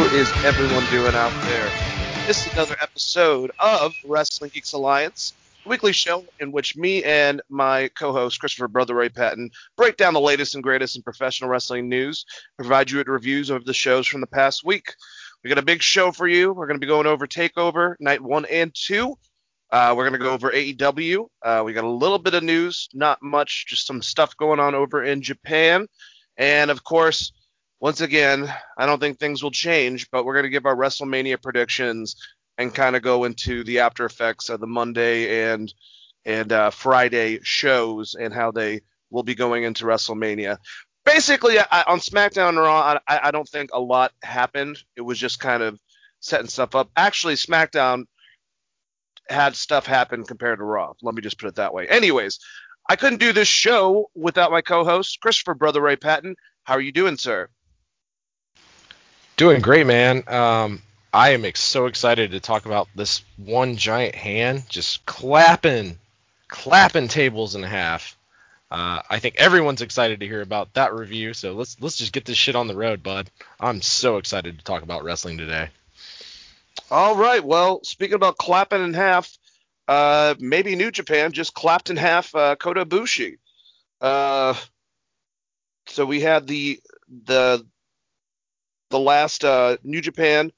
How is everyone doing out there? This is another episode of Wrestling Geeks Alliance, weekly show in which me and my co-host Christopher Brother Ray Patton break down the latest and greatest in professional wrestling news, provide you with reviews of the shows from the past week. We got a big show for you. We're going to be going over Takeover Night One and Two. Uh, we're going to go over AEW. Uh, we got a little bit of news, not much, just some stuff going on over in Japan, and of course. Once again, I don't think things will change, but we're going to give our WrestleMania predictions and kind of go into the after effects of the Monday and and uh, Friday shows and how they will be going into WrestleMania. Basically, I, on SmackDown and Raw, I, I don't think a lot happened. It was just kind of setting stuff up. Actually, SmackDown had stuff happen compared to Raw. Let me just put it that way. Anyways, I couldn't do this show without my co-host Christopher Brother Ray Patton. How are you doing, sir? Doing great, man. Um, I am ex- so excited to talk about this one giant hand just clapping, clapping tables in half. Uh, I think everyone's excited to hear about that review. So let's let's just get this shit on the road, bud. I'm so excited to talk about wrestling today. All right. Well, speaking about clapping in half, uh, maybe New Japan just clapped in half uh, Kota. Uh, so we had the the the last uh, New Japan,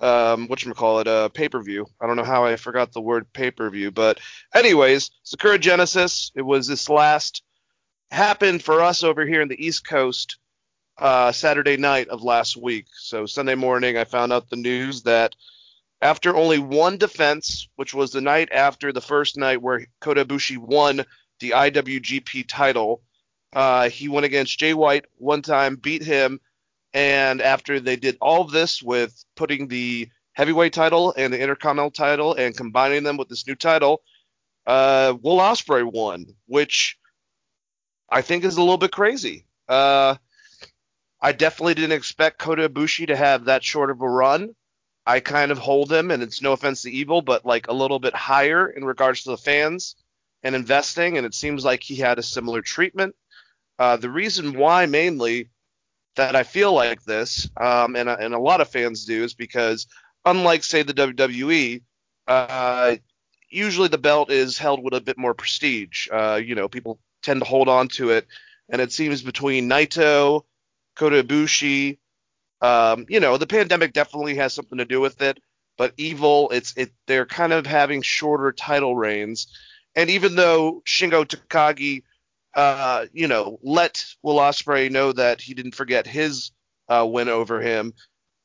um, what call it, uh, pay per view. I don't know how I forgot the word pay per view, but anyways, Sakura Genesis. It was this last happened for us over here in the East Coast uh, Saturday night of last week. So Sunday morning, I found out the news that after only one defense, which was the night after the first night where Kota Ibushi won the IWGP title, uh, he went against Jay White one time, beat him and after they did all of this with putting the heavyweight title and the intercontinental title and combining them with this new title, uh, Will Ospreay won, which I think is a little bit crazy. Uh, I definitely didn't expect Kota Ibushi to have that short of a run. I kind of hold him, and it's no offense to Evil, but like a little bit higher in regards to the fans and investing, and it seems like he had a similar treatment. Uh, the reason why mainly that I feel like this, um, and and a lot of fans do, is because unlike say the WWE, uh, usually the belt is held with a bit more prestige. Uh, you know, people tend to hold on to it, and it seems between Naito, Kota Ibushi, um, you know, the pandemic definitely has something to do with it. But Evil, it's it they're kind of having shorter title reigns, and even though Shingo Takagi uh, you know, let Will Ospreay know that he didn't forget his uh, win over him.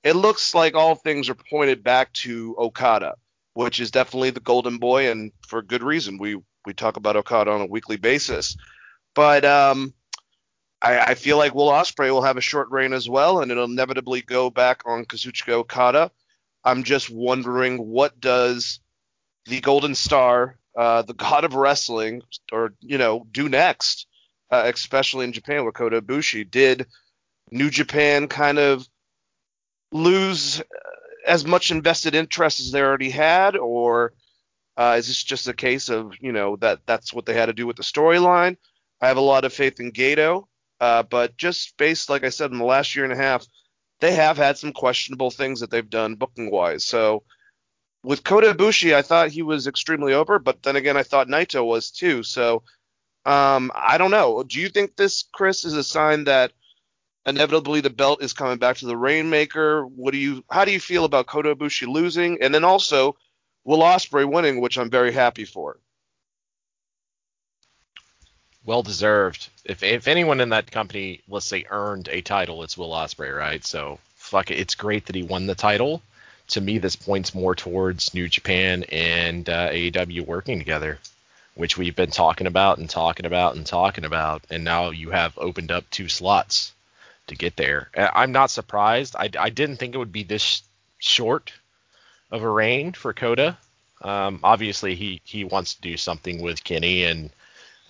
It looks like all things are pointed back to Okada, which is definitely the golden boy, and for good reason. We we talk about Okada on a weekly basis, but um, I, I feel like Will Ospreay will have a short reign as well, and it'll inevitably go back on Kazuchika Okada. I'm just wondering what does the Golden Star uh, the god of wrestling, or you know, do next, uh, especially in Japan with Kota Ibushi. Did New Japan kind of lose as much invested interest as they already had, or uh, is this just a case of you know that that's what they had to do with the storyline? I have a lot of faith in Gedo, uh, but just based, like I said, in the last year and a half, they have had some questionable things that they've done booking wise. So with Kota Ibushi, I thought he was extremely over, but then again, I thought Naito was too. So um, I don't know. Do you think this, Chris, is a sign that inevitably the belt is coming back to the Rainmaker? What do you? How do you feel about Kota Ibushi losing, and then also Will Ospreay winning, which I'm very happy for? Well deserved. If if anyone in that company, let's say, earned a title, it's Will Ospreay, right? So fuck it. It's great that he won the title to me, this points more towards New Japan and uh, AEW working together, which we've been talking about and talking about and talking about, and now you have opened up two slots to get there. I'm not surprised. I, I didn't think it would be this short of a reign for Kota. Um, obviously, he he wants to do something with Kenny, and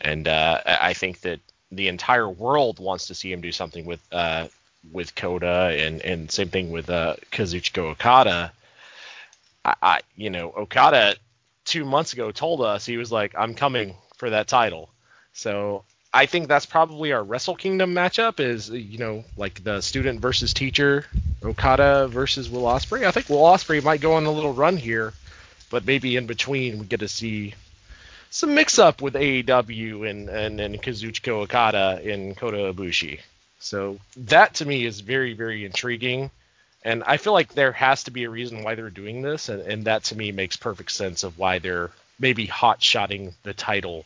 and uh, I think that the entire world wants to see him do something with uh, with Kota, and and same thing with uh, Kazuchika Okada. I, I you know Okada two months ago told us he was like, I'm coming for that title. So I think that's probably our Wrestle Kingdom matchup is you know like the student versus teacher, Okada versus Will Ospreay. I think Will Ospreay might go on a little run here, but maybe in between we get to see some mix up with AEW and and, and Kazuchika Okada and Kota Ibushi. So that to me is very very intriguing, and I feel like there has to be a reason why they're doing this, and, and that to me makes perfect sense of why they're maybe hot shotting the title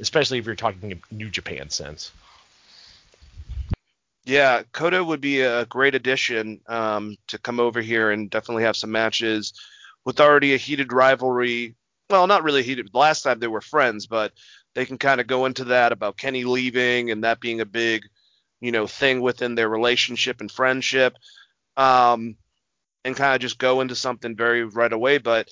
especially if you're talking New Japan sense. Yeah, Kota would be a great addition um, to come over here and definitely have some matches with already a heated rivalry. Well, not really heated. Last time they were friends, but they can kind of go into that about Kenny leaving and that being a big, you know, thing within their relationship and friendship, um, and kind of just go into something very right away. But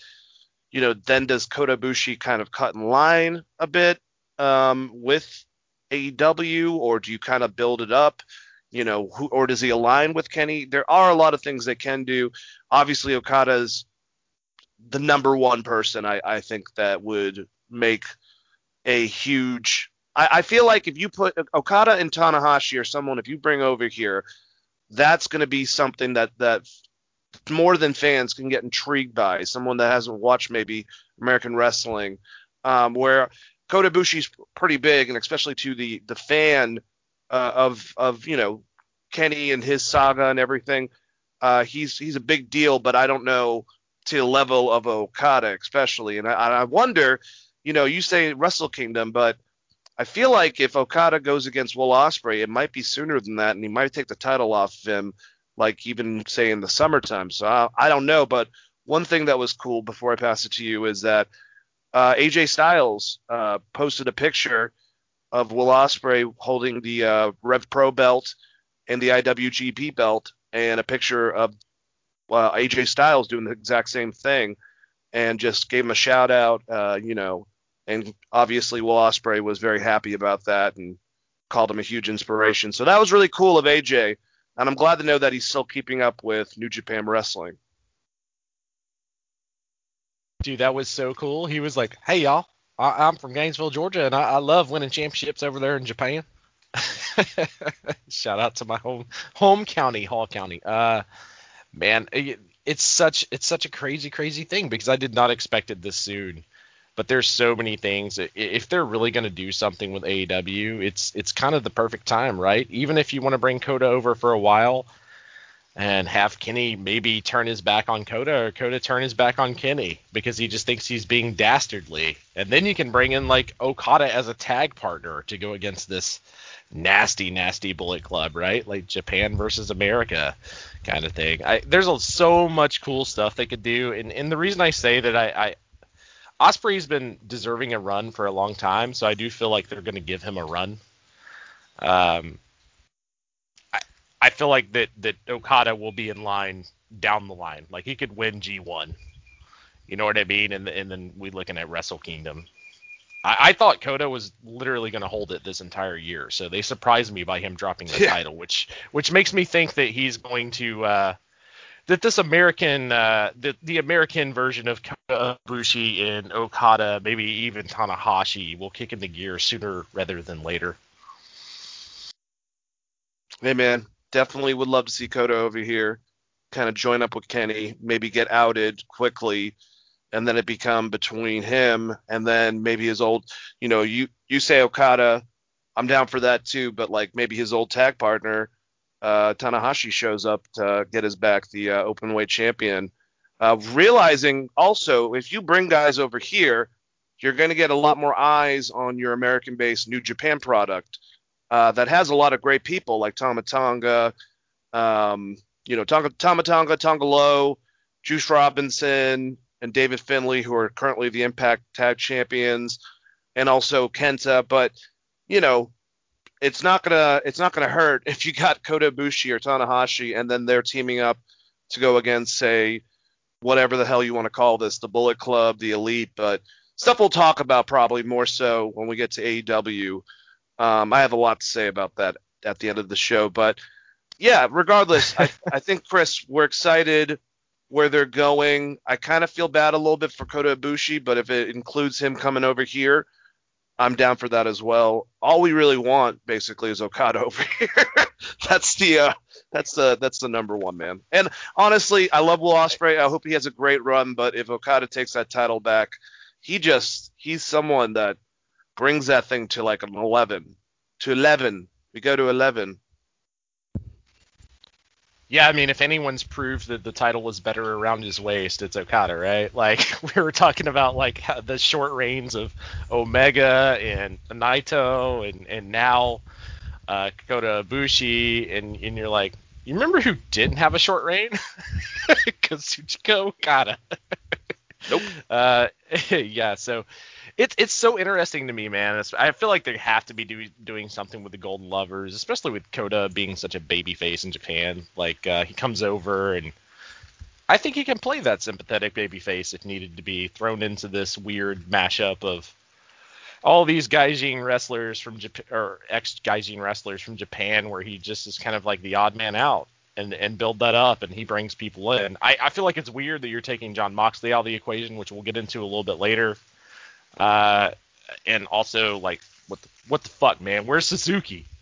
you know, then does Kota Ibushi kind of cut in line a bit? um, with AEW, or do you kind of build it up? You know, who, or does he align with Kenny? There are a lot of things they can do. Obviously, Okada's the number one person I, I think that would make a huge. I, I feel like if you put Okada and Tanahashi or someone, if you bring over here, that's going to be something that that more than fans can get intrigued by. Someone that hasn't watched maybe American wrestling, um, where Kota Ibushi's pretty big, and especially to the the fan uh, of of you know Kenny and his saga and everything. Uh, he's he's a big deal, but I don't know to the level of Okada, especially. And I, I wonder, you know, you say Wrestle Kingdom, but I feel like if Okada goes against Will Ospreay, it might be sooner than that, and he might take the title off of him, like even say in the summertime. So I, I don't know, but one thing that was cool before I pass it to you is that uh, AJ Styles uh, posted a picture of Will Ospreay holding the uh, Rev Pro belt and the IWGP belt, and a picture of AJ Styles doing the exact same thing, and just gave him a shout out. Uh, you know, and obviously Will Ospreay was very happy about that and called him a huge inspiration. So that was really cool of AJ, and I'm glad to know that he's still keeping up with New Japan Wrestling. Dude, that was so cool. He was like, "Hey y'all, I- am from Gainesville, Georgia, and I-, I love winning championships over there in Japan." Shout out to my home home county, Hall County. Uh, man, it, it's such it's such a crazy crazy thing because I did not expect it this soon. But there's so many things. If they're really going to do something with AEW, it's it's kind of the perfect time, right? Even if you want to bring Kota over for a while, and have Kenny maybe turn his back on Kota or Kota turn his back on Kenny because he just thinks he's being dastardly. And then you can bring in like Okada as a tag partner to go against this nasty, nasty Bullet Club, right? Like Japan versus America kind of thing. I, there's a, so much cool stuff they could do. And, and the reason I say that I, I Ospreay's been deserving a run for a long time, so I do feel like they're going to give him a run. Um, I feel like that that Okada will be in line down the line. Like he could win G1. You know what I mean? And and then we looking at Wrestle Kingdom. I, I thought Kota was literally going to hold it this entire year, so they surprised me by him dropping the yeah. title, which which makes me think that he's going to uh, that this American uh, the the American version of Bushi and Okada, maybe even Tanahashi, will kick into gear sooner rather than later. Hey man, definitely would love to see Kota over here kind of join up with Kenny, maybe get outed quickly, and then it become between him and then maybe his old, you know, you you say Okada, I'm down for that too, but like maybe his old tag partner, uh, Tanahashi shows up to get his back, the uh, open weight champion. Uh, realizing also if you bring guys over here, you're going to get a lot more eyes on your American-based New Japan product uh, that has a lot of great people like Tama Tonga, um, you know, Tonga, Tama Tonga, Low, Juice Robinson, and David Finlay, who are currently the Impact Tag Champions, and also Kenta. But, you know, it's not gonna it's not gonna hurt if you got Kota Ibushi or Tanahashi and then they're teaming up to go against say whatever the hell you want to call this, the Bullet Club, the Elite, but stuff we'll talk about probably more so when we get to AEW. Um, I have a lot to say about that at the end of the show, but yeah, regardless, I, I think Chris, we're excited where they're going. I kind of feel bad a little bit for Kota Ibushi, but if it includes him coming over here, I'm down for that as well. All we really want basically is Okada over here. that's the uh, that's the that's the number one man. And honestly, I love Will Ospreay. I hope he has a great run. But if Okada takes that title back, he just he's someone that brings that thing to like an 11 to 11. We go to 11. Yeah, I mean, if anyone's proved that the title was better around his waist, it's Okada, right? Like we were talking about, like the short reigns of Omega and Naito, and and now uh, Kota Ibushi, and and you're like, you remember who didn't have a short reign? Kazuchika Okada. Nope. Uh, yeah, so it's it's so interesting to me, man. It's, I feel like they have to be do, doing something with the Golden Lovers, especially with Kota being such a baby face in Japan. Like uh, he comes over and I think he can play that sympathetic baby face if needed to be thrown into this weird mashup of all these Gaijin wrestlers from Japan or ex Gaijin wrestlers from Japan, where he just is kind of like the odd man out and and build that up and he brings people in. I, I feel like it's weird that you're taking Jon Moxley out of the equation, which we'll get into a little bit later. Uh, and also like what the, what the fuck, man? Where's Suzuki?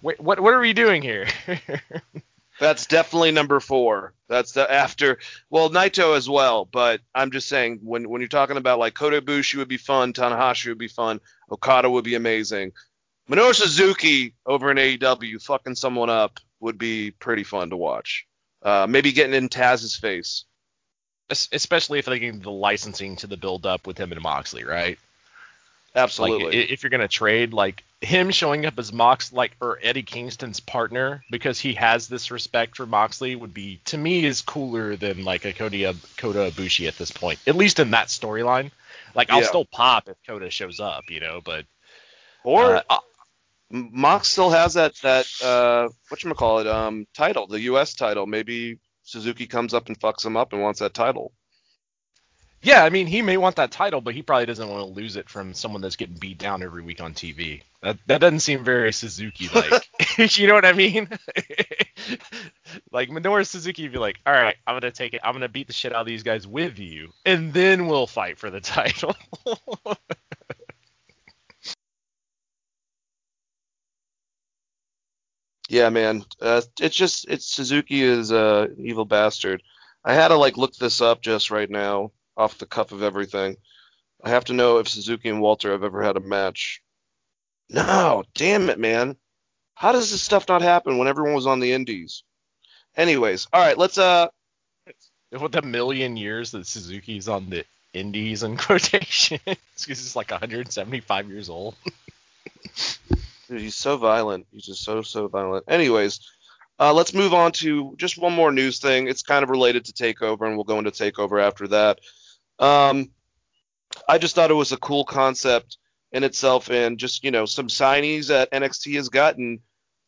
What what are we doing here? That's definitely number four. That's the after well Naito as well, but I'm just saying when when you're talking about like Kota Ibushi would be fun, Tanahashi would be fun, Okada would be amazing. Minoru Suzuki over in AEW fucking someone up would be pretty fun to watch. Uh, maybe getting in Taz's face. Especially if they give the licensing to the build up with him and Moxley, right? Absolutely. Like if you're gonna trade, like him showing up as Mox, like or Eddie Kingston's partner, because he has this respect for Moxley, would be to me is cooler than like a Kota Kota Ibushi at this point. At least in that storyline. Like I'll Yeah. still pop if Kota shows up, you know, but or uh, Mox still has that that uh what you call it um title, the U.S. title. Maybe Suzuki comes up and fucks him up and wants that title. yeah, I mean he may want that title, but he probably doesn't want to lose it from someone that's getting beat down every week on TV. That that doesn't seem very Suzuki like. you know what I mean? like Minoru Suzuki would be like, all right, I'm gonna take it. I'm gonna beat the shit out of these guys with you, and then we'll fight for the title. Yeah, man. Uh, it's just it's Suzuki is a evil bastard. I had to like look this up just right now off the cuff of everything. I have to know if Suzuki and Walter have ever had a match. No, damn it, man. How does this stuff not happen when everyone was on the indies? Anyways, all right, let's uh With the million years that Suzuki's on the Indies in quotation, because he's like 175 years old. He's so violent. He's just so so violent. Anyways, uh, let's move on to just one more news thing. It's kind of related to Takeover, and we'll go into Takeover after that. Um, I just thought it was a cool concept in itself, and just you know some signees that NXT has gotten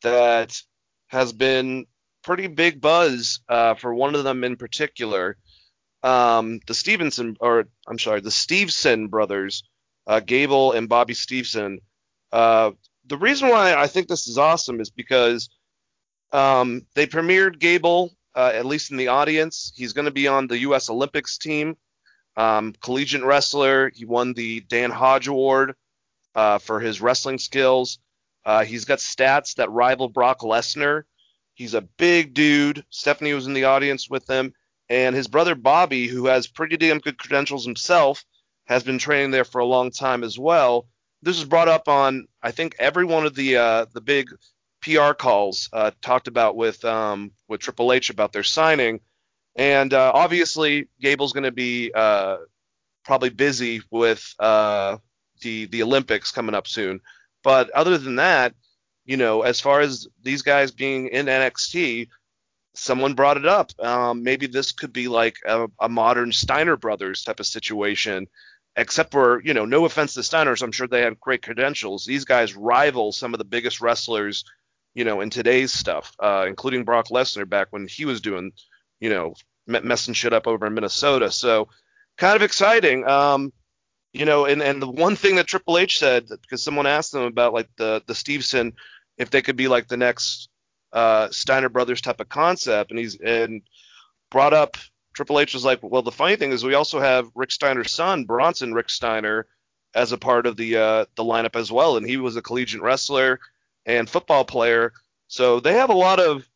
that has been pretty big buzz uh, for one of them in particular. Um, the Stevenson, or I'm sorry, the Steveson brothers, uh, Gable and Bobby Stevenson. Uh, the reason why I think this is awesome is because um, they premiered Gable, uh, at least in the audience. He's going to be on the U.S. Olympics team. Um, collegiate wrestler. He won the Dan Hodge Award uh, for his wrestling skills. Uh, he's got stats that rival Brock Lesnar. He's a big dude. Stephanie was in the audience with him. And his brother Bobby, who has pretty damn good credentials himself, has been training there for a long time as well this was brought up on I think every one of the uh, the big PR calls uh, talked about with um, with Triple H about their signing, and uh, obviously Gable's going to be uh, probably busy with uh, the the Olympics coming up soon. But other than that, you know, as far as these guys being in NXT, someone brought it up. Um, maybe this could be like a, a modern Steiner Brothers type of situation except for you know, no offense to Steiners, I'm sure they have great credentials. These guys rival some of the biggest wrestlers, you know, in today's stuff, uh, including Brock Lesnar back when he was doing, you know, messing shit up over in Minnesota. So kind of exciting. Um, you know, and and the one thing that Triple H said because someone asked him about like the the Stevenson if they could be like the next uh, Steiner brothers type of concept, and he's and brought up Triple H was like, well, the funny thing is we also have Rick Steiner's son, Bronson Rechsteiner, as a part of the uh, the lineup as well, and he was a collegiate wrestler and football player. So they have a lot of,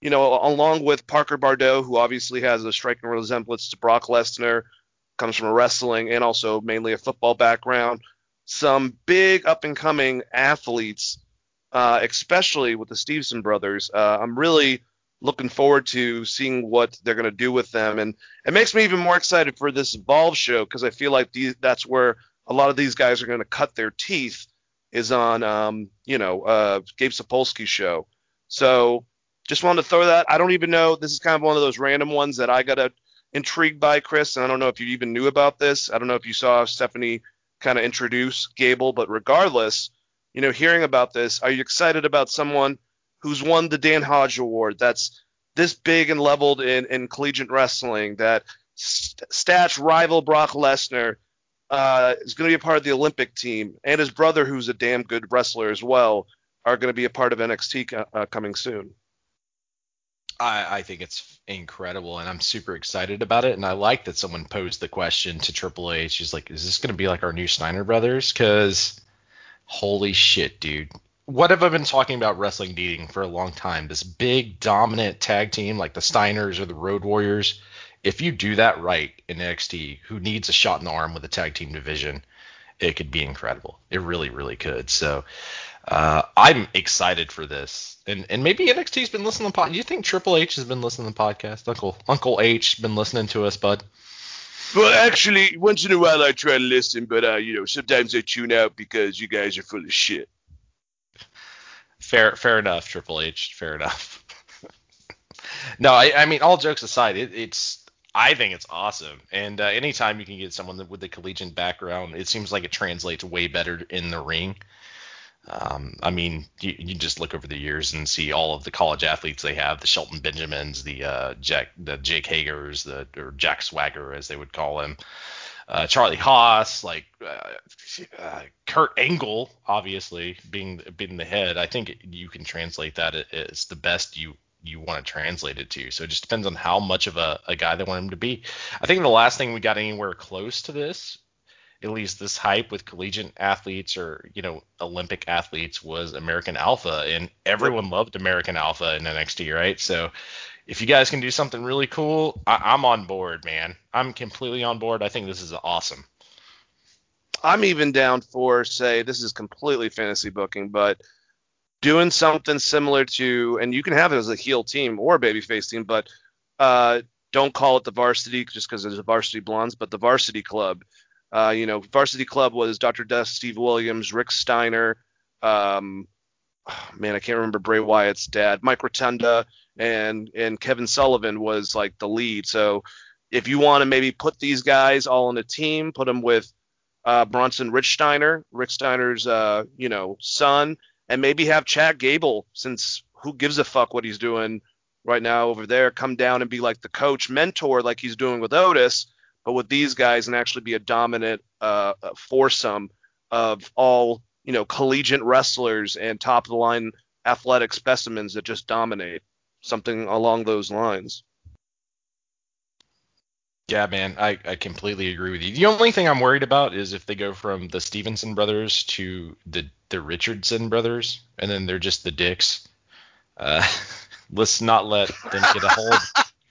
you know, along with Parker Boudreaux, who obviously has a striking resemblance to Brock Lesnar, comes from a wrestling and also mainly a football background. Some big up and coming athletes, uh, especially with the Stevenson brothers. Uh, I'm really looking forward to seeing what they're going to do with them. And it makes me even more excited for this Evolve show because I feel like these, that's where a lot of these guys are going to cut their teeth is on, um, you know, uh, Gabe Sapolsky's show. So just wanted to throw that. I don't even know. This is kind of one of those random ones that I got to intrigued by, Chris. And I don't know if you even knew about this. I don't know if you saw Stephanie kind of introduce Gable, but regardless, you know, hearing about this, are you excited about someone – who's won the Dan Hodge Award, that's this big and leveled in, in collegiate wrestling, that st- stats rival Brock Lesnar, uh, is going to be a part of the Olympic team, and his brother, who's a damn good wrestler as well, are going to be a part of NXT uh, coming soon. I, I, think it's incredible, and I'm super excited about it. And I like that someone posed the question to Triple H. She's like, "Is this going to be like our new Steiner brothers?" Because holy shit, dude! What have I been talking about wrestling needing for a long time? This big dominant tag team like the Steiners or the Road Warriors. If you do that right in NXT, who needs a shot in the arm with a tag team division, it could be incredible. It really, really could. So uh, I'm excited for this. And and maybe NXT's been listening to you think Triple H has been listening to the podcast? Uncle Uncle H been listening to us, bud? Well, actually, once in a while I try to listen, but uh, you know, sometimes I tune out because you guys are full of shit. Fair, fair enough, Triple H. Fair enough. no, I, I, mean, all jokes aside, it, it's I think it's awesome. And uh, anytime you can get someone with a collegiate background, it seems like it translates way better in the ring. Um, I mean, you, you just look over the years and see all of the college athletes they have: the Shelton Benjamins, the uh, Jack, the Jake Hagers, the or Jack Swagger as they would call him uh, Charlie Haas, like uh, uh, Kurt Angle, obviously being being the head. I think you can translate that as the best you you want to translate it to. So it just depends on how much of a, a guy they want him to be. I think the last thing we got anywhere close to this, at least this hype with collegiate athletes or you know Olympic athletes, was American Alpha, and everyone loved American Alpha in NXT, right? So if you guys can do something really cool, I, am on board, man. I'm completely on board. I think this is awesome. I'm even down for say this is completely fantasy booking, but doing something similar to, and you can have it as a heel team or a babyface team, but uh, don't call it the varsity just because there's a varsity blondes, but the varsity club. Uh, you know, varsity club was Dr. Death, Steve Williams, Rick Steiner, um, man, I can't remember Bray Wyatt's dad, Mike Rotunda, and and Kevin Sullivan was like the lead. So if you want to maybe put these guys all in a team, put them with uh, Bronson Rechsteiner, Rick Steiner's uh, you know son, and maybe have Chad Gable, since who gives a fuck what he's doing right now over there, come down and be like the coach mentor like he's doing with Otis, but with these guys and actually be a dominant uh, foursome of all you know collegiate wrestlers and top of the line athletic specimens that just dominate something along those lines. Yeah, man, I, I completely agree with you. The only thing I'm worried about is if they go from the Stevenson brothers to the the Richardson brothers, and then they're just the dicks. Uh, let's not let them get a hold.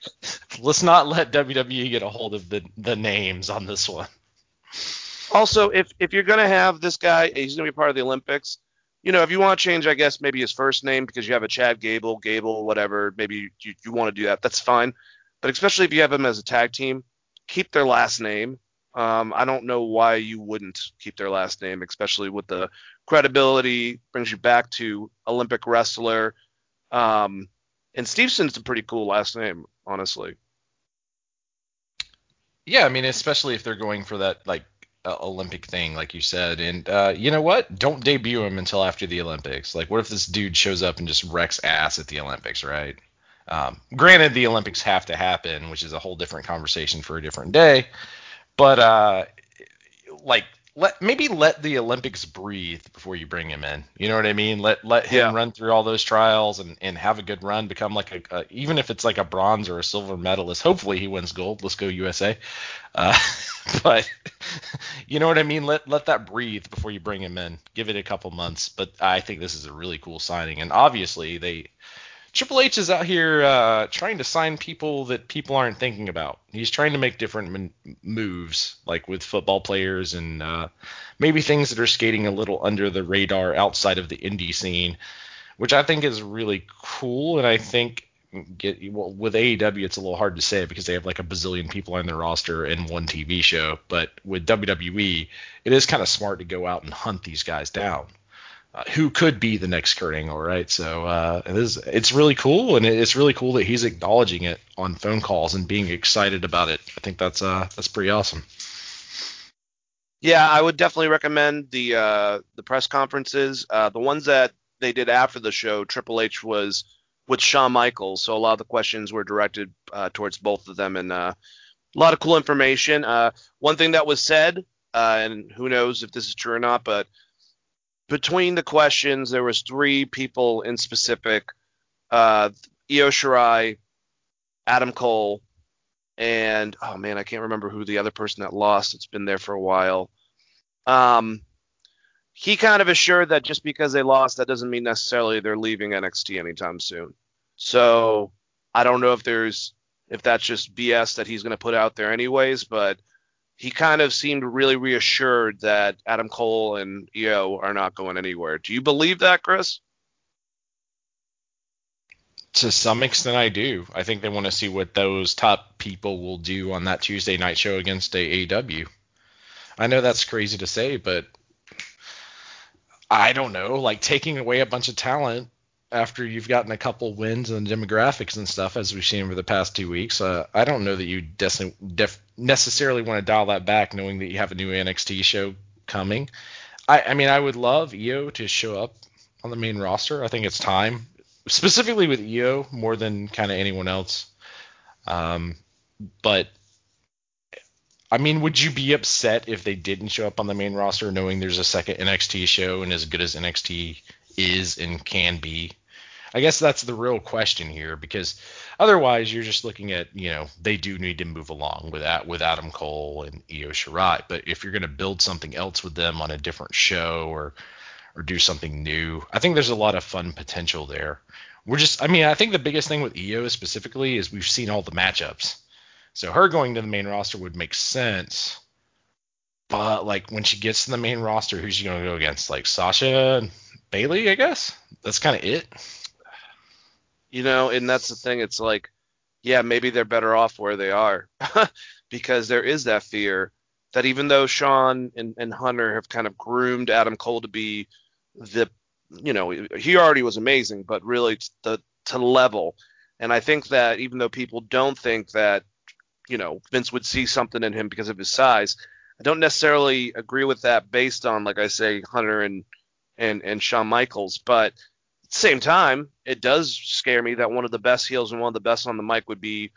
let's not let WWE get a hold of the the names on this one. Also, if if you're gonna have this guy, he's gonna be part of the Olympics you know, if you want to change, I guess maybe his first name because you have a Chad Gable, Gable, whatever. Maybe you, you want to do that. That's fine. But especially if you have him as a tag team, keep their last name. Um, I don't know why you wouldn't keep their last name, especially with the credibility. Brings you back to Olympic wrestler. Um, and Stevenson's a pretty cool last name, honestly. Yeah, I mean, especially if they're going for that like Olympic thing, like you said. And uh, you know what? Don't debut him until after the Olympics. Like, what if this dude shows up and just wrecks ass at the Olympics, right? Um, granted, the Olympics have to happen, which is a whole different conversation for a different day. But uh, like let maybe let the Olympics breathe before you bring him in. You know what I mean? Let let him Yeah. run through all those trials and, and have a good run. Become like a, a even if it's like a bronze or a silver medalist. Hopefully he wins gold. Let's go USA. Uh, but you know what I mean? Let let that breathe before you bring him in. Give it a couple months. But I think this is a really cool signing. And obviously they Triple H is out here uh, trying to sign people that people aren't thinking about. He's trying to make different moves, like with football players and uh, maybe things that are skating a little under the radar outside of the indie scene, which I think is really cool. And I think get well, with AEW, it's a little hard to say because they have like a bazillion people on their roster and one TV show. But with WWE, it is kind of smart to go out and hunt these guys down uh, who could be the next Kurt Angle, right? So uh, it is, it's really cool, and it's really cool that he's acknowledging it on phone calls and being excited about it. I think that's uh, that's pretty awesome. Yeah, I would definitely recommend the uh, the press conferences. Uh, the ones that they did after the show, Triple H was with Shawn Michaels, so a lot of the questions were directed uh, towards both of them, and uh, a lot of cool information. Uh, one thing that was said, and who knows if this is true or not, but between the questions, there was three people in specific: uh, Io Shirai, Adam Cole, and oh man, I can't remember who the other person that lost. It's been there for a while. Um, he kind of assured that just because they lost, that doesn't mean necessarily they're leaving NXT anytime soon. So I don't know if there's if that's just BS that he's going to put out there anyways, but he kind of seemed really reassured that Adam Cole and Io are not going anywhere. Do you believe that, Chris? To some extent, I do. I think they want to see what those top people will do on that Tuesday night show against AEW. I know that's crazy to say, but I don't know. Like taking away a bunch of talent after you've gotten a couple wins and demographics and stuff, as we've seen over the past two weeks, uh, I don't know that you des- def- necessarily want to dial that back, knowing that you have a new NXT show coming. I, I mean, I would love Io to show up on the main roster. I think it's time, specifically with Io more than kind of anyone else. Um, but I mean, would you be upset if they didn't show up on the main roster, knowing there's a second NXT show and as good as NXT is and can be? I guess that's the real question here because otherwise you're just looking at you know they do need to move along with that with Adam Cole and Io Shirai, but if you're going to build something else with them on a different show or or do something new, I think there's a lot of fun potential there. We're just I mean I think the biggest thing with Io specifically is we've seen all the matchups, so her going to the main roster would make sense. But like when she gets to the main roster, who's she going to go against? Like Sasha and Bayley, I guess. That's kind of it. You know, and that's the thing. It's like, yeah, maybe they're better off where they are because there is that fear that even though Shawn and, and Hunter have kind of groomed Adam Cole to be the, you know, he already was amazing, but really the to level. And I think that even though people don't think that, you know, Vince would see something in him because of his size, I don't necessarily agree with that based on, like I say, Hunter and and and Shawn Michaels, but same time, it does scare me that one of the best heels and one of the best on the mic would be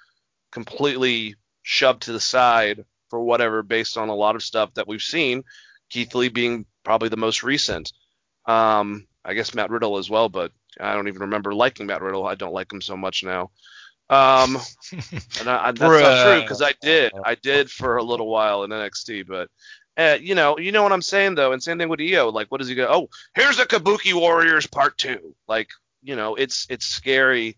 completely shoved to the side for whatever based on a lot of stuff that we've seen. Keith Lee being probably the most recent. Um, I guess Matt Riddle as well, but I don't even remember liking Matt Riddle. I don't like him so much now. Um, and I, I, that's not true because I did, I did for a little while in NXT, but uh, you know, you know what I'm saying though, and same thing with Io. Like, what does he go? Oh, here's the Kabuki Warriors Part Two. Like, you know, it's it's scary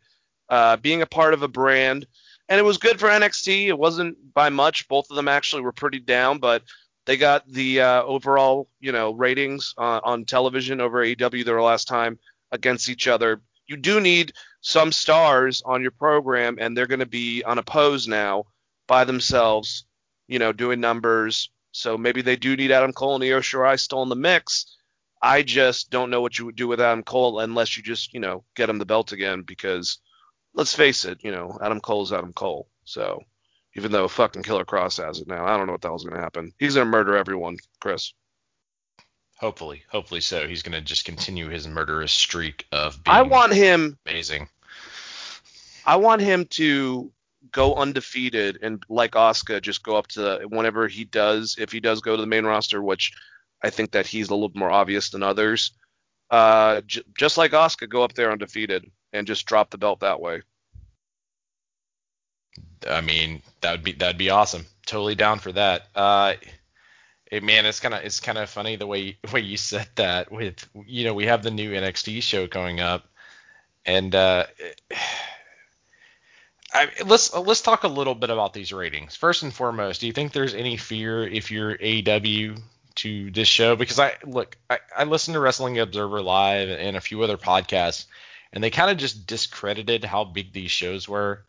uh, being a part of a brand, and it was good for NXT. It wasn't by much. Both of them actually were pretty down, but they got the uh, overall, you know, ratings uh, on television over AEW their last time against each other. You do need some stars on your program, and they're going to be unopposed now by themselves, you know, doing numbers. So maybe they do need Adam Cole and Io Shirai still in the mix. I just don't know what you would do with Adam Cole unless you just, you know, get him the belt again because let's face it, you know, Adam Cole is Adam Cole. So Even though fucking Killer Kross has it now, I don't know what the hell's gonna happen. He's gonna murder everyone, Chris. Hopefully, hopefully so. He's gonna just continue his murderous streak of being I want him. amazing. I want him to go undefeated and like Asuka, just go up to whenever he does, if he does go to the main roster, which I think that he's a little more obvious than others. Uh, j- just like Asuka, go up there undefeated and just drop the belt that way. I mean, that would be that'd be awesome. Totally down for that. Uh, it, man, it's kind of it's kind of funny the way way you said that. With you know, we have the new NXT show going up, and uh, I, let's let's talk a little bit about these ratings. First and foremost, do you think there's any fear if you're AEW to this show? Because I look, I, I listen to Wrestling Observer Live and a few other podcasts, and they kind of just discredited how big these shows were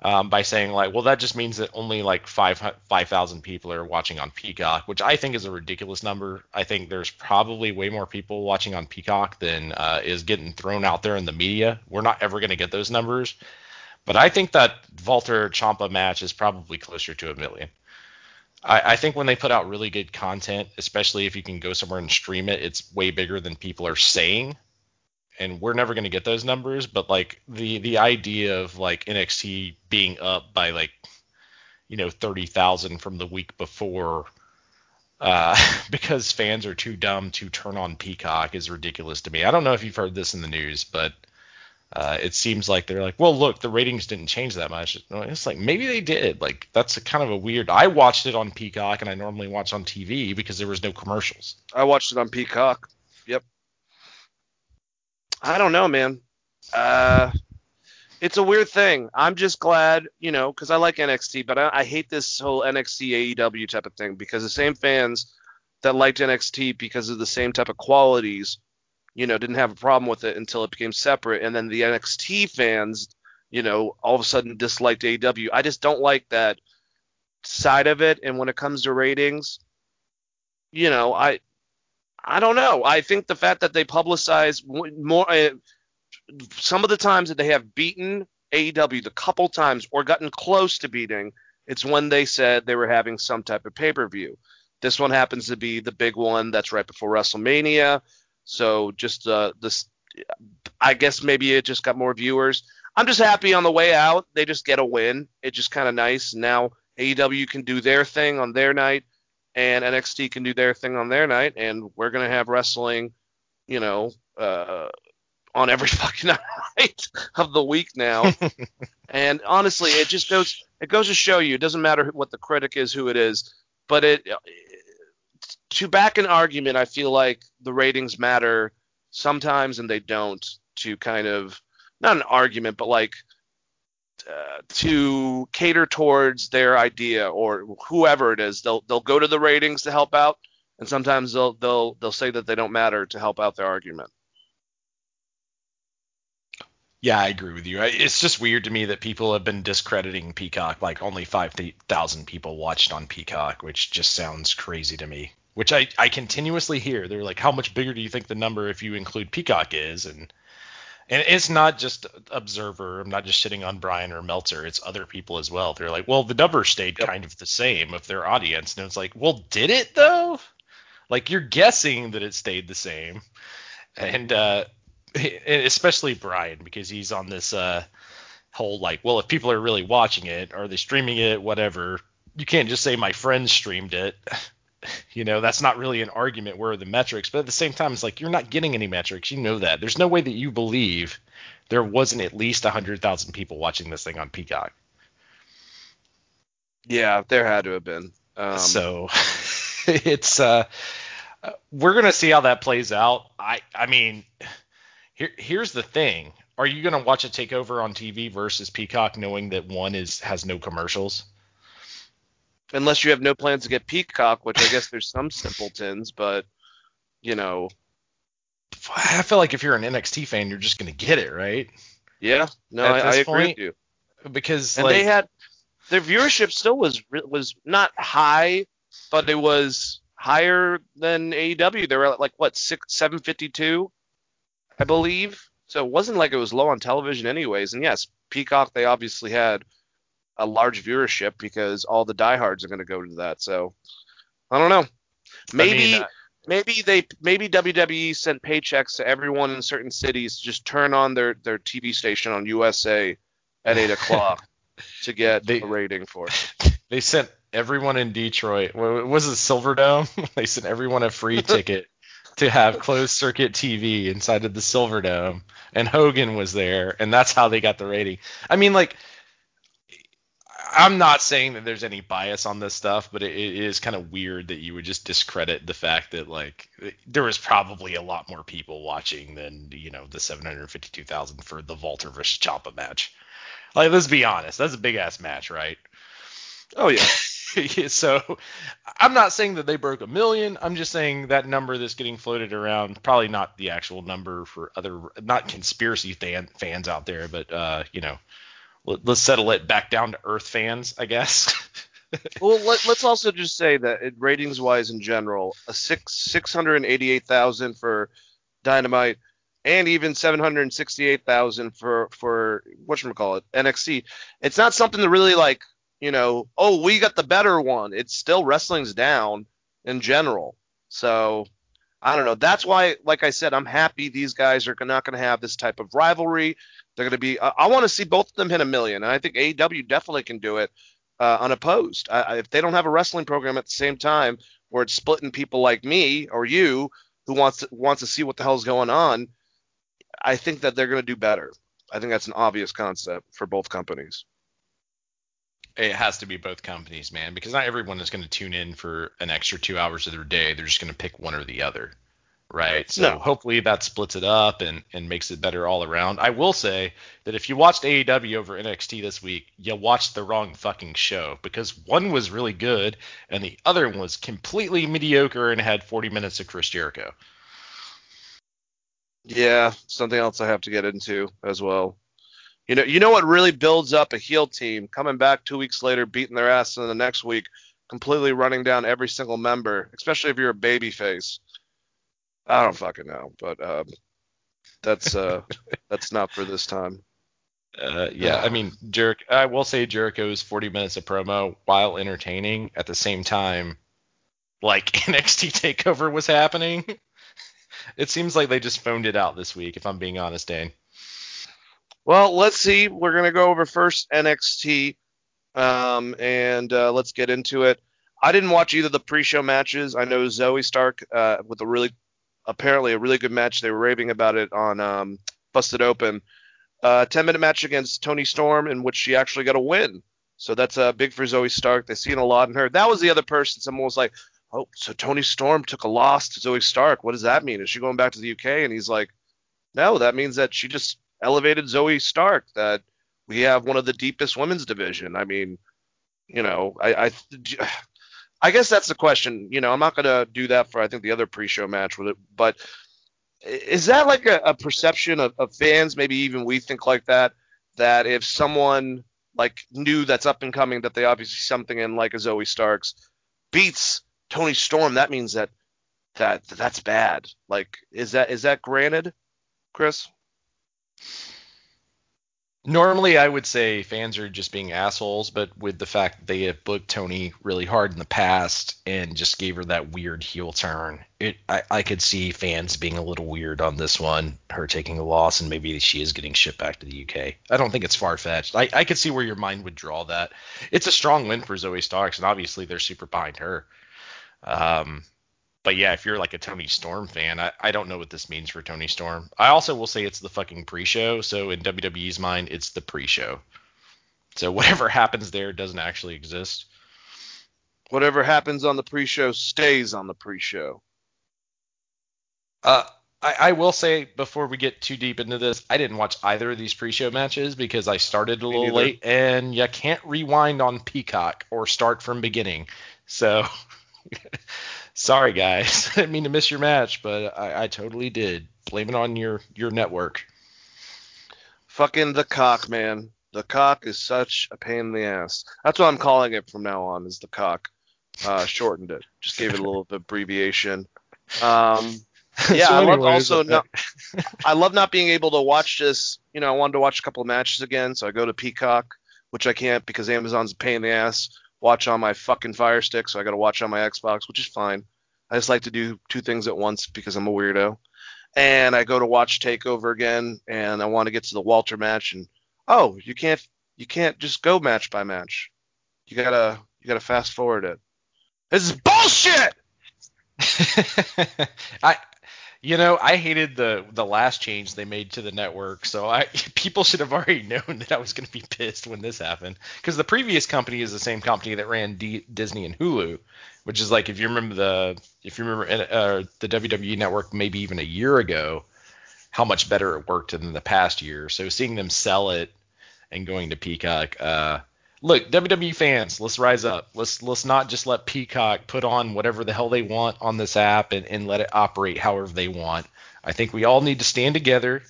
um, by saying like, well, that just means that only like five five thousand people are watching on Peacock, which I think is a ridiculous number. I think there's probably way more people watching on Peacock than uh, is getting thrown out there in the media. We're not ever going to get those numbers, but I think that Walter Ciampa match is probably closer to a million. I, I think when they put out really good content, especially if you can go somewhere and stream it, it's way bigger than people are saying and we're never going to get those numbers but like the the idea of like NXT being up by like you know 30,000 from the week before uh, because fans are too dumb to turn on Peacock is ridiculous to me. I don't know if you've heard this in the news, but uh, it seems like they're like, well, look, the ratings didn't change that much. It's like maybe they did. Like that's kind of a weird. I watched it on Peacock, and I normally watch on TV because there was no commercials. I watched it on Peacock. Yep. I don't know, man. Uh, it's a weird thing. I'm just glad, you know, because I like NXT, but I, I hate this whole NXT AEW type of thing because the same fans that liked NXT because of the same type of qualities, you know, didn't have a problem with it until it became separate, and then the NXT fans, you know, all of a sudden disliked AEW. I just don't like that side of it. And when it comes to ratings, you know, I I don't know. I think the fact that they publicize more, uh, some of the times that they have beaten AEW, the couple times or gotten close to beating, it's when they said they were having some type of pay per view. This one happens to be the big one that's right before WrestleMania. So just uh, this, I guess maybe it just got more viewers. I'm just happy on the way out. They just get a win. It's just kind of nice. Now AEW can do their thing on their night and NXT can do their thing on their night, and we're gonna have wrestling, you know, uh, on every fucking night of the week now. and honestly, it just goes it goes to show you it doesn't matter what the critic is, who it is, but it to back an argument, I feel like the ratings matter sometimes and they don't to kind of not an argument, but like uh, to cater towards their idea or whoever it is. They'll they'll go to the ratings to help out, and sometimes they'll they'll they'll say that they don't matter to help out their argument. Yeah, I agree with you. It's just weird to me that people have been discrediting Peacock. Like only five thousand people watched on Peacock, which just sounds crazy to me. Which I I continuously hear. They're like, how much bigger do you think the number if you include Peacock is? And and it's not just Observer. I'm not just shitting on Bryan or Meltzer. It's other people as well. They're like, well, the number stayed yep. kind of the same of their audience, and it's like, well, did it though? Like you're guessing that it stayed the same, and uh, especially Bryan because he's on this uh, whole like, well, if people are really watching it, are they streaming it, whatever. You can't just say my friend streamed it. you know that's not really an argument where are the metrics but at the same time it's like you're not getting any metrics. You know that. There's no way that you believe there wasn't at least 100000 people watching this thing on peacock. Yeah there had to have been. Um, so it's uh we're gonna see how that plays out. I i mean here here's the thing. Are you gonna watch a takeover on tv versus peacock knowing that one is has no commercials unless you have no plans to get Peacock, which I guess there's some simpletons, but you know. I feel like if you're an NXT fan, you're just gonna get it, right? Yeah, no, I, I, agree point, with you. Because and like, they had their viewership still was was not high, but it was higher than AEW. They were at like what six seven fifty two, I believe. So it wasn't like it was low on television, anyways. And yes, Peacock they obviously had a large viewership because all the diehards are going to go to that. So I don't know. Maybe mean, uh, maybe they maybe WWE sent paychecks to everyone in certain cities to just turn on their their TV station on USA at eight o'clock to get They- a rating for it. They sent everyone in Detroit. wa- Was it Silverdome? they sent everyone a free ticket to have closed circuit TV inside of the Silverdome, and Hogan was there, and that's how they got the rating. I mean, like, I'm not saying that there's any bias on this stuff, but it, it is kind of weird that you would just discredit the fact that like there was probably a lot more people watching than you know the 752,000 for the Walter versus Ciampa match. Like, let's be honest, that's a big ass match, right? Oh yeah. so I'm not saying that they broke a million. I'm just saying that number that's getting floated around, probably not the actual number for other, not conspiracy fan, fans out there, but uh, you know, let's settle it back down to Earth fans, I guess. Well, let, let's also just say that it, ratings wise in general, a six six hundred eighty eight thousand for Dynamite, and even seven hundred sixty eight thousand for for what call it NXT. It's not something to really like, you know, oh we got the better one. It's still wrestling's down in general. So I don't know. That's why, like I said, I'm happy these guys are not going to have this type of rivalry. They're going to be. I, I want to see both of them hit a million, and I think AEW definitely can do it uh, unopposed. I, I, if they don't have a wrestling program at the same time where it's splitting people like me or you who wants to, wants to see what the hell's going on, I think that they're going to do better. I think that's an obvious concept for both companies. It has to be both companies, man, because not everyone is going to tune in for an extra two hours of their day. They're just going to pick one or the other, right? So No. hopefully that splits it up and, and makes it better all around. I will say that if you watched AEW over NXT this week, you watched the wrong fucking show because one was really good and the other was completely mediocre and had 40 minutes of Chris Jericho. Yeah, something else I have to get into as well. You know, you know what really builds up a heel team coming back two weeks later, beating their ass in the next week, completely running down every single member, especially if you're a baby face. I don't fucking know, but um, that's uh, that's not for this time. Uh, yeah, I mean, Jericho. I will say Jericho's 40 minutes of promo, while entertaining, at the same time, like NXT Takeover was happening. it seems like they just phoned it out this week, if I'm being honest, Dane. Well, let's see. We're gonna go over first NXT, um, and uh, let's get into it. I didn't watch either of the pre-show matches. I know Zoey Stark uh, with a really, apparently a really good match. They were raving about it on um, Busted Open. Uh, 10 minute match against Toni Storm in which she actually got a win. So that's uh, big for Zoey Stark. They've seen a lot in her. That was the other person. Someone was like, "Oh, so Toni Storm took a loss to Zoey Stark. What does that mean? Is she going back to the UK?" And he's like, "No, that means that she just elevated Zoey Stark. That we have one of the deepest women's division. I mean, you know, I, I, I guess that's the question. You know, I'm not gonna do that for I think the other pre-show match with it, but is that like a, a perception of, of fans? Maybe even we think like that. That if someone like new that's up and coming, that they obviously something in like a Zoey Starks beats Toni Storm, that means that that that's bad. Like, is that is that granted, Chris? Normally, I would say fans are just being assholes, but with the fact that they have booked Toni really hard in the past and just gave her that weird heel turn, it I, I could see fans being a little weird on this one, her taking a loss, and maybe she is getting shipped back to the UK. I don't think it's far fetched. I, I could see where your mind would draw that. It's a strong win for Zoey Starks, and obviously they're super behind her. Um, but yeah, if you're like a Toni Storm fan, I, I don't know what this means for Toni Storm. I also will say it's the fucking pre-show, so in WWE's mind, it's the pre-show. So whatever happens there doesn't actually exist. Whatever happens on the pre-show stays on the pre-show. Uh, I, I will say before we get too deep into this, I didn't watch either of these pre-show matches because I started a Me little neither. late, and you can't rewind on Peacock or start from beginning. So sorry guys, I didn't mean to miss your match, but I, I totally did. Blame it on your your network. Fucking the cock, man. The cock is such a pain in the ass. That's what I'm calling it from now on. Is the cock? Uh, shortened it. Just gave it a little abbreviation. Um, yeah, So I love also uh, not. I love not being able to watch this. You know, I wanted to watch a couple of matches again, so I go to Peacock, which I can't because Amazon's a pain in the ass. Watch on my fucking Fire Stick, so I got to watch on my Xbox, which is fine. I just like to do two things at once because I'm a weirdo. And I go to watch Takeover again, and I want to get to the Walter match, and oh, you can't you can't just go match by match. You gotta you gotta fast forward it. This is bullshit. I you know, I hated the the last change they made to the network, so I people should have already known that I was going to be pissed when this happened because the previous company is the same company that ran D- Disney and Hulu, which is like if you remember the if you remember uh, the WWE network maybe even a year ago, how much better it worked than the past year. So seeing them sell it and going to Peacock, uh, look, WWE fans, let's rise up. Let's let's not just let Peacock put on whatever the hell they want on this app and, and let it operate however they want. I think we all need to stand together,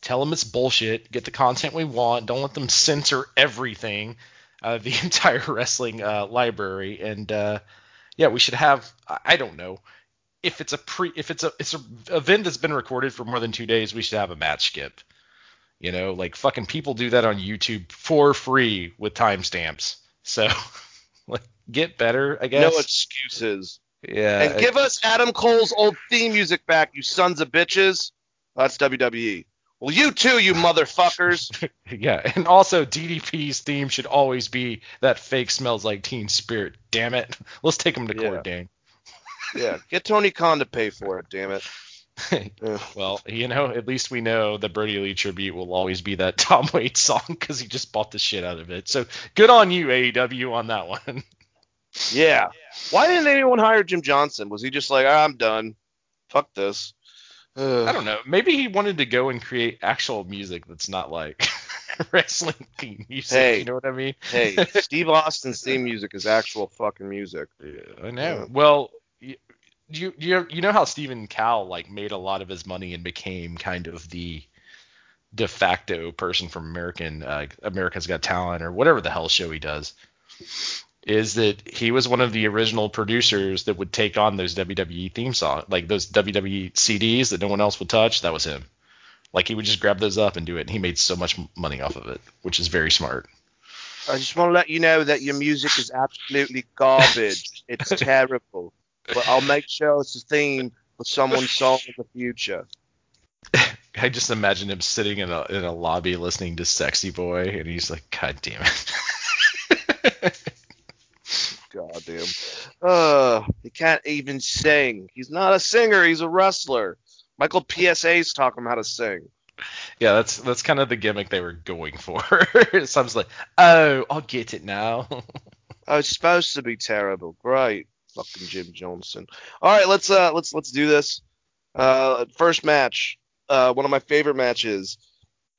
tell them it's bullshit, get the content we want. Don't let them censor everything, uh, the entire wrestling uh, library. And uh, yeah, we should have. I don't know if it's a pre if it's a it's a event that's been recorded for more than two days, we should have a match skip. You know, like fucking people do that on YouTube for free with timestamps. So, like, get better, I guess. No excuses. yeah. and give us Adam Cole's old theme music back, you sons of bitches. That's WWE. Well, you too, you motherfuckers. yeah, and also DDP's theme should always be that fake smells like Teen Spirit. Damn it, let's take him to court, Yeah. dang. yeah, get Tony Khan to pay for it. Damn it. Well, you know, at least we know the Brodie Lee tribute will always be that Tom Waits song because he just bought the shit out of it. So good on you, AEW, on that one. Yeah. Why didn't anyone hire Jim Johnston? Was he just like, "Ah, I'm done. Fuck this. Ugh. I don't know. Maybe he wanted to go and create actual music that's not like wrestling theme music. Hey. You know what I mean? Hey, Steve Austin's theme music is actual fucking music. Yeah, I know. Yeah. Well, you, you you know how Stephen Cowell like made a lot of his money and became kind of the de facto person from American uh, America's Got Talent or whatever the hell show he does. Is that he was one of the original producers that would take on those WWE theme songs, like those WWE CDs that no one else would touch. That was him. Like he would just grab those up and do it, and he made so much money off of it, which is very smart. I just want to let you know that your music is absolutely garbage. it's terrible. But I'll make sure it's a theme for someone's song in the future. I just imagine him sitting in a in a lobby listening to Sexy Boy, and he's like, God damn it. God damn. Uh, he can't even sing. He's not a singer. He's a wrestler. Michael P.S. Hayes taught him how to sing. yeah, that's that's kind of the gimmick they were going for. so I was like, oh, I'll get it now. Oh, it's supposed to be terrible. Great, fucking Jim Johnston. All right, let's uh, let's let's do this. Uh, first match, uh, one of my favorite matches,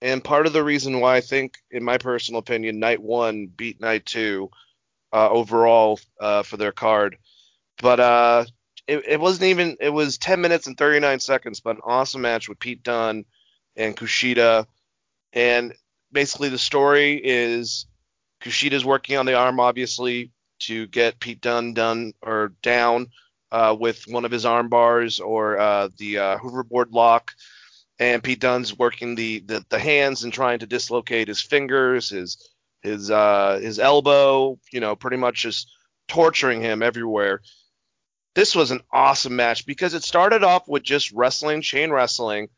and part of the reason why I think, in my personal opinion, night one beat night two, uh, overall uh, for their card. But uh, it, it wasn't even. It was 10 minutes and 39 seconds, but an awesome match with Pete Dunne and Kushida, and basically the story is Kushida's working on the arm, obviously, to get Pete Dunne done or down uh, with one of his arm bars or uh, the uh, hoverboard lock. And Pete Dunne's working the, the the hands and trying to dislocate his fingers, his his uh, his elbow, you know, pretty much just torturing him everywhere. This was an awesome match because it started off with just wrestling, chain wrestling,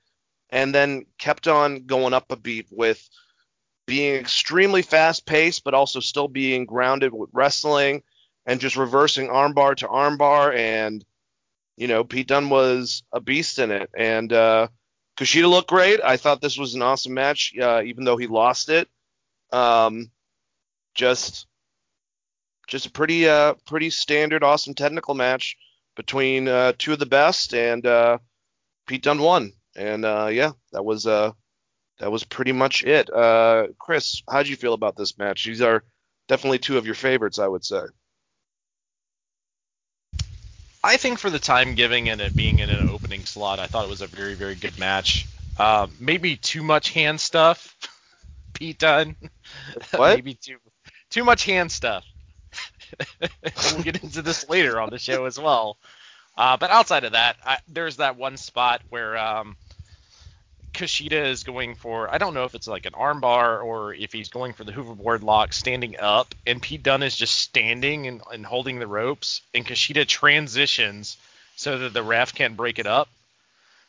and then kept on going up a beat with being extremely fast paced, but also still being grounded with wrestling and just reversing armbar to armbar. And, you know, Pete Dunne was a beast in it. And uh, Kushida looked great. I thought this was an awesome match, uh, even though he lost it. Um, just, just a pretty, uh, pretty standard, awesome technical match between uh, two of the best, and uh, Pete Dunne won. And uh, yeah, that was uh, that was pretty much it. Uh, Chris, how'd you feel about this match? These are definitely two of your favorites, I would say. I think for the time giving and it being in an opening slot, I thought it was a very, very good match. Uh, maybe too much hand stuff. Pete Dunne. What? maybe too too much hand stuff. we'll get into this later on the show as well. Uh, but outside of that, I, there's that one spot where um, Kushida is going for I don't know if it's like an armbar or if he's going for the hoverboard lock standing up and Pete Dunne is just standing and, and holding the ropes and Kushida transitions so that the ref can't break it up.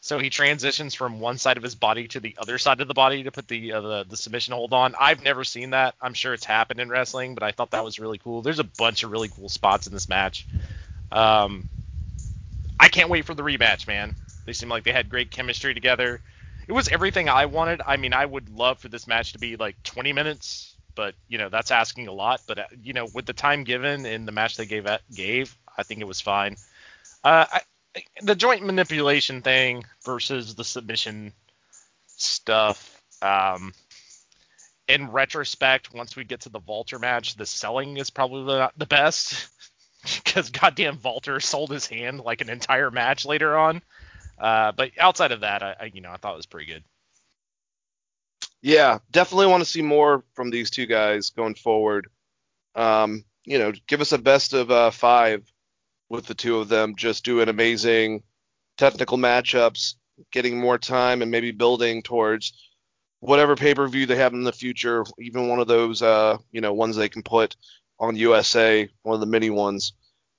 So he transitions from one side of his body to the other side of the body to put the uh, the, the submission hold on. I've never seen that. I'm sure it's happened in wrestling, but I thought that was really cool. There's a bunch of really cool spots in this match. Um, I can't wait for the rematch, man. They seem like they had great chemistry together. It was everything I wanted. I mean, I would love for this match to be like 20 minutes, but you know that's asking a lot. But uh, you know, with the time given in the match they gave gave, I think it was fine. Uh, I, the joint manipulation thing versus the submission stuff. Um, in retrospect, once we get to the Walter match, the selling is probably the, the best because goddamn Walter sold his hand like an entire match later on. Uh, but outside of that, I, I, you know I thought it was pretty good. Yeah, definitely want to see more from these two guys going forward. Um, you know, give us a best of uh, five with the two of them, just doing amazing technical matchups, getting more time, and maybe building towards whatever pay per view they have in the future. Even one of those, uh, you know, ones they can put on USA, one of the mini ones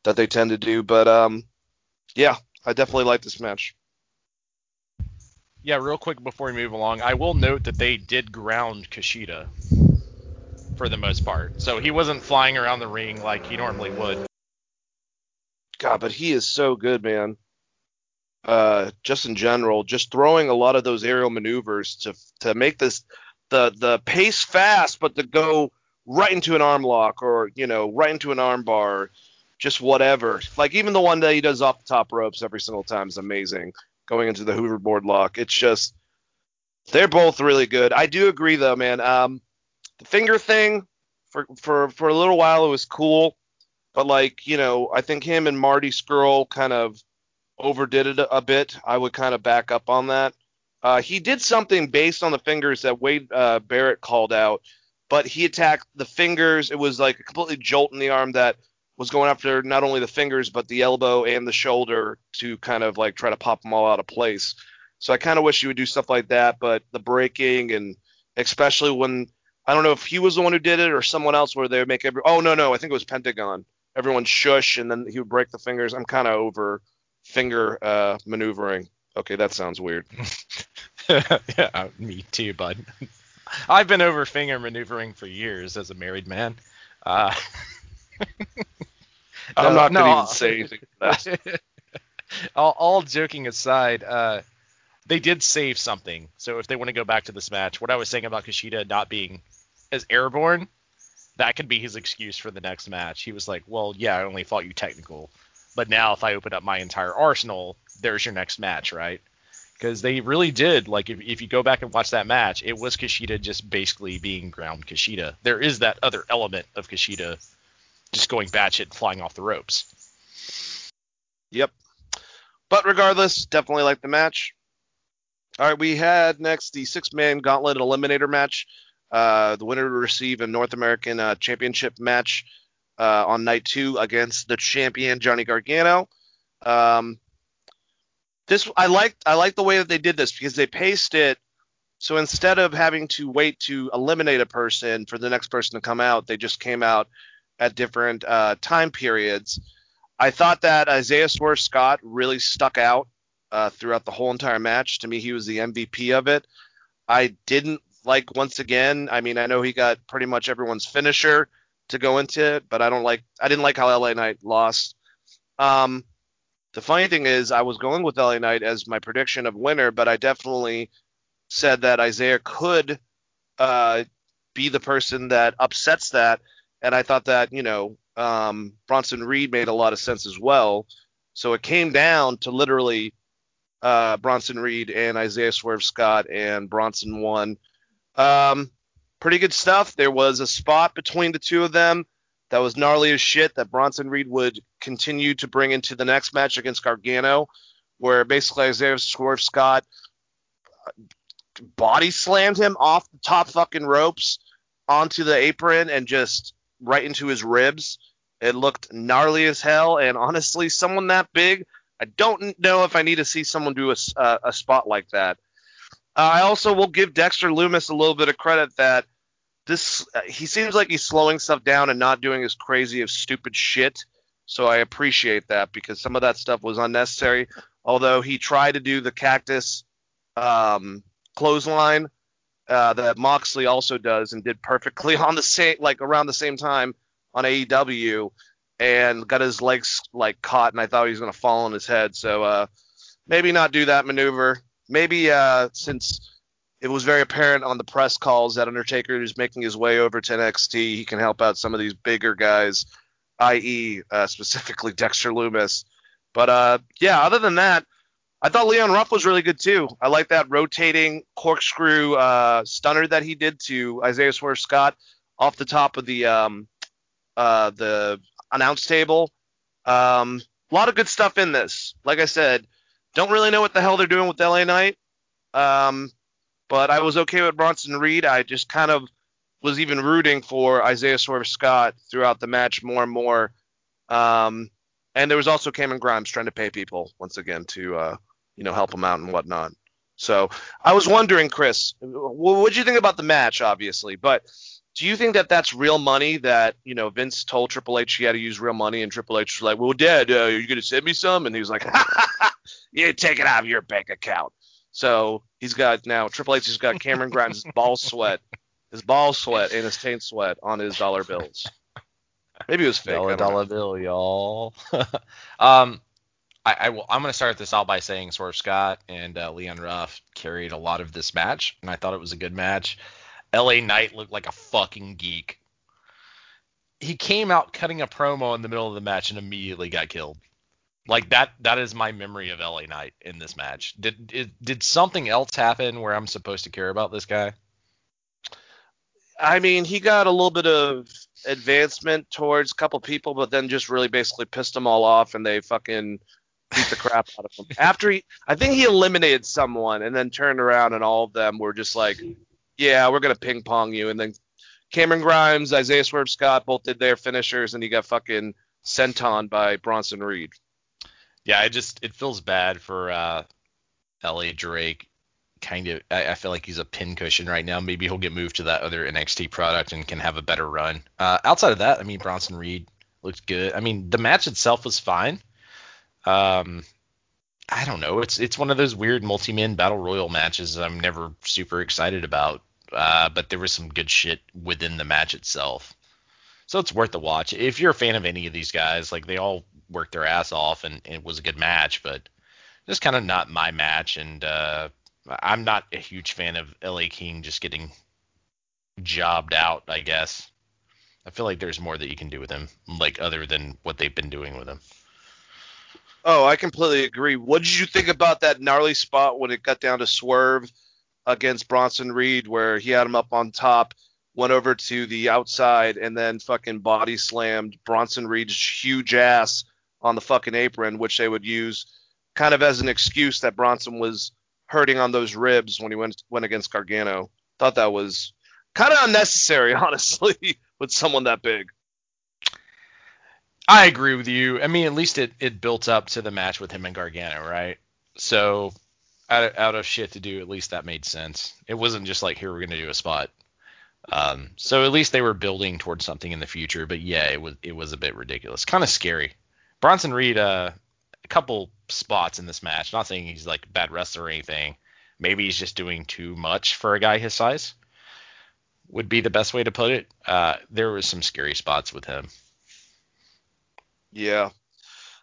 that they tend to do. But um, yeah, I definitely like this match. Yeah, real quick before we move along, I will note that they did ground Kushida for the most part. So he wasn't flying around the ring like he normally would. God, but he is so good, man. Uh, just in general, just throwing a lot of those aerial maneuvers to to make this the the pace fast, but to go right into an arm lock or you know right into an arm bar, just whatever. Like even the one that he does off the top ropes every single time is amazing going into the hoverboard lock. It's just they're both really good. I do agree though, man. Um, the finger thing for for for a little while it was cool, but like you know, I think him and Marty Scurll kind of overdid it a, a bit. I would kind of back up on that. Uh, he did something based on the fingers that Wade uh, Barrett called out, but he attacked the fingers. It was like a completely jolt in the arm that was going after not only the fingers but the elbow and the shoulder to kind of like try to pop them all out of place. So I kind of wish you would do stuff like that, but the breaking and especially when I don't know if he was the one who did it or someone else where they would make every oh no no I think it was Pentagon everyone shush and then he would break the fingers. I'm kind of over finger uh, maneuvering. Okay, that sounds weird. yeah, me too, bud. I've been over finger maneuvering for years as a married man. Uh, I'm not no, gonna even say anything. all, all, joking aside, uh, they did save something. So if they want to go back to this match, what I was saying about Kushida not being as airborne, that could be his excuse for the next match. He was like, "Well, yeah, I only fought you technical, but now if I open up my entire arsenal, there's your next match, right?" Because they really did. Like, if, if you go back and watch that match, it was Kushida just basically being ground Kushida. There is that other element of Kushida just going batshit and flying off the ropes. Yep. But regardless, definitely like the match. All right, we had next the six man gauntlet eliminator match. Uh, the winner will receive a North American uh, Championship match uh, on night two against the champion Johnny Gargano. Um, this I liked I like the way that they did this because they paced it so instead of having to wait to eliminate a person for the next person to come out, they just came out at different uh, time periods. I thought that Isaiah Swerve Scott really stuck out uh, throughout the whole entire match. To me, he was the MVP of it. I didn't like once again. I mean, I know he got pretty much everyone's finisher to go into it, but I don't like. I didn't like how LA Knight lost. Um, the funny thing is, I was going with LA Knight as my prediction of winner, but I definitely said that Isaiah could uh, be the person that upsets that and I thought that you know um, Bronson Reed made a lot of sense as well. So it came down to literally uh, Bronson Reed and Isaiah Swerve Scott, and Bronson won. Um, pretty good stuff. There was a spot between the two of them that was gnarly as shit that Bronson Reed would continue to bring into the next match against Gargano, where basically Isaiah Swerve Scott body slammed him off the top fucking ropes onto the apron and just right into his ribs. It looked gnarly as hell, and honestly, someone that big, I don't know if I need to see someone do a, uh, a spot like that. I also will give Dexter Lumis a little bit of credit that this uh, he seems like he's slowing stuff down and not doing as crazy of stupid shit. So I appreciate that because some of that stuff was unnecessary. Although he tried to do the cactus um, clothesline uh, that Moxley also does and did perfectly on the same like around the same time on AEW and got his legs like caught and I thought he was gonna fall on his head. So uh, maybe not do that maneuver. Maybe uh, since it was very apparent on the press calls that Undertaker is making his way over to NXT, he can help out some of these bigger guys, i.e., uh, specifically Dexter Lumis. But uh, yeah, other than that, I thought Leon Ruff was really good too. I like that rotating corkscrew uh, stunner that he did to Isaiah Swerve Scott off the top of the um, uh, the announce table. Um, a lot of good stuff in this. Like I said, don't really know what the hell they're doing with LA Knight. Um, but I was okay with Bronson Reed. I just kind of was even rooting for Isaiah Swerve Scott throughout the match more and more. Um, and there was also Cameron Grimes trying to pay people once again to uh, you know help him out and whatnot. So I was wondering, Chris, what do you think about the match? Obviously, but do you think that that's real money that you know Vince told Triple H he had to use real money, and Triple H was like, "Well, Dad, uh, are you gonna send me some?" And he was like, "You take it out of your bank account." So he's got now Triple H has got Cameron Grimes' ball sweat, his ball sweat and his taint sweat on his dollar bills. Maybe it was fake. Dollar dollar know. bill, y'all. um, I, I will. I'm going to start this out by saying Swerve Scott and uh, Leon Ruff carried a lot of this match, and I thought it was a good match. L.A. Knight looked like a fucking geek. He came out cutting a promo in the middle of the match and immediately got killed. Like that. That is my memory of L.A. Knight in this match. Did did, did something else happen where I'm supposed to care about this guy? I mean, he got a little bit of advancement towards a couple people, but then just really basically pissed them all off, and they fucking beat the crap out of him. After he, I think he eliminated someone, and then turned around, and all of them were just like, "Yeah, we're gonna ping pong you." And then Cameron Grimes, Isaiah Swerve Scott both did their finishers, and he got fucking sent on by Bronson Reed. Yeah, I just it feels bad for uh, L.A. Drake. Kind of, I, I feel like he's a pincushion right now. Maybe he'll get moved to that other NXT product and can have a better run. Uh, outside of that, I mean, Bronson Reed looked good. I mean, the match itself was fine. Um, I don't know. It's it's one of those weird multi-man battle royal matches I'm never super excited about. Uh, but there was some good shit within the match itself. So it's worth the watch. If you're a fan of any of these guys, like they all worked their ass off and, and it was a good match, but just kind of not my match. And uh, I'm not a huge fan of LA King just getting jobbed out, I guess. I feel like there's more that you can do with him, like other than what they've been doing with him. Oh, I completely agree. What did you think about that gnarly spot when it got down to Swerve against Bronson Reed, where he had him up on top, went over to the outside, and then fucking body slammed Bronson Reed's huge ass on the fucking apron, which they would use kind of as an excuse that Bronson was hurting on those ribs when he went went against Gargano. Thought that was kind of unnecessary, honestly, with someone that big. I agree with you. I mean, at least it, it built up to the match with him and Gargano, right? So out of, out of shit to do, at least that made sense. It wasn't just like here we're gonna do a spot. Um, so at least they were building towards something in the future. But yeah, it was it was a bit ridiculous, kind of scary. Bronson Reed, uh, a couple spots in this match. Not saying he's like bad wrestler or anything. Maybe he's just doing too much for a guy his size. Would be the best way to put it. Uh, there was some scary spots with him. Yeah.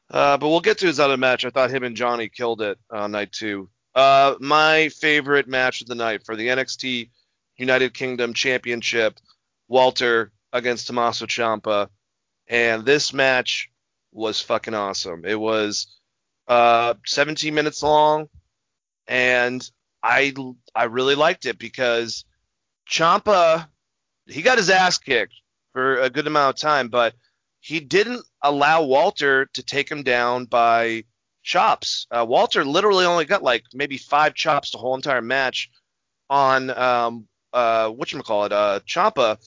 Uh, but we'll get to his other match. I thought him and Johnny killed it on night two. Uh, my favorite match of the night for the NXT United Kingdom Championship, Walter against Tommaso Ciampa. And this match was fucking awesome. It was uh, 17 minutes long, and I I really liked it because Ciampa he got his ass kicked for a good amount of time, but he didn't allow Walter to take him down by chops. Uh, Walter literally only got like maybe five chops the whole entire match on um uh whatchamacallit, uh Ciampa.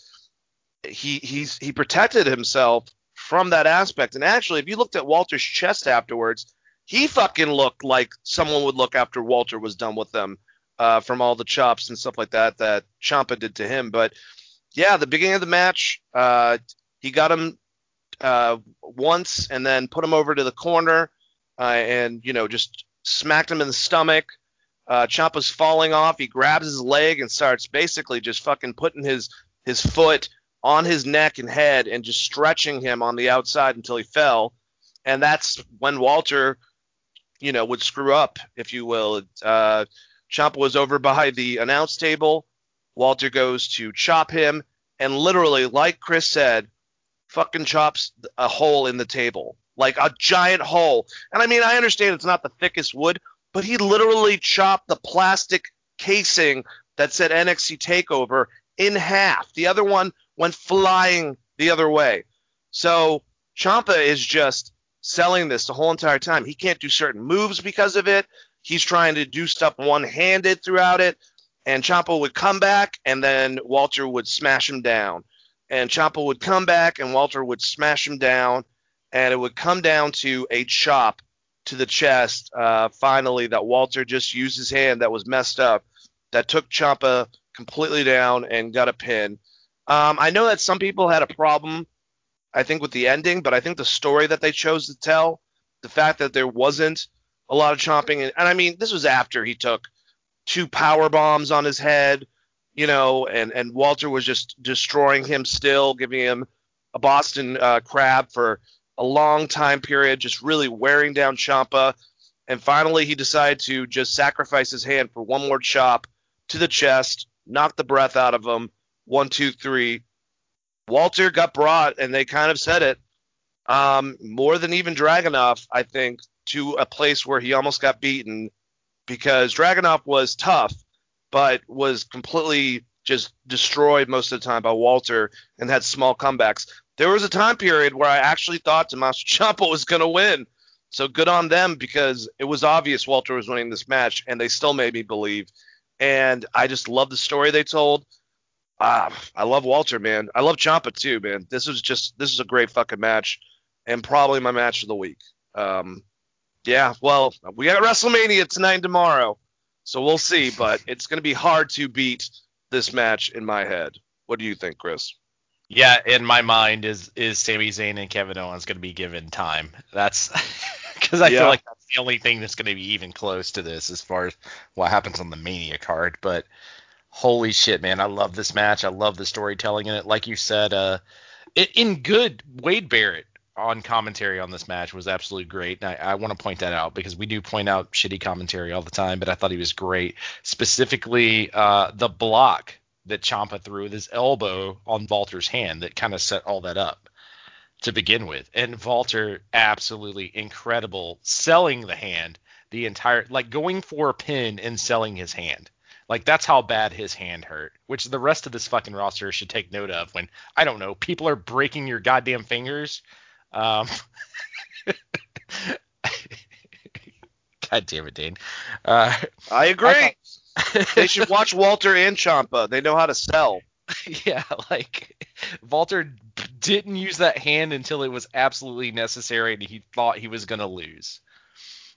He he's he protected himself from that aspect. And actually if you looked at Walter's chest afterwards, he fucking looked like someone would look after Walter was done with them. uh, from all the chops and stuff like that that Ciampa did to him. But yeah, the beginning of the match, uh, he got him uh, once and then put him over to the corner uh, and you know just smacked him in the stomach. Uh, Ciampa's falling off. He grabs his leg and starts basically just fucking putting his his foot on his neck and head and just stretching him on the outside until he fell. And that's when Walter, you know, would screw up, if you will. Uh, Ciampa was over by the announce table. Walter goes to chop him, and literally, like Chris said, fucking chops a hole in the table, like a giant hole. And I mean, I understand it's not the thickest wood, but he literally chopped the plastic casing that said NXT Takeover in half. The other one went flying the other way. So Ciampa is just selling this the whole entire time. He can't do certain moves because of it. He's trying to do stuff one-handed throughout it. And Ciampa would come back, and then Walter would smash him down. And Ciampa would come back, and Walter would smash him down. And it would come down to a chop to the chest. Uh, finally, that Walter just used his hand that was messed up, that took Ciampa completely down and got a pin. Um, I know that some people had a problem, I think, with the ending, but I think the story that they chose to tell, the fact that there wasn't a lot of chomping, and, and I mean, this was after he took two power bombs on his head, you know, and and Walter was just destroying him still, giving him a Boston uh, crab for a long time period, just really wearing down Ciampa. And finally, he decided to just sacrifice his hand for one more chop to the chest, knock the breath out of him. One, two, three. Walter got brought, and they kind of said it um, more than even Dragunov, I think, to a place where he almost got beaten because Dragunov was tough, but was completely just destroyed most of the time by Walter and had small comebacks. There was a time period where I actually thought Tommaso Ciampa was going to win. So good on them because it was obvious Walter was winning this match, and they still made me believe. And I just love the story they told. Ah, I love Walter, man. I love Ciampa too, man. This was just this is a great fucking match, and probably my match of the week. Um, yeah, well, we got WrestleMania tonight and tomorrow, so we'll see. But it's going to be hard to beat this match in my head. What do you think, Chris? Yeah, in my mind is is Sami Zayn and Kevin Owens going to be given time. That's because I Yeah. feel like that's the only thing that's going to be even close to this as far as what happens on the Mania card. But holy shit, man, I love this match. I love the storytelling in it. Like you said, uh, in good, Wade Barrett on commentary on this match was absolutely great. And I, I want to point that out because we do point out shitty commentary all the time, but I thought he was great. Specifically, uh, the block that Ciampa threw with his elbow on Walter's hand that kind of set all that up to begin with. And Walter absolutely incredible selling the hand the entire like going for a pin and selling his hand. Like that's how bad his hand hurt, which the rest of this fucking roster should take note of when I don't know, people are breaking your goddamn fingers. Um God damn it, Dane. Uh, I agree. I they should watch Walter and Ciampa. They know how to sell. yeah, like Walter didn't use that hand until it was absolutely necessary and he thought he was going to lose.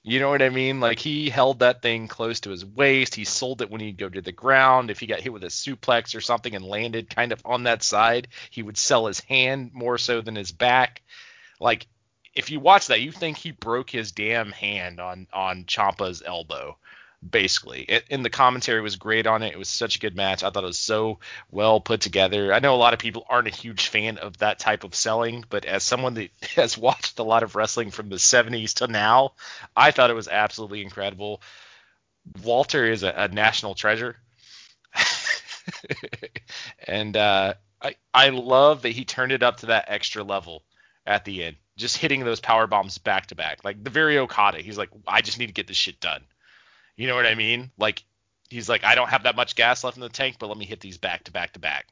You know what I mean? Like he held that thing close to his waist. He sold it when he'd go to the ground. If he got hit with a suplex or something and landed kind of on that side, he would sell his hand more so than his back. Like if you watch that, you think he broke his damn hand on on Ciampa's elbow basically. It, and the commentary was great on it. It was such a good match. I thought it was so well put together. I know a lot of people aren't a huge fan of that type of selling, but as someone that has watched a lot of wrestling from the 70s to now, I thought it was absolutely incredible. Walter is a, a national treasure. and uh, I I love that he turned it up to that extra level at the end, just hitting those power bombs back to back, like the very Okada. He's like, I just need to get this shit done. You know what I mean? Like he's like, I don't have that much gas left in the tank, but let me hit these back to back to back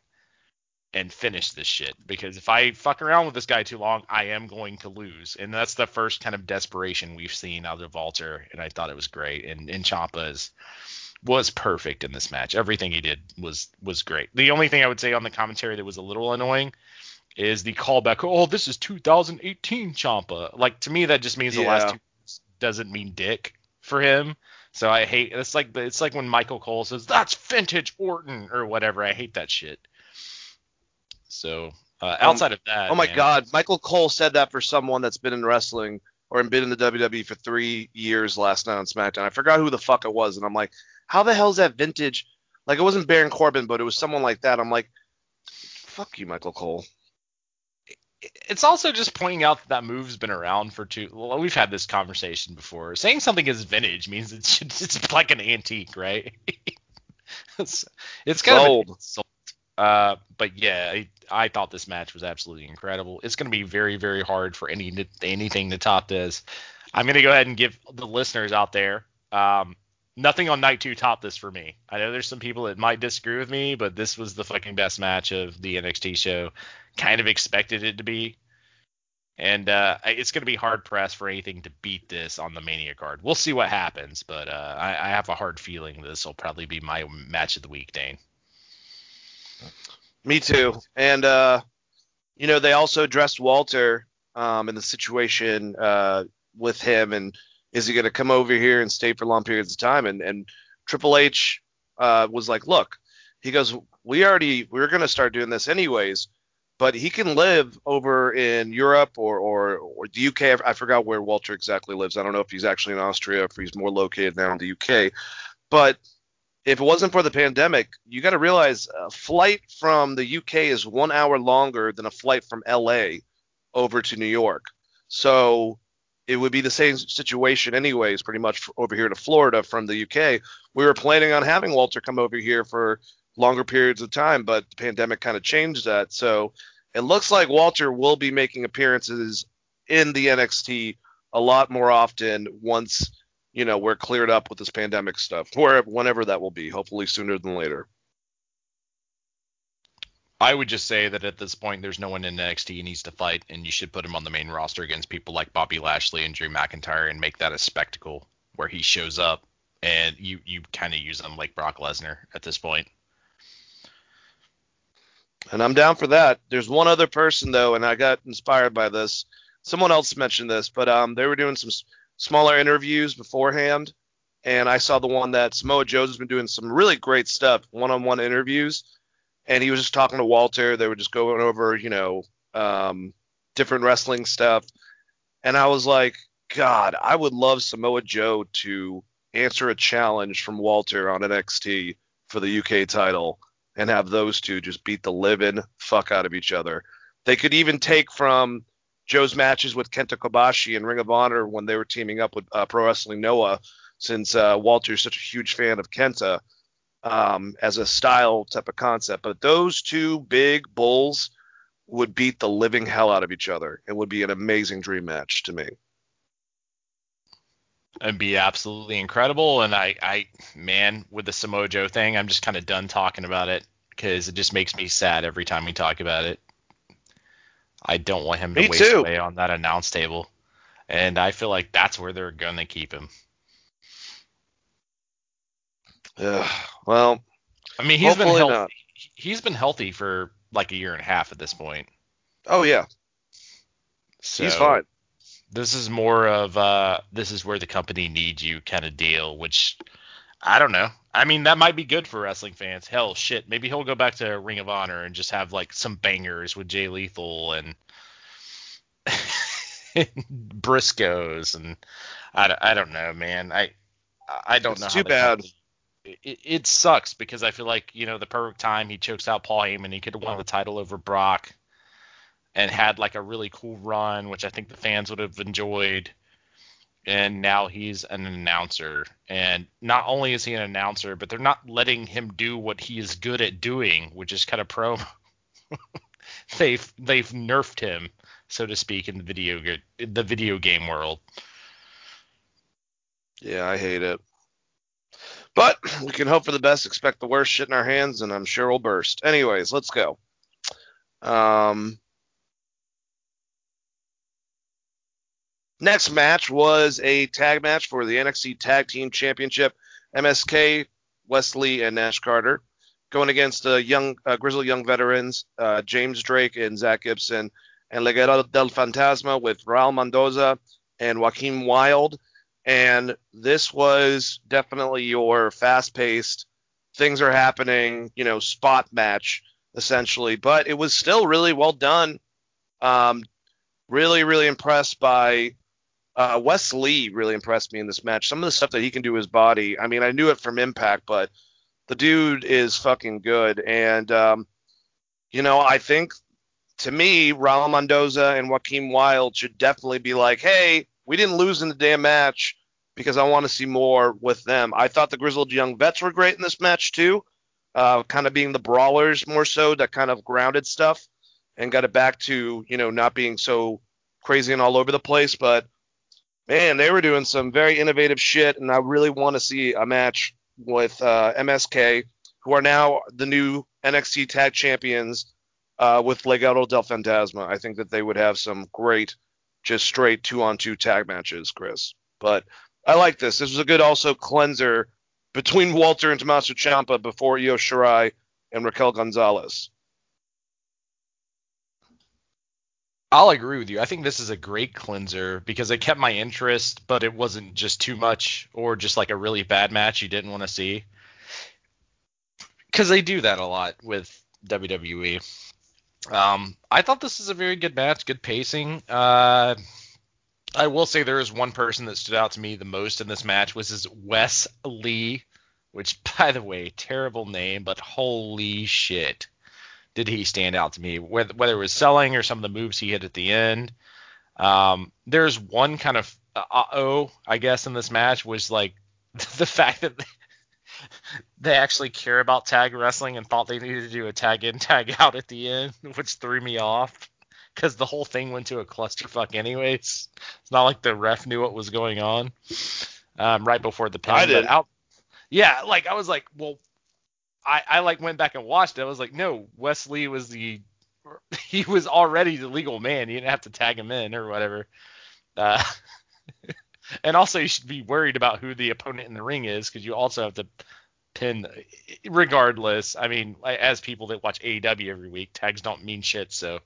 and finish this shit. Because if I fuck around with this guy too long, I am going to lose. And that's the first kind of desperation we've seen out of Walter, and I thought it was great. And and Ciampa was perfect in this match. Everything he did was was great. The only thing I would say on the commentary that was a little annoying is the callback. Oh, this is 2018 Ciampa. Like to me, that just means the last Yeah. two doesn't mean dick for him So I hate it's like it's like when Michael Cole says that's vintage Orton or whatever. I hate that shit. So uh, outside of that, Oh my man, God, Michael Cole said that for someone that's been in wrestling or been in the WWE for three years last night on SmackDown. I forgot who the fuck it was, and I'm like, how the hell is that vintage? Like it wasn't Baron Corbin, but it was someone like that. I'm like, fuck you, Michael Cole. It's also just pointing out that that move's been around for two. Well, we've had this conversation before. Saying something is vintage means it's it's like an antique, right? it's it's kind Sold. of insult. Uh, but yeah, I, I thought this match was absolutely incredible. It's going to be very very hard for any anything to top this. I'm going to go ahead and give the listeners out there. Um, nothing on night two topped this for me. I know there's some people that might disagree with me, but this was the fucking best match of the NXT show. Kind of expected it to be. And uh, it's going to be hard pressed for anything to beat this on the Mania card. We'll see what happens, but uh, I, I have a hard feeling this will probably be my match of the week, Dane. Me too. And uh, you know, they also addressed Walter um, in the situation uh, with him, and is he going to come over here and stay for long periods of time? And and Triple H uh, was like, look, he goes, we already we're going to start doing this anyways, but he can live over in Europe or or, or the UK. I forgot where Walter exactly lives. I don't know if he's actually in Austria, or if he's more located now in the UK, but if it wasn't for the pandemic, you got to realize a flight from the UK is one hour longer than a flight from LA over to New York. So it would be the same situation, anyways, pretty much over here to Florida from the UK. We were planning on having Walter come over here for longer periods of time, but the pandemic kind of changed that. So it looks like Walter will be making appearances in the NXT a lot more often once you know we're cleared up with this pandemic stuff, where whenever that will be, hopefully sooner than later. I would just say that at this point, there's no one in NXT he needs to fight, and you should put him on the main roster against people like Bobby Lashley and Drew McIntyre and make that a spectacle where he shows up and you you kind of use him like Brock Lesnar at this point. And I'm down for that. There's one other person though, and I got inspired by this. Someone else mentioned this, but um, they were doing some s- smaller interviews beforehand, and I saw the one that Samoa Joe's been doing some really great stuff, one-on-one interviews, and he was just talking to Walter. They were just going over, you know, um, different wrestling stuff, and I was like, God, I would love Samoa Joe to answer a challenge from Walter on NXT for the UK title and have those two just beat the living fuck out of each other. They could even take from Joe's matches with Kenta Kobashi and Ring of Honor when they were teaming up with uh, Pro Wrestling Noah, since uh, Walter's such a huge fan of Kenta um, as a style type of concept. But those two big bulls would beat the living hell out of each other. It would be an amazing dream match to me. and be absolutely incredible. And I, I, man, with the Samoa Joe thing, I'm just kind of done talking about it because it just makes me sad every time we talk about it. I don't want him to Me waste too. away on that announce table, and I feel like that's where they're going to keep him. Ugh, well, I mean, he's been healthy. not. He's been healthy for like a year and a half at this point. oh yeah, So he's fine. This is more of uh, this is where the company needs you kind of deal, which I don't know. I mean, that might be good for wrestling fans. Hell, shit, maybe he'll go back to Ring of Honor and just have like some bangers with Jay Lethal and Briscoes and I, don't- I don't know, man. I I don't It's know. too bad. company- It, it sucks because I feel like you know the perfect time he chokes out Paul Heyman. He could have won the title over Brock and had like a really cool run, which I think the fans would have enjoyed. And now he's an announcer, and not only is he an announcer, but they're not letting him do what he is good at doing, which is kind of pro. they've they've nerfed him, so to speak, in the video the video game world. Yeah, I hate it. But we can hope for the best, expect the worst, shit in our hands, and I'm sure we'll burst. Anyways, let's go. Um, next match was a tag match for the NXT Tag Team Championship. MSK, Wes Lee, and Nash Carter going against the young, uh, grizzled young veterans, uh, James Drake and Zach Gibson, and Legado del Fantasma with Raul Mendoza and Joaquin Wilde And this was definitely your fast paced, things are happening, you know, spot match essentially. But it was still really well done. Um, really, really impressed by uh, Wes Lee. Really impressed me in this match. Some of the stuff that he can do his body. I mean, I knew it from Impact, but the dude is fucking good. And um, you know, I think to me, Raul Mendoza and Joaquin Wilde should definitely be like, hey, we didn't lose in the damn match because I want to see more with them. I thought the Grizzled Young Vets were great in this match too, uh, kind of being the brawlers more so, that kind of grounded stuff, and got it back to you know not being so crazy and all over the place. But man, they were doing some very innovative shit, and I really want to see a match with uh, MSK, who are now the new NXT Tag Champions uh, with Legado del Fantasma. I think that they would have some great, just straight two on two tag matches, Chris. But I like this. This was a good also cleanser between Walter and Tommaso Ciampa before Io Shirai and Raquel Gonzalez. I'll agree with you. I think this is a great cleanser because it kept my interest, but it wasn't just too much or just like a really bad match you didn't want to see. Because they do that a lot with WWE. Um, I thought this was a very good match, good pacing. Uh, I will say there is one person that stood out to me the most in this match was his Wes Lee, which by the way, terrible name, but holy shit, did he stand out to me? Whether, whether it was selling or some of the moves he hit at the end. Um, there's one kind of uh oh, I guess, in this match was like the fact that they actually care about tag wrestling and thought they needed to do a tag in, tag out at the end, which threw me off because the whole thing went to a clusterfuck anyways. It's not like the ref knew what was going on um, right before the pin. I did. Out, yeah, like I was like, well, I, I like went back and watched it. I was like, no, Wesley was the he was already the legal man. You didn't have to tag him in or whatever. Uh, and also, you should be worried about who the opponent in the ring is because you also have to pin. Regardless, I mean, as people that watch AEW every week, tags don't mean shit. So,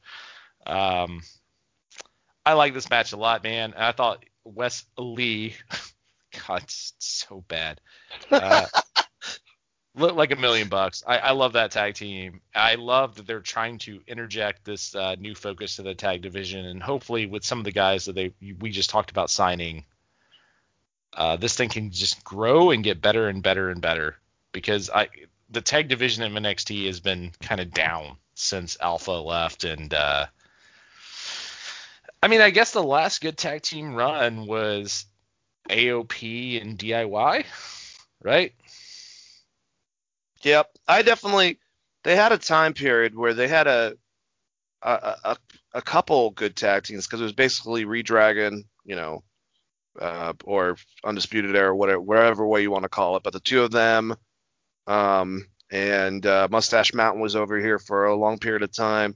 um, I like this match a lot, man. I thought Wes Lee, God, so bad. Uh, look like a million bucks. I, I love that tag team. I love that they're trying to interject this uh, new focus to the tag division, and hopefully with some of the guys that they we just talked about signing, uh, this thing can just grow and get better and better and better. Because I the tag division in NXT has been kind of down since Alpha left, and uh, I mean I guess the last good tag team run was AOP and DIY, right? Yep, I definitely. They had a time period where they had a a a, a couple good tag teams because it was basically Redragon, you know, uh, or Undisputed Era, whatever, whatever way you want to call it. But the two of them, um, and uh, Mustache Mountain was over here for a long period of time,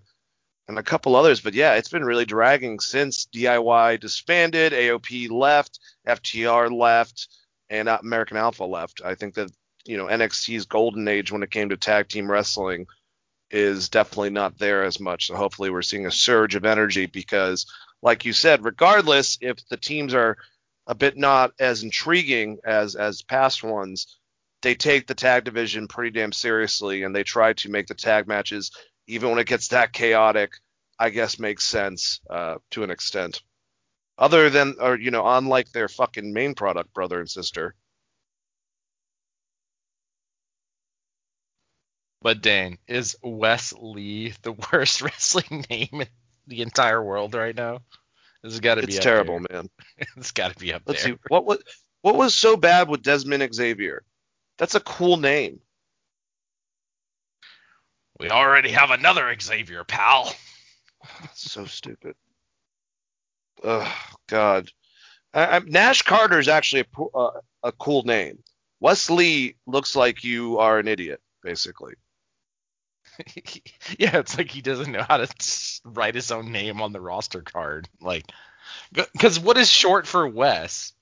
and a couple others. But yeah, it's been really dragging since DIY disbanded, AOP left, FTR left, and uh, American Alpha left. I think that you know NXT's golden age when it came to tag team wrestling is definitely not there as much. So hopefully we're seeing a surge of energy because, like you said, regardless if the teams are a bit not as intriguing as as past ones, they take the tag division pretty damn seriously and they try to make the tag matches even when it gets that chaotic. I guess makes sense uh, to an extent. Other than, or you know, unlike their fucking main product, brother and sister. But dang, is Wes Lee the worst wrestling name in the entire world right now? This has got to be It's terrible, there. man. it's got to be up Let's there. see what was what was so bad with Desmond Xavier. That's a cool name. We already have another Xavier, pal. so stupid. Oh God. I, I, Nash Carter is actually a, uh, a cool name. Wesley looks like you are an idiot, basically. yeah, it's like he doesn't know how to write his own name on the roster card. Like, because what is short for Wes?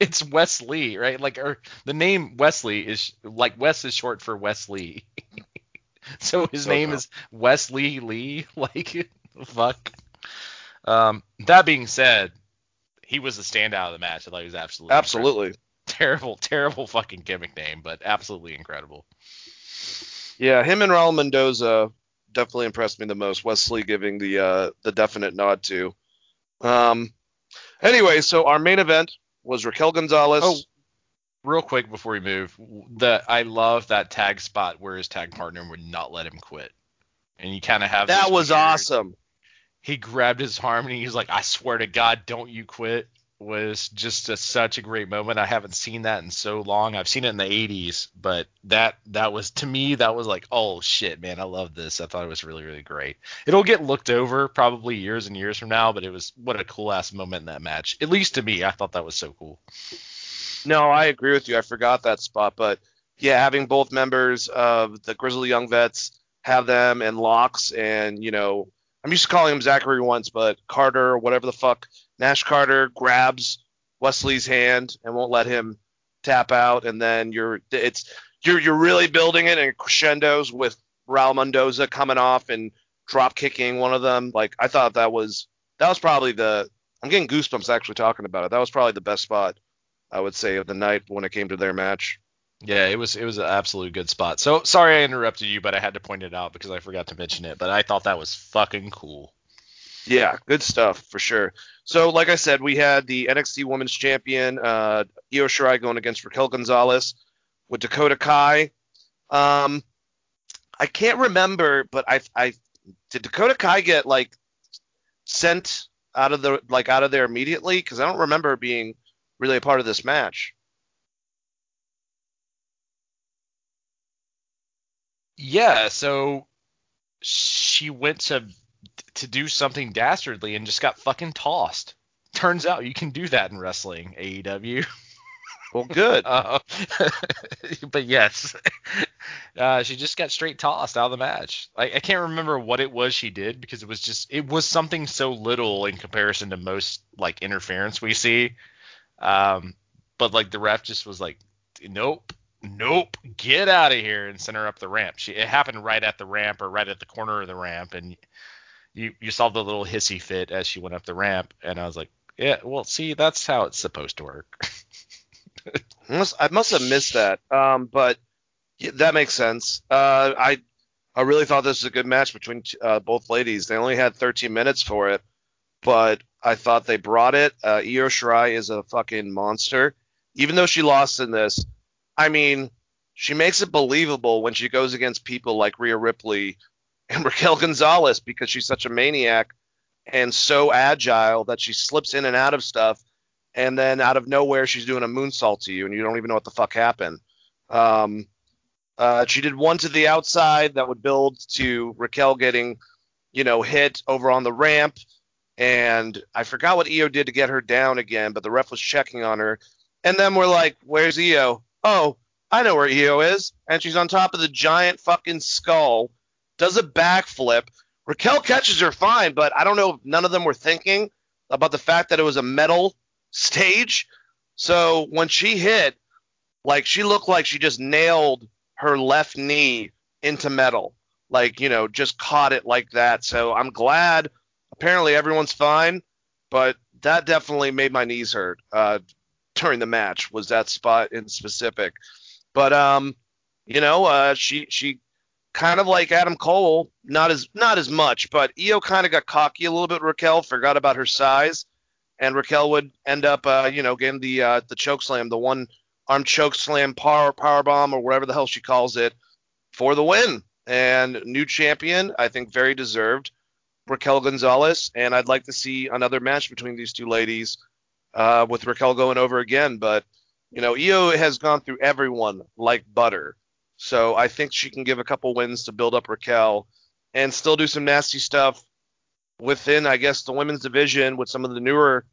It's Wesley, right? Like, or the name Wesley is like Wes is short for Wesley. so his So name dumb. is Wesley Lee. Like, fuck. Um, that being said, he was the standout of the match. I thought he was absolutely incredible. Absolutely. terrible, terrible fucking gimmick name, but absolutely incredible. Yeah, him and Raul Mendoza definitely impressed me the most. Wesley giving the uh, the definite nod to. Um. Anyway, so our main event was Raquel Gonzalez. Oh, Real quick before we move, the I love that tag spot where his tag partner would not let him quit, and you kind of have that was weird- awesome. He grabbed his arm and he's like, "I swear to God, don't you quit." Was just a, such a great moment. I haven't seen that in so long. I've seen it in the 80s, but that that was to me that was like, oh shit, man, I love this. I thought it was really really great. It'll get looked over probably years and years from now, but it was what a cool ass moment in that match. At least to me, I thought that was so cool. No, I agree with you. I forgot that spot, but yeah, having both members of the Grizzly Young Vets have them and Locks and you know, I'm used to calling him Zachary Wentz, but Carter or whatever the fuck, Nash Carter grabs Wesley's hand and won't let him tap out, and then you're it's you're you're really building it in crescendos with Raul Mendoza coming off and drop kicking one of them. Like I thought that was that was probably the I'm getting goosebumps actually talking about it. That was probably the best spot I would say of the night when it came to their match. Yeah, it was it was an absolute good spot. So sorry I interrupted you, but I had to point it out because I forgot to mention it. But I thought that was fucking cool. Yeah, good stuff for sure. So, like I said, we had the NXT Women's Champion uh, Io Shirai going against Raquel Gonzalez with Dakota Kai. Um, I can't remember, but I, I did Dakota Kai get like sent out of the like out of there immediately because I don't remember being really a part of this match. Yeah, so she went to to do something dastardly and just got fucking tossed. Turns out you can do that in wrestling, AEW. Well, good. Uh, but yes, uh, she just got straight tossed out of the match. I, I can't remember what it was she did because it was just it was something so little in comparison to most like interference we see. Um, but like the ref just was like, nope, nope, get out of here and sent her up the ramp. She it happened right at the ramp or right at the corner of the ramp, and you you saw the little hissy fit as she went up the ramp, and I was like, yeah, well, see, that's how it's supposed to work. I must, I must have missed that. Um, but yeah, that makes sense. Uh, I I really thought this was a good match between uh, both ladies. They only had 13 minutes for it, but I thought they brought it. Uh, Io Shirai is a fucking monster. Even though she lost in this, I mean, she makes it believable when she goes against people like Rhea Ripley and Raquel Gonzalez because she's such a maniac and so agile that she slips in and out of stuff and then out of nowhere she's doing a moonsault to you and you don't even know what the fuck happened. Um, uh, she did one to the outside that would build to Raquel getting, you know, hit over on the ramp. And I forgot what Io did to get her down again, but the ref was checking on her. And then we're like, where's Io? Oh, I know where Io is. And she's on top of the giant fucking skull, does a backflip. Raquel catches her fine, but I don't know if none of them were thinking about the fact that it was a metal stage. So when she hit, like she looked like she just nailed her left knee into metal. Like, you know, just caught it like that. So I'm glad apparently everyone's fine, but that definitely made my knees hurt uh, during the match was that spot in specific. But um, you know, uh, she she kind of like Adam Cole, not as not as much, but Io kind of got cocky a little bit. Raquel forgot about her size, and Raquel would end up, uh, you know, getting the uh, the choke slam, the one arm choke slam, power power bomb, or whatever the hell she calls it, for the win. And new champion, I think, very deserved. Raquel Gonzalez, and I'd like to see another match between these two ladies, uh, with Raquel going over again. But you know, Io has gone through everyone like butter, so I think she can give a couple wins to build up Raquel, and still do some nasty stuff within, I guess, the women's division with some of the newer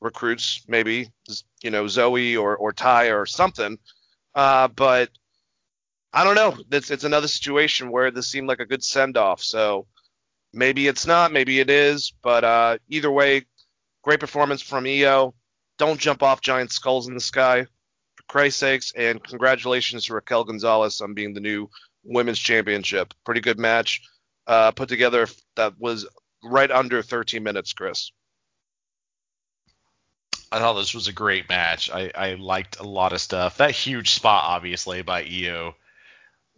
recruits, maybe you know Zoey or or Ty or something. Uh, but I don't know. It's it's another situation where this seemed like a good send off. So maybe it's not, maybe it is. But uh, either way, great performance from Io. Don't jump off giant skulls in the sky, for Christ's sakes, and congratulations to Raquel Gonzalez on being the new women's championship. Pretty good match uh, put together that was right under 13 minutes, Chris. I thought this was a great match. I, I liked a lot of stuff. That huge spot, obviously, by Io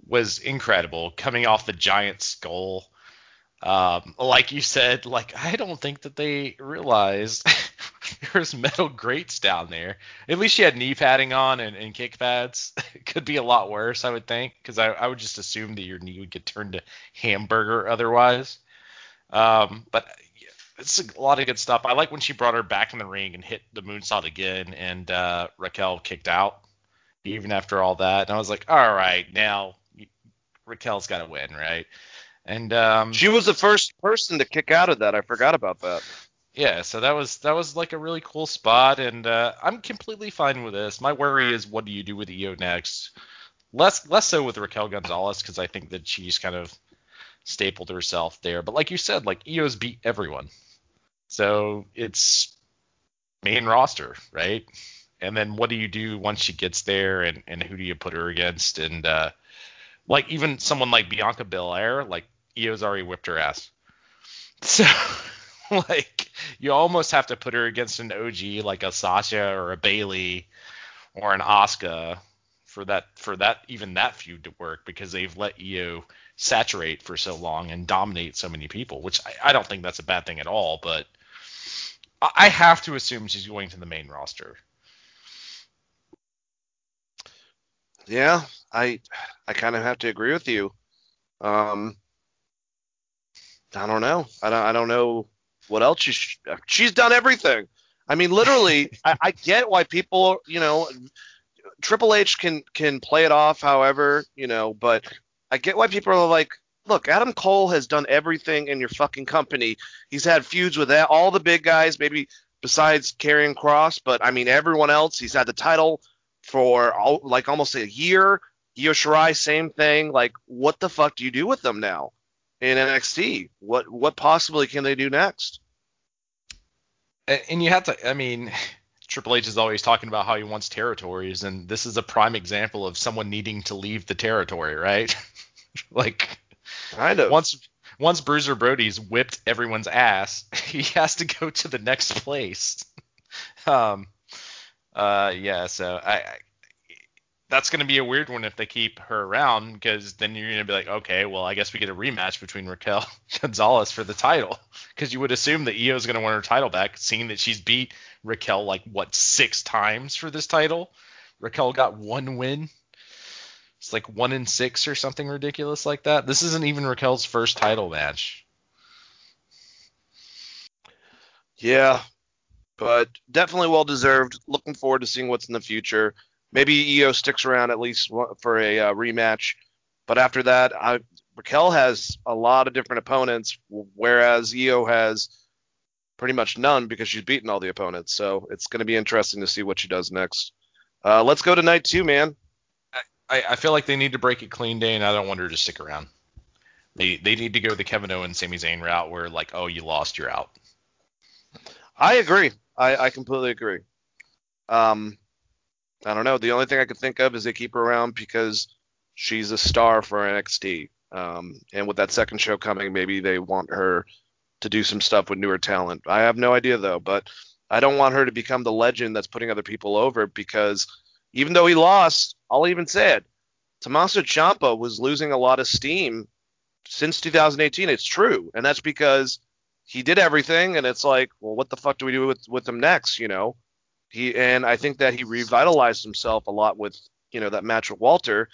was incredible. Coming off the giant skull. Um, like you said, like I don't think that they realized there's metal grates down there. At least she had knee padding on and, and kick pads. It could be a lot worse, I would think, because I, I would just assume that your knee would get turned to hamburger otherwise. Um, but it's a lot of good stuff. I like when she brought her back in the ring and hit the moonsault again, and uh, Raquel kicked out even after all that. And I was like, all right, now Raquel's got to win, right? And um, She was the first person to kick out of that. I forgot about that. yeah, so that was that was like a really cool spot, and uh, I'm completely fine with this. My worry is what do you do with Io next? Less less so with Raquel Gonzalez because I think that she's kind of stapled herself there. But like you said, like Io's beat everyone, so it's main roster, right? And then what do you do once she gets there, and and who do you put her against? And uh, like even someone like Bianca Belair, like Io's already whipped her ass. So like you almost have to put her against an OG like a Sasha or a Bayley or an Asuka for that for that even that feud to work because they've let Io saturate for so long and dominate so many people, which I, I don't think that's a bad thing at all, but I have to assume she's going to the main roster. Yeah, I I kind of have to agree with you. Um, I don't know. I don't I don't know what else she's she's done everything. I mean, literally, I, I get why people, you know, Triple H can can play it off, however, you know, but I get why people are like, look, Adam Cole has done everything in your fucking company. He's had feuds with all the big guys, maybe besides Karrion Kross, but I mean everyone else. He's had the title for all, like almost a year. Io Shirai, same thing. Like, what the fuck do you do with them now in NXT? What what possibly can they do next? And, and you have to, I mean, Triple H is always talking about how he wants territories, and this is a prime example of someone needing to leave the territory, right? like, Kind of. once once Bruiser Brody's whipped everyone's ass, he has to go to the next place. um, uh, yeah, so I, I that's going to be a weird one if they keep her around because then you're going to be like, okay, well, I guess we get a rematch between Raquel Gonzalez for the title because you would assume that Io is going to win her title back, seeing that she's beat Raquel like what six times for this title. Raquel got one win. It's like one in six or something ridiculous like that. This isn't even Raquel's first title match. Yeah, but definitely well deserved. Looking forward to seeing what's in the future. Maybe Io sticks around at least for a uh, rematch, but after that, I, Raquel has a lot of different opponents, whereas Io has pretty much none because she's beaten all the opponents. So it's going to be interesting to see what she does next. Uh, let's go to night two, man. I, I feel like they need to break it clean day, and I don't want her to stick around. They they need to go the Kevin Owens, Sami Zayn route, where like, oh, you lost, you're out. I agree. I, I completely agree. Um, I don't know. The only thing I could think of is they keep her around because she's a star for NXT. Um, and with that second show coming, maybe they want her to do some stuff with newer talent. I have no idea though, but I don't want her to become the legend that's putting other people over because even though he lost, I'll even say it. Tommaso Ciampa was losing a lot of steam since 2018. It's true, and that's because he did everything, and it's like, well, what the fuck do we do with with him next? You know, he and I think that he revitalized himself a lot with you know that match with Walter,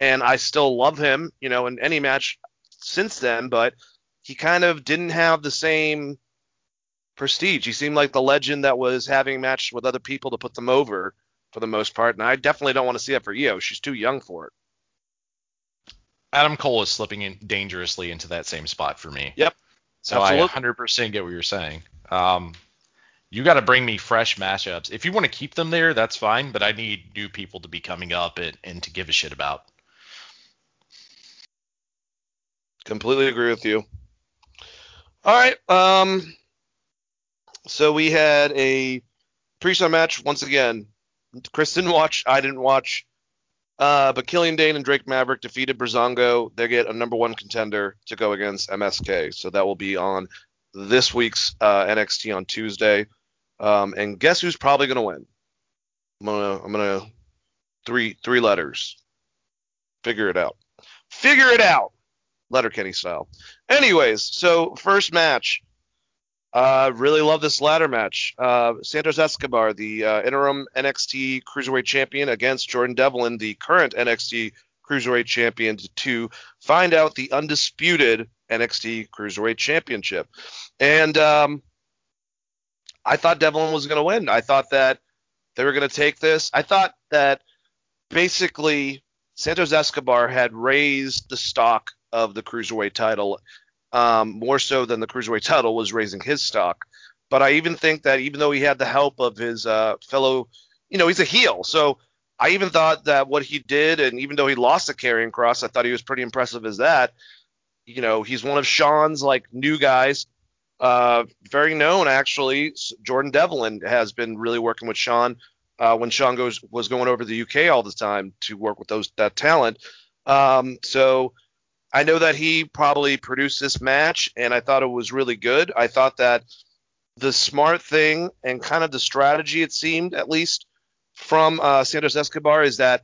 and I still love him, you know, in any match since then, but he kind of didn't have the same prestige. He seemed like the legend that was having matches with other people to put them over for the most part, and I definitely don't want to see that for Io. She's too young for it. Adam Cole is slipping in dangerously into that same spot for me. Yep. So Absolutely. I 100% get what you're saying. Um, you got to bring me fresh mashups. If you want to keep them there, that's fine, but I need new people to be coming up and, and to give a shit about. Completely agree with you. All right. Um. So we had a pre-show match once again. Chris didn't watch. I didn't watch. Uh, but Killian Dain and Drake Maverick defeated Breezango. They get a number one contender to go against MSK. So that will be on this week's uh, NXT on Tuesday. Um, and guess who's probably gonna win? I'm gonna I'm gonna three three letters. Figure it out. Figure it out. Letterkenny style. Anyways, so first match. Uh, really love this ladder match. Uh, Santos Escobar, the uh, interim NXT Cruiserweight Champion, against Jordan Devlin, the current NXT Cruiserweight Champion, to find out the undisputed NXT Cruiserweight Championship. And um, I thought Devlin was going to win. I thought that they were going to take this. I thought that basically Santos Escobar had raised the stock of the cruiserweight title um, more so than the cruiserweight title was raising his stock. But I even think that even though he had the help of his uh, fellow, you know, he's a heel, so I even thought that what he did, and even though he lost the Karrion Kross, I thought he was pretty impressive as that. You know, he's one of Shawn's like new guys, uh, very known actually. Jordan Devlin has been really working with Shawn uh, when Shawn goes was going over to the UK all the time to work with those that talent. Um, so I know that he probably produced this match, and I thought it was really good. I thought that the smart thing and kind of the strategy, it seemed at least from uh, Santos Escobar, is that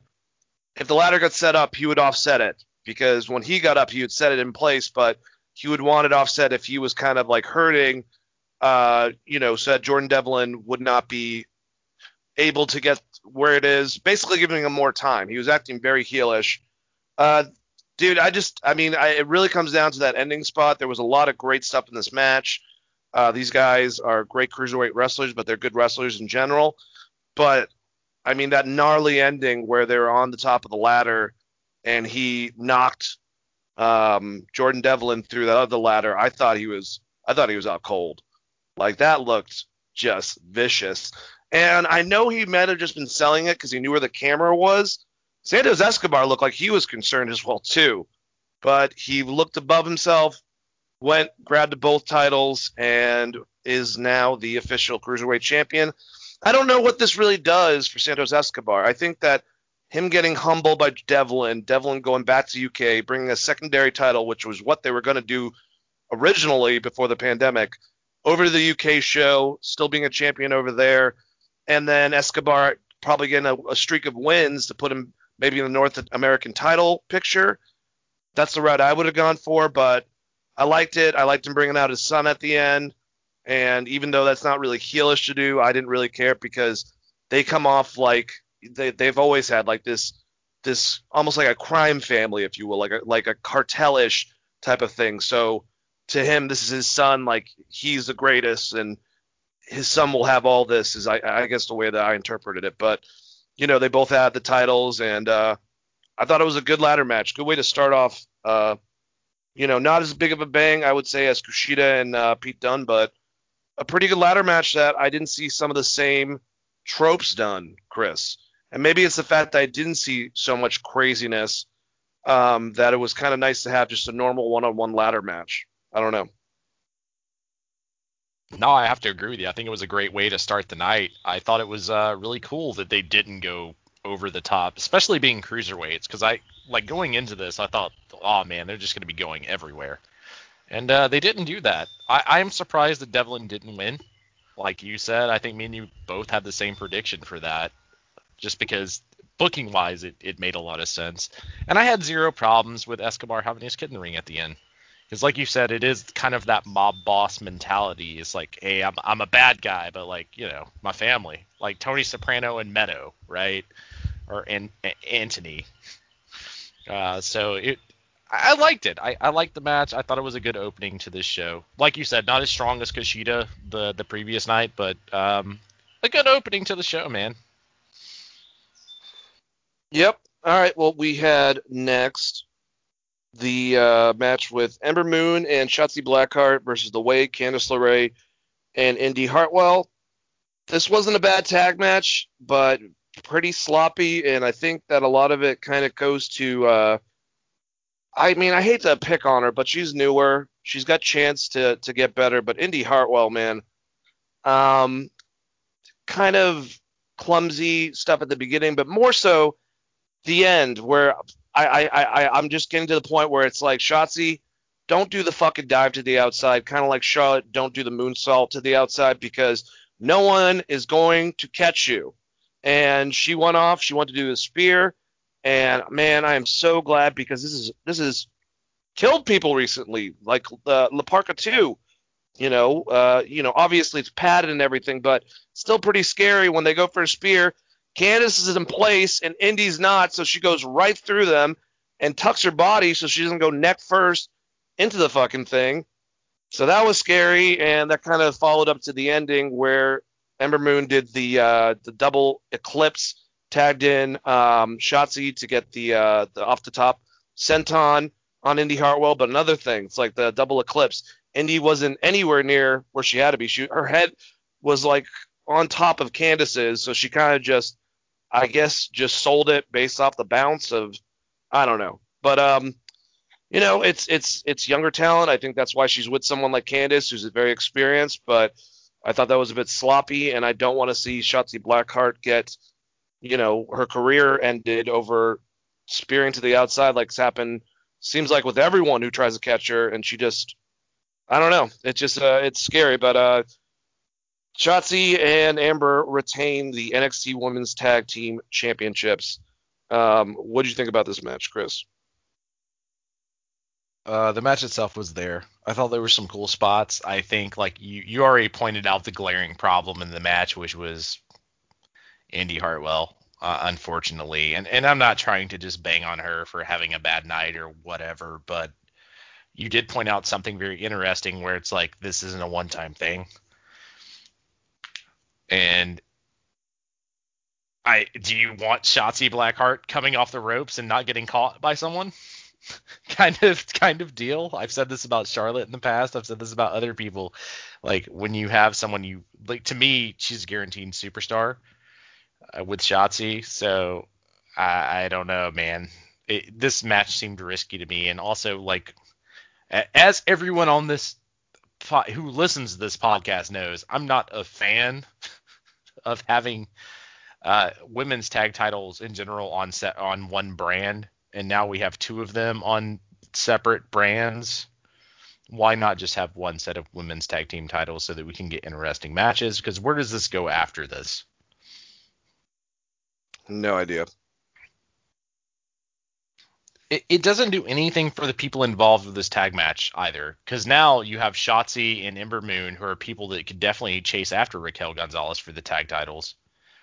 if the ladder got set up, he would offset it because when he got up, he would set it in place, but he would want it offset if he was kind of like hurting, uh, you know, so that Jordan Devlin would not be able to get where it is, basically giving him more time. He was acting very heelish. Uh, dude, I just, I mean, I, it really comes down to that ending spot. There was a lot of great stuff in this match. Uh, these guys are great cruiserweight wrestlers, but they're good wrestlers in general. But I mean, that gnarly ending where they're on the top of the ladder and he knocked um, Jordan Devlin through that other ladder. I thought he was, I thought he was out cold. Like that looked just vicious. And I know he might have just been selling it because he knew where the camera was. Santos Escobar looked like he was concerned as well too, but he looked above himself, went grabbed both titles, and is now the official cruiserweight champion. I don't know what this really does for Santos Escobar. I think that him getting humbled by Devlin, Devlin going back to UK, bringing a secondary title, which was what they were going to do originally before the pandemic, over to the UK show, still being a champion over there, and then Escobar probably getting a, a streak of wins to put him maybe in the North American title picture. That's the route I would have gone for, but I liked it. I liked him bringing out his son at the end. And even though that's not really heelish to do, I didn't really care because they come off like they, they've always had like this this almost like a crime family, if you will, like a like a cartelish type of thing. So to him, this is his son, like he's the greatest, and his son will have all this. Is I, I guess the way that I interpreted it. But you know, they both had the titles, and uh, I thought it was a good ladder match. Good way to start off. Uh, you know, not as big of a bang, I would say, as Kushida and uh, Pete Dunne, but a pretty good ladder match that I didn't see some of the same tropes done, Chris. And maybe it's the fact that I didn't see so much craziness um, that it was kind of nice to have just a normal one-on-one ladder match. I don't know. No, I have to agree with you. I think it was a great way to start the night. I thought it was uh, really cool that they didn't go over the top, especially being cruiserweights, because I like going into this, I thought, oh man, they're just going to be going everywhere, and uh, they didn't do that. I, I'm surprised that Devlin didn't win. Like you said, I think me and you both had the same prediction for that, just because booking wise, it, it made a lot of sense, and I had zero problems with Escobar having his kid in the ring at the end because like you said it is kind of that mob boss mentality it's like hey I'm, I'm a bad guy but like you know my family like tony soprano and meadow right or and anthony uh, so it I liked it. I, I liked the match. I thought it was a good opening to this show. Like you said, not as strong as Kushida the the previous night, but um, a good opening to the show, man. Yep. All right. Well, we had next the uh, match with Ember Moon and Shotzi Blackheart versus The Way, Candice LeRae, and Indy Hartwell. This wasn't a bad tag match, but pretty sloppy, and I think that a lot of it kind of goes to. Uh, I mean, I hate to pick on her, but she's newer. She's got chance to to get better, but Indy Hartwell, man, um, kind of clumsy stuff at the beginning, but more so the end where I, I, I, I'm just getting to the point where it's like Shotzi, don't do the fucking dive to the outside, kind of like Charlotte, don't do the moonsault to the outside because no one is going to catch you. And she went off. She wanted to do the spear. And man, I am so glad because this is this is killed people recently, like uh, La Parka 2. You know, uh, you know, obviously it's padded and everything, but still pretty scary when they go for a spear. Candice is in place and Indy's not, so she goes right through them and tucks her body so she doesn't go neck first into the fucking thing. So that was scary, and that kind of followed up to the ending where Ember Moon did the uh, the double eclipse, tagged in um, Shotzi to get the, uh, the off the top senton on Indy Hartwell. But another thing, it's like the double eclipse. Indy wasn't anywhere near where she had to be. She her head was like on top of Candice's, so she kind of just, I guess, just sold it based off the bounce of, I don't know. But um, you know, it's it's it's younger talent. I think that's why she's with someone like Candice, who's very experienced. But I thought that was a bit sloppy, and I don't want to see Shotzi Blackheart get, you know, her career ended over spearing to the outside like it's happened. Seems like with everyone who tries to catch her, and she just, I don't know. It's just uh, it's scary, but uh, Shotzi and Amber retain the NXT Women's Tag Team Championships. Um, what did you think about this match, Chris? Uh, the match itself was there. I thought there were some cool spots. I think like you you already pointed out the glaring problem in the match, which was Indy Hartwell, uh, unfortunately. And and I'm not trying to just bang on her for having a bad night or whatever, but you did point out something very interesting where it's like this isn't a one-time thing. And I do you want Shotzi Blackheart coming off the ropes and not getting caught by someone? kind of kind of deal. I've said this about Charlotte in the past. I've said this about other people. Like when you have someone you like to me, she's a guaranteed superstar uh, with Shotzi. So I, I don't know, man. It, this match seemed risky to me, and also like as everyone on this who listens to this podcast knows, I'm not a fan of having uh, women's tag titles in general on set on one brand and now we have two of them on separate brands. Why not just have one set of women's tag team titles so that we can get interesting matches? Because where does this go after this? No idea. It, it doesn't do anything for the people involved with this tag match either, because now you have Shotzi and Ember Moon, who are people that could definitely chase after Raquel Gonzalez for the tag titles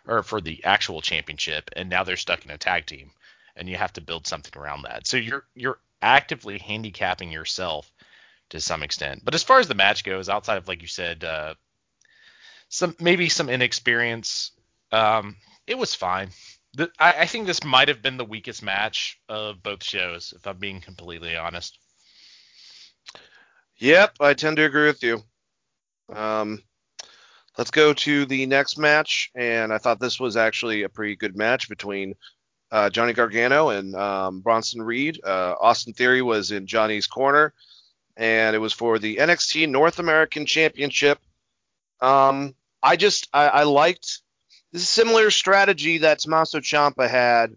or for the actual championship, and now they're stuck in a tag team and you have to build something around that. So you're you're actively handicapping yourself to some extent. But as far as the match goes, outside of like you said, uh, some maybe some inexperience, um, it was fine. I, I think this might have been the weakest match of both shows, if I'm being completely honest. Yep, I tend to agree with you. Um, let's go to the next match, and I thought this was actually a pretty good match between uh, Johnny Gargano and um, Bronson Reed. Uh, Austin Theory was in Johnny's corner, and it was for the NXT North American Championship. Um, I just I, I liked this is similar strategy that Tommaso Ciampa had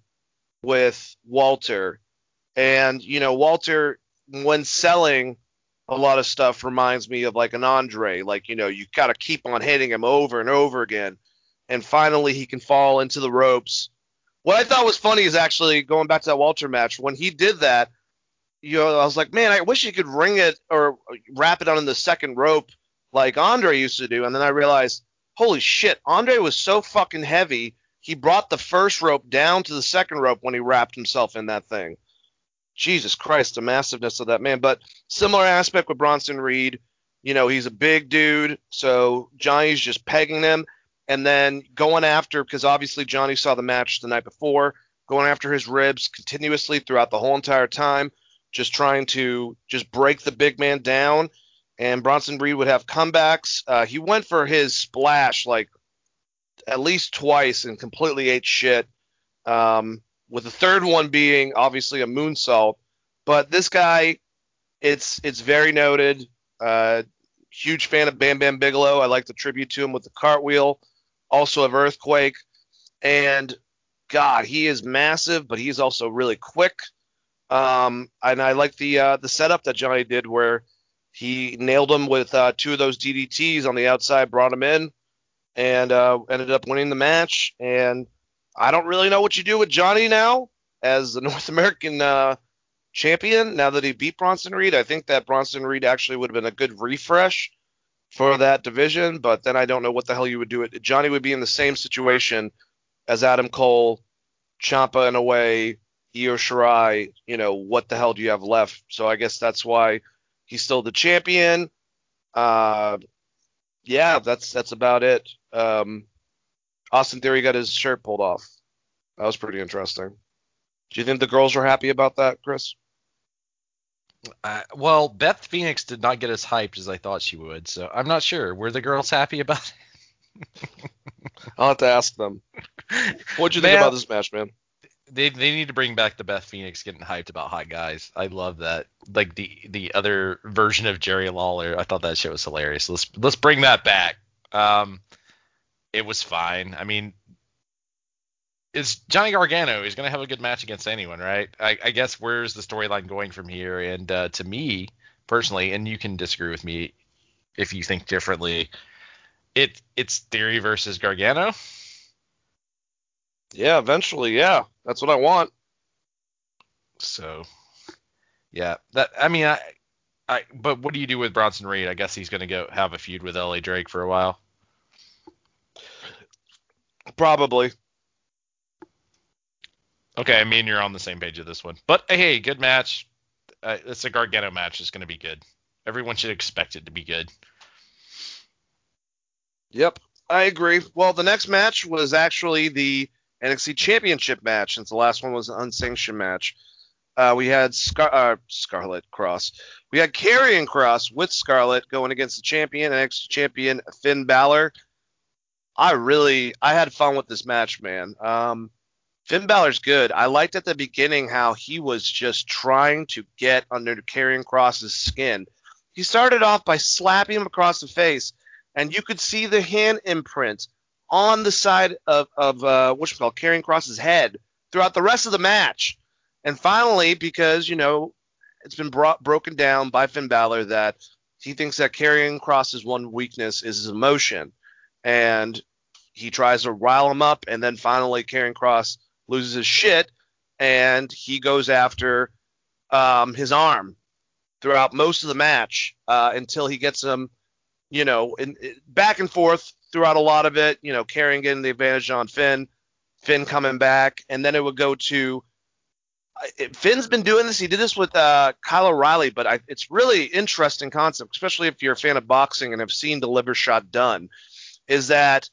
with Walter, and you know Walter when selling a lot of stuff reminds me of like an Andre, like you know you got to keep on hitting him over and over again, and finally he can fall into the ropes what I thought was funny is actually going back to that Walter match when he did that. You know, I was like, man, I wish he could ring it or wrap it on the second rope like Andre used to do. And then I realized, holy shit, Andre was so fucking heavy. He brought the first rope down to the second rope when he wrapped himself in that thing. Jesus Christ, the massiveness of that man. But similar aspect with Bronson Reed. You know, he's a big dude, so Johnny's just pegging him and then going after because obviously Johnny saw the match the night before, going after his ribs continuously throughout the whole entire time, just trying to just break the big man down. And Bronson Reed would have comebacks. Uh, he went for his splash like at least twice and completely ate shit. Um, with the third one being obviously a moonsault. But this guy, it's it's very noted. Uh, huge fan of Bam Bam Bigelow. I like the tribute to him with the cartwheel also of Earthquake. And God, he is massive, but he's also really quick. Um, and I like the uh, the setup that Johnny did where he nailed him with uh, two of those DDTs on the outside, brought him in, and uh, ended up winning the match. And I don't really know what you do with Johnny now as the North American uh, champion. Now that he beat Bronson Reed, I think that Bronson Reed actually would have been a good refresh for that division. But then I don't know what the hell you would do it. Johnny would be in the same situation as Adam Cole, Ciampa in a way, Io Shirai. You know what the hell do you have left? So I guess that's why he's still the champion. Uh, yeah, that's that's about it. Um, Austin Theory got his shirt pulled off. That was pretty interesting. Do you think the girls were happy about that, Chris? Uh, well, Beth Phoenix did not get as hyped as I thought she would, so I'm not sure. Were the girls happy about it? I'll have to ask them. What'd you think about this match, man? They they need to bring back the Beth Phoenix getting hyped about hot guys. I love that. Like the the other version of Jerry Lawler. I thought that shit was hilarious. Let's let's bring that back. Um, it was fine. I mean, it's Johnny Gargano. He's gonna have a good match against anyone, right? I, I guess where's the storyline going from here? And uh, to me personally, and you can disagree with me if you think differently. It it's Theory versus Gargano. Yeah, eventually, yeah. That's what I want. So, yeah, that I mean, I, I, but what do you do with Bronson Reed? I guess he's going to go have a feud with L.A. Drake for a while. Probably. Okay, I mean you're on the same page of this one, but hey, good match. Uh, it's a Gargano match. It's going to be good. Everyone should expect it to be good. Yep, I agree. Well, the next match was actually the NXT Championship match, since the last one was an unsanctioned match. Uh, we had Scar- uh, Scarlet Cross. We had Karrion Kross with Scarlet going against the champion, NXT champion Finn Balor. I really, I had fun with this match, man. Um, Finn Balor's good. I liked at the beginning how he was just trying to get under Karrion Kross's skin. He started off by slapping him across the face, and you could see the hand imprint on the side of of uh, what you call Karrion Kross's head throughout the rest of the match. And finally, because you know it's been brought broken down by Finn Balor that he thinks that Karrion Kross's one weakness is his emotion, and he tries to rile him up, and then finally Karrion Kross loses his shit, and he goes after um, his arm throughout most of the match uh, until he gets him, you know, in, in- back and forth throughout a lot of it. You know, Karrion getting the advantage on Finn, Finn coming back, and then it would go to. Finn's been doing this. He did this with uh, Kyle O'Reilly, but I, it's really interesting concept, especially if you're a fan of boxing and have seen the liver shot done. Is that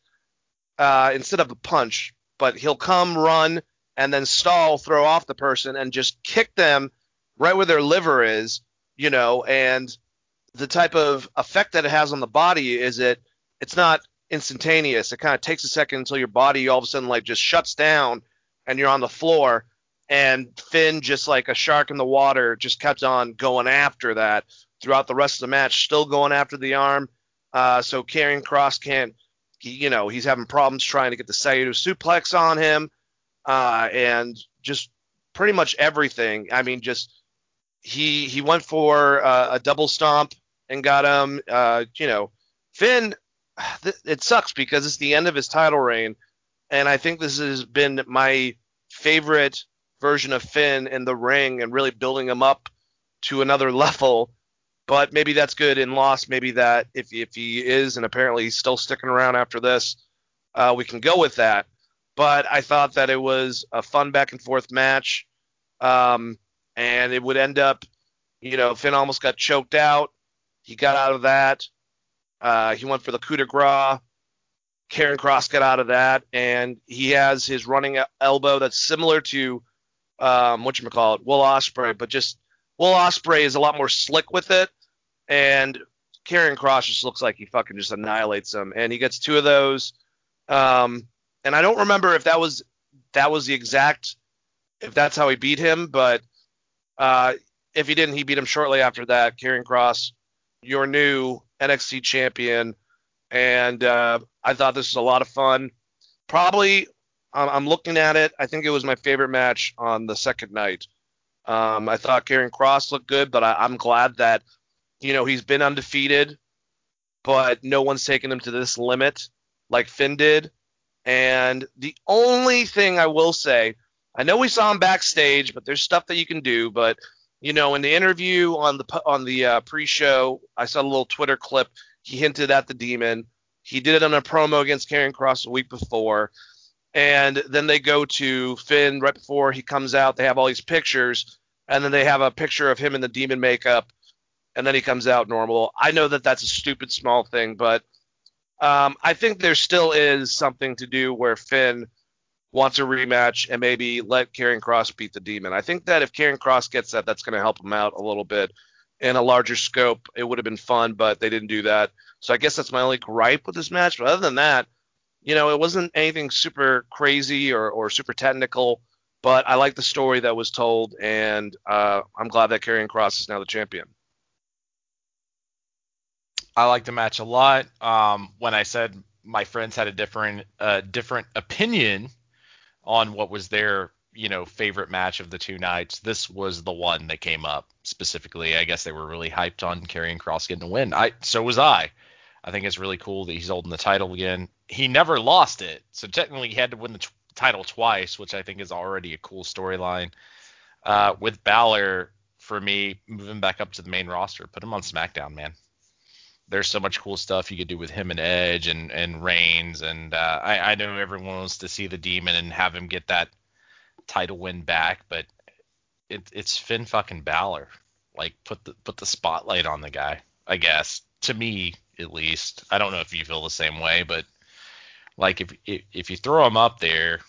uh, instead of a punch, but he'll come, run, and then stall, throw off the person, and just kick them right where their liver is, you know, and the type of effect that it has on the body is it it's not instantaneous. It kind of takes a second until your body all of a sudden like just shuts down and you're on the floor. And Finn, just like a shark in the water, just kept on going after that throughout the rest of the match, still going after the arm. Uh, so Karrion Kross can't, he, you know, he's having problems trying to get the Saito suplex on him, uh, and just pretty much everything. I mean, just he he went for uh, a double stomp and got him. Uh, you know, Finn. It sucks because it's the end of his title reign, and I think this has been my favorite version of Finn in the ring and really building him up to another level. But maybe that's good in loss. Maybe that if if he is, and apparently he's still sticking around after this, uh, we can go with that. But I thought that it was a fun back and forth match, um, and it would end up, you know, Finn almost got choked out. He got out of that. Uh, he went for the coup de grace. Karrion Kross got out of that, and he has his running elbow that's similar to um, what you call it, Will Ospreay, but just Will Ospreay is a lot more slick with it, and Karrion Kross just looks like he fucking just annihilates him, and he gets two of those. Um, and I don't remember if that was that was the exact if that's how he beat him, but uh, if he didn't, he beat him shortly after that. Karrion Kross, your new NXT champion, and uh, I thought this was a lot of fun. Probably, um, I'm looking at it. I think it was my favorite match on the second night. Um, I thought Karrion Kross looked good, but I, I'm glad that you know he's been undefeated, but no one's taken him to this limit. like Finn did. And the only thing I will say, I know we saw him backstage, but there's stuff that you can do. But you know, in the interview on the on the uh, pre-show, I saw a little Twitter clip. He hinted at the demon. He did it on a promo against Karrion Kross a week before. And then they go to Finn right before he comes out. They have all these pictures, and then they have a picture of him in the demon makeup, and then he comes out normal. I know that that's a stupid small thing, but um, I think there still is something to do where Finn wants a rematch and maybe let Karrion Kross beat the demon. I think that if Karrion Kross gets that, that's going to help him out a little bit in a larger scope. It would have been fun, but they didn't do that. So I guess that's my only gripe with this match. But other than that, you know, it wasn't anything super crazy or, or super technical, but I like the story that was told, and uh, I'm glad that Karrion Kross is now the champion. I like the match a lot. Um, when I said my friends had a different uh, different opinion on what was their you know favorite match of the two nights, this was the one that came up specifically. I guess they were really hyped on Karrion Kross getting a win. I so was I. I think it's really cool that he's holding the title again. He never lost it, so technically he had to win the t- title twice, which I think is already a cool storyline. Uh, with Balor, for me, moving back up to the main roster, put him on SmackDown, man there's so much cool stuff you could do with him and Edge and and Reigns, and uh, I, I know everyone wants to see the Demon and have him get that title win back, but it, it's Finn fucking Balor. Like put the put the spotlight on the guy. I guess to me at least. I don't know if you feel the same way, but like if if, if you throw him up there,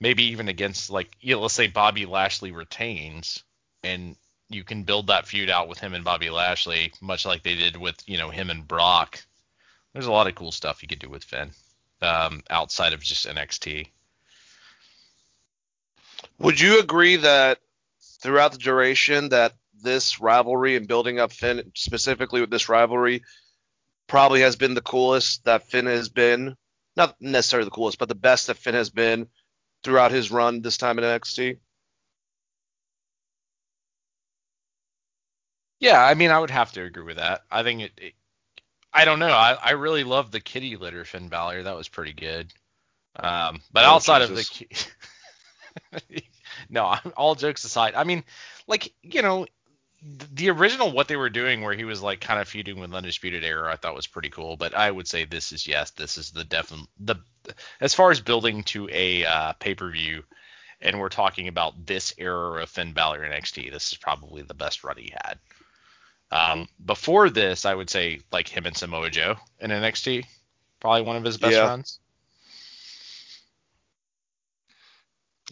maybe even against like you know, let's say Bobby Lashley retains and you can build that feud out with him and Bobby Lashley, much like they did with you know him and Brock. There's a lot of cool stuff you could do with Finn um, outside of just NXT. Would you agree that throughout the duration that this rivalry and building up Finn specifically with this rivalry probably has been the coolest that Finn has been? Not necessarily the coolest, but the best that Finn has been throughout his run this time in NXT. Yeah, I mean, I would have to agree with that. I think it. it I don't know. I, I really love the kitty litter Finn Balor. That was pretty good. Um, but Oh, outside Jesus. of the, no, all jokes aside, I mean, like you know, the original what they were doing, where he was like kind of feuding with Undisputed Era, I thought was pretty cool. But I would say this is yes, this is the definite the as far as building to a uh, pay per view, and we're talking about this era of Finn Balor in NXT. This is probably the best run he had. Um, before this, I would say like him and Samoa Joe in NXT, probably one of his best Yeah. runs.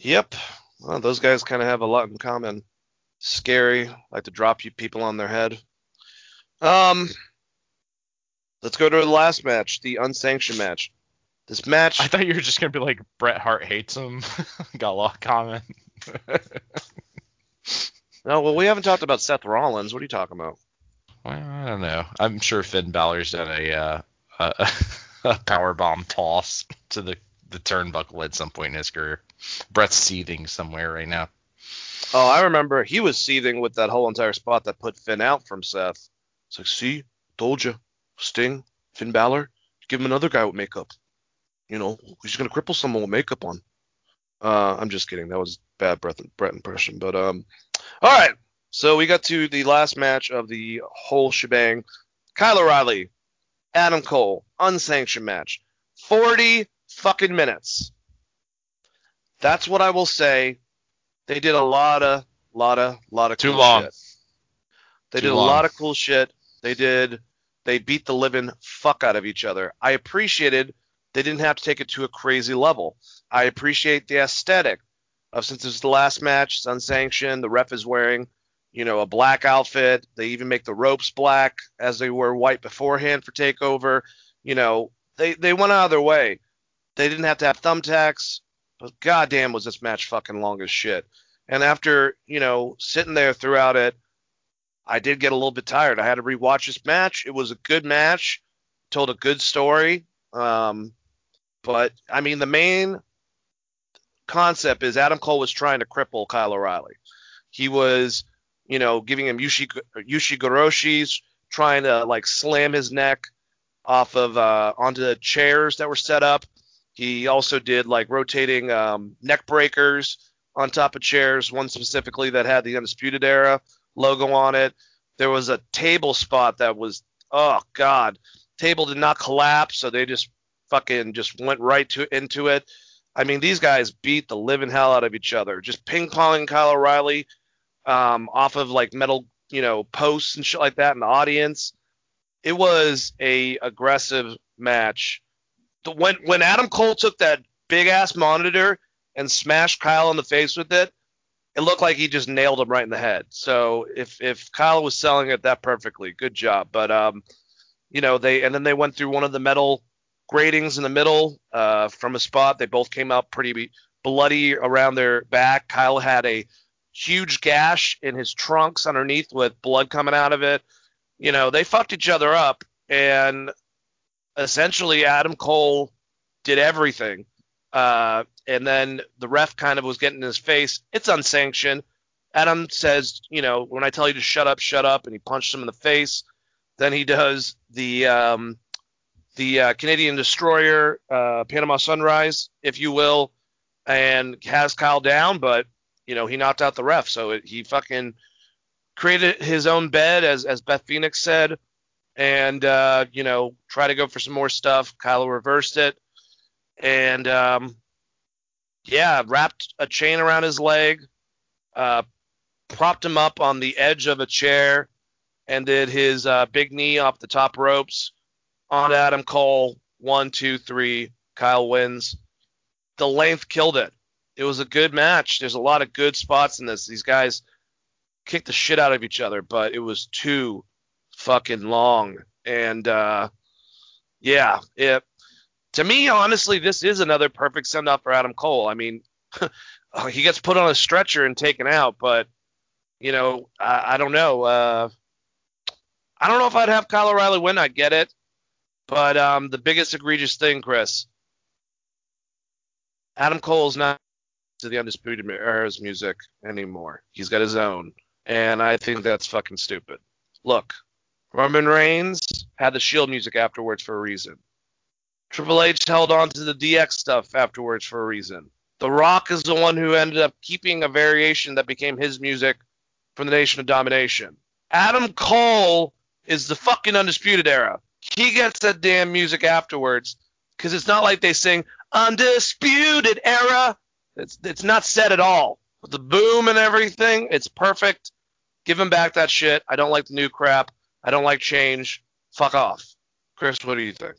Yep. Well, those guys kind of have a lot in common. Scary, like to drop you people on their head. Um, let's go to the last match, the unsanctioned match. This match, I thought you were just gonna be like Bret Hart hates him. Got a lot of comment. no, well, we haven't talked about Seth Rollins. What are you talking about? Well, I don't know. I'm sure Finn Balor's done a uh, a, a power bomb toss to the the turnbuckle at some point in his career. Bret's seething somewhere right now. Oh, I remember he was seething with that whole entire spot that put Finn out from Seth. It's like, see, told you, Sting, Finn Balor, give him another guy with makeup. You know, he's gonna cripple someone with makeup on. Uh, I'm just kidding. That was bad Brett, Brett impression. But um, all right. So we got to the last match of the whole shebang. Kyle O'Reilly, Adam Cole, unsanctioned match, 40 fucking minutes. That's what I will say. They did a lot of, lot of, lot of Too cool long. shit. They Too did a long. lot of cool shit. They did. They beat the living fuck out of each other. I appreciated they didn't have to take it to a crazy level. I appreciate the aesthetic of since it was the last match, it's unsanctioned. The ref is wearing, you know, a black outfit. They even make the ropes black as they were white beforehand for Takeover. You know, they they went out of their way. They didn't have to have thumbtacks. But goddamn, was this match fucking long as shit. And after you know sitting there throughout it, I did get a little bit tired. I had to rewatch this match. It was a good match, told a good story. Um, but I mean, the main concept is Adam Cole was trying to cripple Kyle O'Reilly. He was, you know, giving him Yushi Yushi Goroshis, trying to like slam his neck off of uh, onto the chairs that were set up. He also did like rotating um, neck breakers on top of chairs. One specifically that had the Undisputed Era logo on it. There was a table spot that was oh god, table did not collapse, so they just fucking just went right to into it. I mean, these guys beat the living hell out of each other, just ping ponging Kyle O'Reilly um, off of like metal, you know, posts and shit like that in the audience. It was a aggressive match. The, when when Adam Cole took that big ass monitor and smashed Kyle in the face with it, it looked like he just nailed him right in the head. So if if Kyle was selling it that perfectly, good job. But um, you know, they and then they went through one of the metal gratings in the middle uh, from a spot. They both came out pretty bloody around their back. Kyle had a huge gash in his trunks underneath with blood coming out of it. You know, they fucked each other up, and essentially Adam Cole did everything. Uh, and then the ref kind of was getting in his face. It's unsanctioned. Adam says, you know, when I tell you to shut up, shut up, and he punched him in the face. Then he does the um, the uh, Canadian Destroyer, uh, Panama Sunrise, if you will, and has Kyle down, but you know he knocked out the ref, so it, he fucking created his own bed, as as Beth Phoenix said, and uh, you know try to go for some more stuff. Kyle reversed it, and um, yeah, wrapped a chain around his leg, uh, propped him up on the edge of a chair, and did his uh, big knee off the top ropes on Adam Cole. One, two, three. Kyle wins. The length killed it. It was a good match. There's a lot of good spots in this. These guys kicked the shit out of each other, but it was too fucking long. And uh, yeah, it to me, honestly, this is another perfect send off for Adam Cole. I mean, he gets put on a stretcher and taken out, but you know, I, I don't know. Uh, I don't know if I'd have Kyle O'Reilly win. I get it, but um, the biggest egregious thing, Chris, Adam Cole's not to the Undisputed Era's music anymore. He's got his own, and I think that's fucking stupid. Look, Roman Reigns had the Shield music afterwards for a reason. Triple H held on to the DX stuff afterwards for a reason. The Rock is the one who ended up keeping a variation that became his music from the Nation of Domination. Adam Cole is the fucking Undisputed Era. He gets that damn music afterwards because it's not like they sing Undisputed Era. It's it's not said at all. With the boom and everything, it's perfect. Give him back that shit. I don't like the new crap. I don't like change. Fuck off. Chris, what do you think?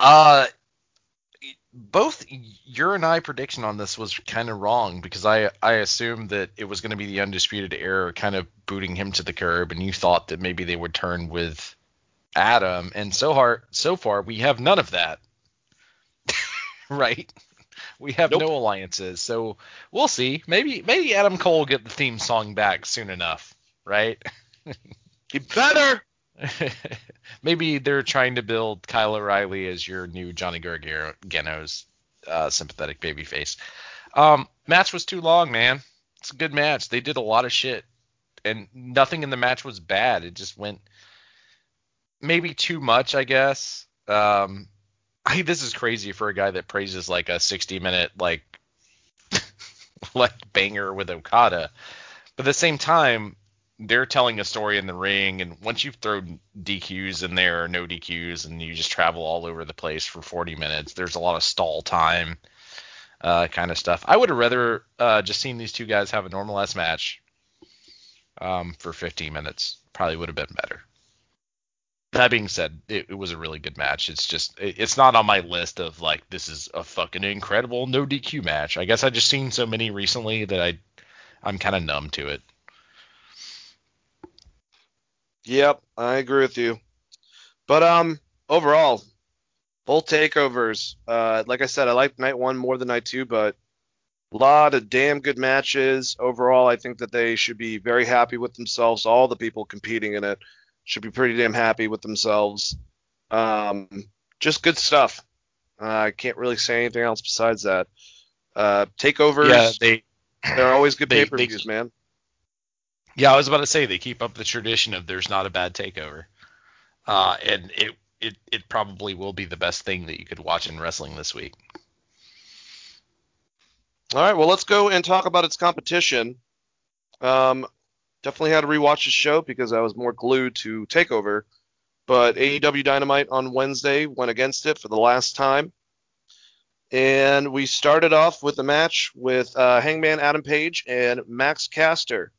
Uh, both your and I prediction on this was kind of wrong because I I assumed that it was going to be the undisputed era kind of booting him to the curb, and you thought that maybe they would turn with Adam, and so far so far we have none of that, right? We have Nope. no alliances, so we'll see. Maybe maybe Adam Cole will get the theme song back soon enough, right? You better. Maybe they're trying to build Kyle O'Reilly as your new Johnny Gargano's uh, sympathetic babyface. Um, match was too long, man. It's a good match. They did a lot of shit, and nothing in the match was bad. It just went maybe too much, I guess. Um, I, this is crazy for a guy that praises like a 60 minute like like banger with Okada, but at the same time, they're telling a story in the ring, and once you've thrown DQs in there or no DQs, and you just travel all over the place for 40 minutes, there's a lot of stall time, uh, kind of stuff. I would have rather uh, just seen these two guys have a normal ass match um, for 15 minutes. Probably would have been better. That being said, it, it was a really good match. It's just it, it's not on my list of like this is a fucking incredible no DQ match. I guess I just seen so many recently that I I'm kind of numb to it. Yep, I agree with you. But um, overall, both takeovers. Uh, like I said, I like night one more than night two, but a lot of damn good matches. Overall, I think that they should be very happy with themselves. All the people competing in it should be pretty damn happy with themselves. Um, just good stuff. Uh, I can't really say anything else besides that. Uh, takeovers. Yeah, they they're always good pay per views, man. Yeah, I was about to say they keep up the tradition of there's not a bad takeover, uh, and it it it probably will be the best thing that you could watch in wrestling this week. All right, well, let's go and talk about its competition. Um, definitely had to rewatch the show because I was more glued to Takeover. But AEW Dynamite on Wednesday went against it for the last time. And we started off with a match with uh, Hangman Adam Page and Max Caster.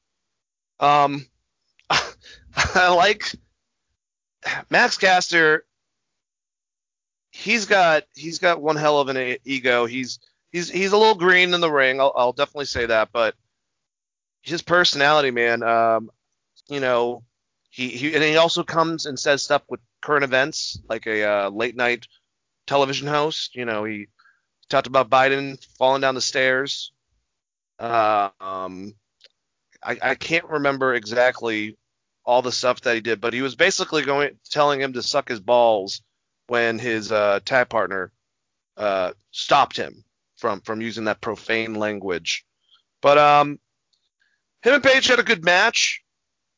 Um, I like Max Caster. He's got he's got one hell of an ego. He's he's he's a little green in the ring. I'll, I'll definitely say that, but his personality, man. Um, you know, he, he and he also comes and says stuff with current events, like a uh, late night television host. You know, he talked about Biden falling down the stairs. Uh, um, I, I can't remember exactly all the stuff that he did, but he was basically going telling him to suck his balls when his uh, tag partner uh, stopped him from from using that profane language. But um, him and Page had a good match.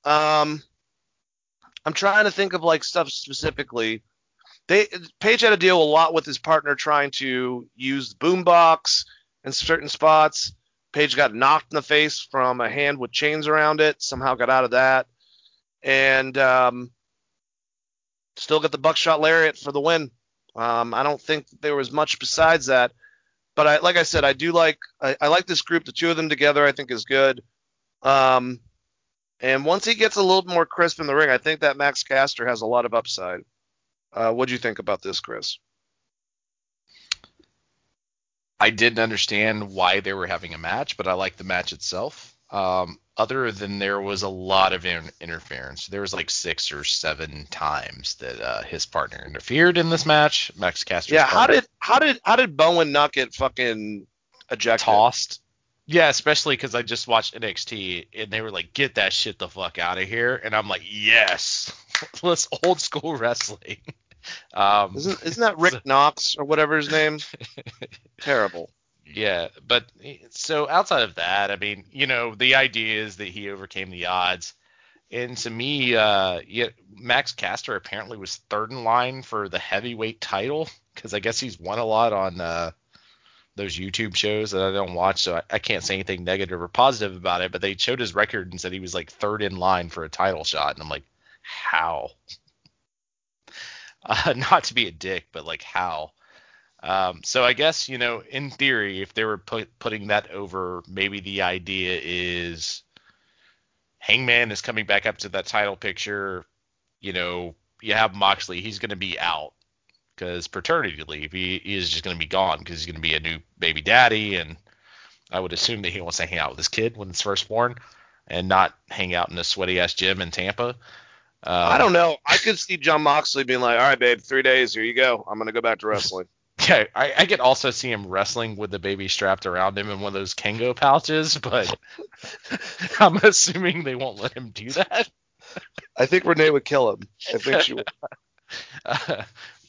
Um, I'm trying to think of like stuff specifically. They Page had to deal a lot with his partner trying to use the boombox in certain spots. Page got knocked in the face from a hand with chains around it. Somehow got out of that, and um, still got the buckshot lariat for the win. Um, I don't think there was much besides that, but I, like I said, I do like I, I like this group. The two of them together, I think, is good. Um, and once he gets a little more crisp in the ring, I think that Max Caster has a lot of upside. Uh, what do you think about this, Chris? I didn't understand why they were having a match, but I like the match itself. Um, other than there was a lot of in- interference. There was like six or seven times that uh, his partner interfered in this match. Max Caster. Yeah, how did how did how did Bowen not get fucking ejected? tossed? Yeah, especially because I just watched NXT and they were like, "Get that shit the fuck out of here," and I'm like, "Yes, let's old school wrestling." Um, Isn't isn't that Rick Knox or whatever his name? Terrible. Yeah, but so outside of that, I mean, you know, the idea is that he overcame the odds. And to me, uh, yeah, Max Caster apparently was third in line for the heavyweight title because I guess he's won a lot on uh, those YouTube shows that I don't watch, so I, I can't say anything negative or positive about it. But they showed his record and said he was like third in line for a title shot, and I'm like, how? Uh, not to be a dick, but like how? Um, so I guess you know, in theory, if they were put, putting that over, maybe the idea is Hangman is coming back up to that title picture. You know, you have Moxley, he's going to be out because paternity leave. He, he is just going to be gone because he's going to be a new baby daddy, and I would assume that he wants to hang out with his kid when it's first born, and not hang out in a sweaty ass gym in Tampa. Uh, I don't know. I could see Jon Moxley being like, "All right, babe, three days. Here you go. I'm gonna go back to wrestling." Yeah, I, I could also see him wrestling with the baby strapped around him in one of those Kango pouches, but I'm assuming they won't let him do that. I think Renee would kill him. I think she would. Uh,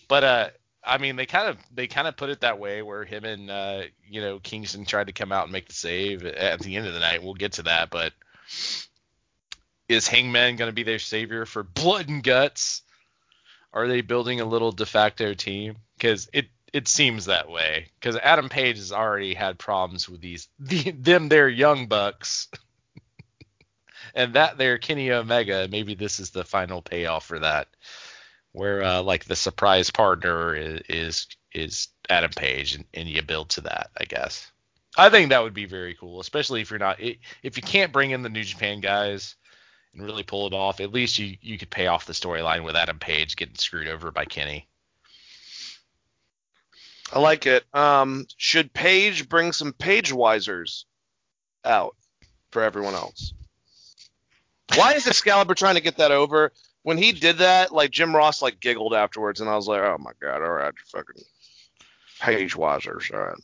but uh, I mean, they kind of they kind of put it that way where him and uh, you know Kingston tried to come out and make the save at the end of the night. We'll get to that, but is Hangman going to be their savior for blood and guts? Are they building a little de facto team? Because it it seems that way. Because Adam Page has already had problems with these the, them their young bucks, and that their Kenny Omega. Maybe this is the final payoff for that, where uh, like the surprise partner is is, is Adam Page, and, and you build to that. I guess. I think that would be very cool, especially if you're not if you can't bring in the New Japan guys and really pull it off. At least you you could pay off the storyline with Adam Page getting screwed over by Kenny. I like it. Um, should Page bring some Page Wisers out for everyone else? Why is Excalibur trying to get that over? When he did that, like Jim Ross like giggled afterwards, and I was like, oh my god, all right, you fucking Page Wisers, all right,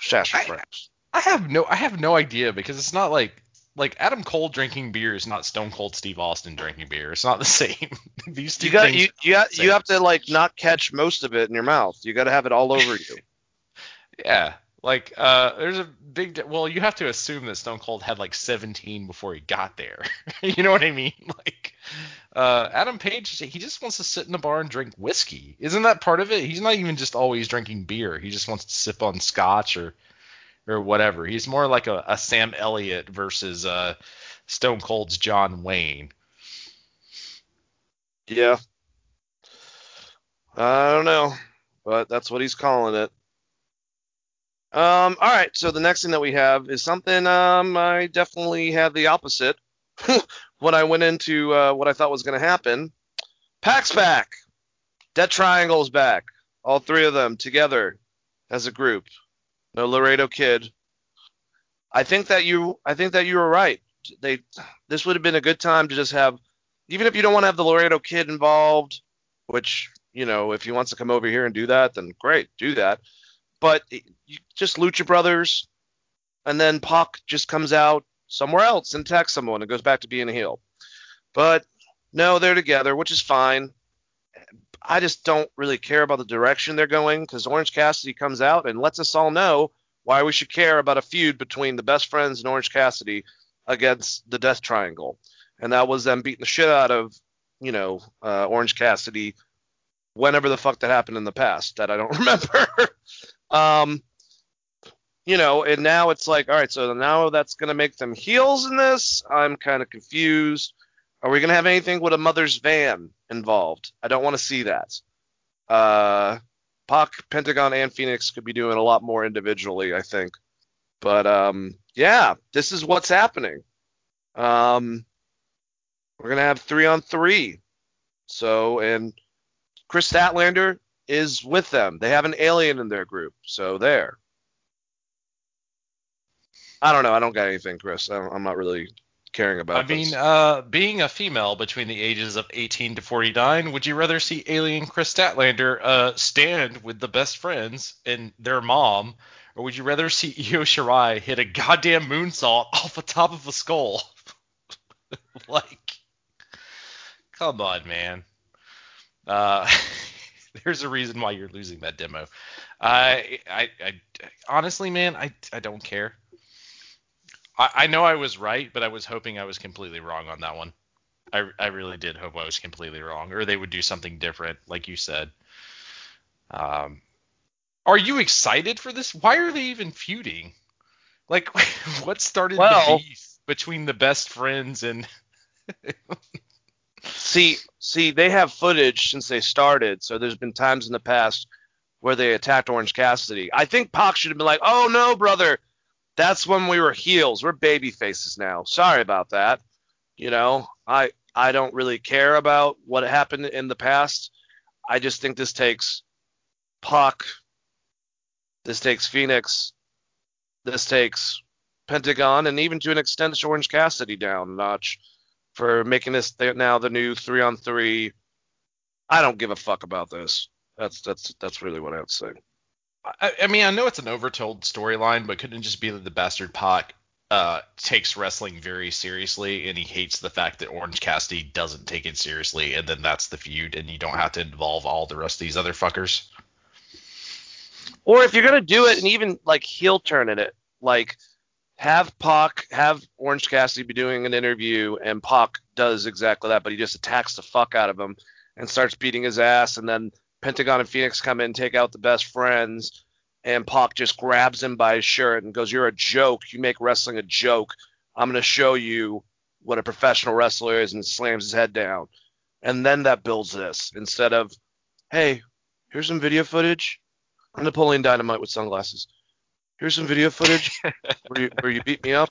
sassafras. I have no I have no idea because it's not like like Adam Cole drinking beer is not Stone Cold Steve Austin drinking beer. It's not the same. These two You got things you you, got, you have to like not catch most of it in your mouth. You got to have it all over you. Yeah. Like, uh, there's a big. Well, you have to assume that Stone Cold had like 17 before he got there. you know what I mean? Like, uh, Adam Page, he just wants to sit in a bar and drink whiskey. Isn't that part of it? He's not even just always drinking beer. He just wants to sip on scotch or or whatever. He's more like a, a Sam Elliott versus uh, Stone Cold's John Wayne. Yeah. I don't know, but that's what he's calling it. Um, all right, so the next thing that we have is something um, I definitely had the opposite when I went into uh, what I thought was going to happen. Pac's back. Dead Triangle's back. All three of them together as a group. No Laredo Kid. I think that you I think that you were right. They this would have been a good time to just have even if you don't want to have the Laredo Kid involved, which you know if he wants to come over here and do that, then great, do that. But you, just Lucha Brothers, and then Pac just comes out somewhere else and attacks someone and goes back to being a heel. But no, they're together, which is fine. I just don't really care about the direction they're going because Orange Cassidy comes out and lets us all know why we should care about a feud between the best friends and Orange Cassidy against the Death Triangle, and that was them beating the shit out of you know uh, Orange Cassidy whenever the fuck that happened in the past that I don't remember. Um, you know, and now it's like, all right, so now that's gonna make them heels in this. I'm kind of confused. Are we gonna have anything with a mother's van involved? I don't want to see that. Uh, Pac, Pentagon, and Phoenix could be doing a lot more individually, I think. But um, yeah, this is what's happening. Um, we're gonna have three on three. So and Kris Statlander is with them. They have an alien in their group. So there. I don't know. I don't got anything, Chris. I'm not really caring about I mean, uh, being a female between the ages of 18 to 49, would you rather see alien Kris Statlander uh, stand with the best friends and their mom, or would you rather see Io Shirai hit a goddamn moonsault off the top of a skull? like, come on, man. Uh, there's a reason why you're losing that demo. I, I, I honestly, man, I, I don't care. I, I know I was right, but I was hoping I was completely wrong on that one. I, I really did hope I was completely wrong, or they would do something different, like you said. Um, are you excited for this? Why are they even feuding? Like, what started Well- the beef between the best friends and? See, see, they have footage since they started. So there's been times in the past where they attacked Orange Cassidy. I think Pac should have been like, "Oh no, brother, that's when we were heels. We're baby faces now. Sorry about that." You know, I I don't really care about what happened in the past. I just think this takes Pac, this takes Phoenix, this takes Pentagon, and even to an extent Orange Cassidy down a notch for making this th- now the new three on three. I don't give a fuck about this. That's that's that's really what I would say. I, I mean, I know it's an overtold storyline, but couldn't it just be that the bastard Pac uh, takes wrestling very seriously, and he hates the fact that Orange Cassidy doesn't take it seriously, and then that's the feud, and you don't have to involve all the rest of these other fuckers. Or if you're gonna do it and even like heel turn in it, like have Pac have Orange Cassidy be doing an interview and Pac does exactly that, but he just attacks the fuck out of him and starts beating his ass, and then Pentagon and Phoenix come in take out the best friends, and Pac just grabs him by his shirt and goes, "You're a joke. You make wrestling a joke. I'm gonna show you what a professional wrestler is," and slams his head down. And then that builds this instead of, "Hey, here's some video footage." I'm Napoleon Dynamite with sunglasses. Here's some video footage where you where you beat me up,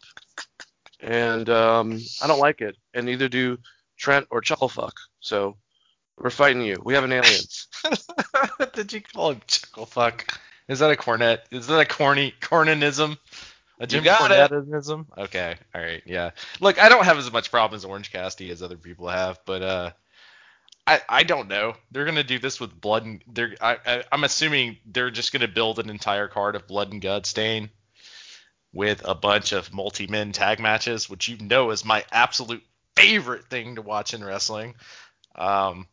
and um, I don't like it, and neither do Trent or Chucklefuck. So we're fighting you. We have an alien. did you call him? Chucklefuck. Is that a cornet? Is that a corny cornenism? A Jim got it. Cornetteism? Okay, all right, yeah. Look, I don't have as much problem as Orange Cassidy as other people have, but uh, I I don't know. They're gonna do this with blood and they're I, I I'm assuming they're just gonna build an entire card of blood and gut stain with a bunch of multi-men tag matches, which you know is my absolute favorite thing to watch in wrestling. Um,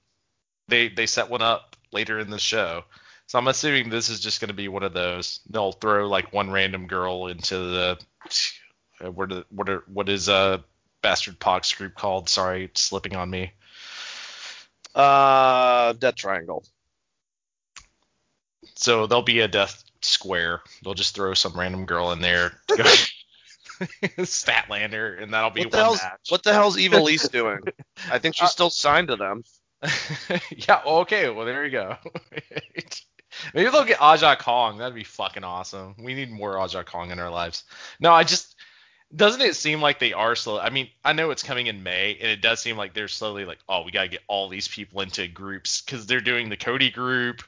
they they set one up later in the show. So I'm assuming this is just to be one of those. They'll throw like one random girl into the what what what is a bastard Pac's group called? Sorry, it's slipping on me. Uh, Death Triangle. So there'll be a death square. They'll just throw some random girl in there. Statlander, and that'll be What the, one hell's, match. what the hell's Ivelisse doing? I think she's Uh, still signed to them. yeah, okay, well there you go. Maybe they'll get Aja Kong. That'd be fucking awesome. We need more Aja Kong in our lives. No, I just doesn't it seem like they are slow? I mean, I know it's coming in May, and it does seem like they're slowly like, oh, we gotta get all these people into groups because they're doing the Cody group.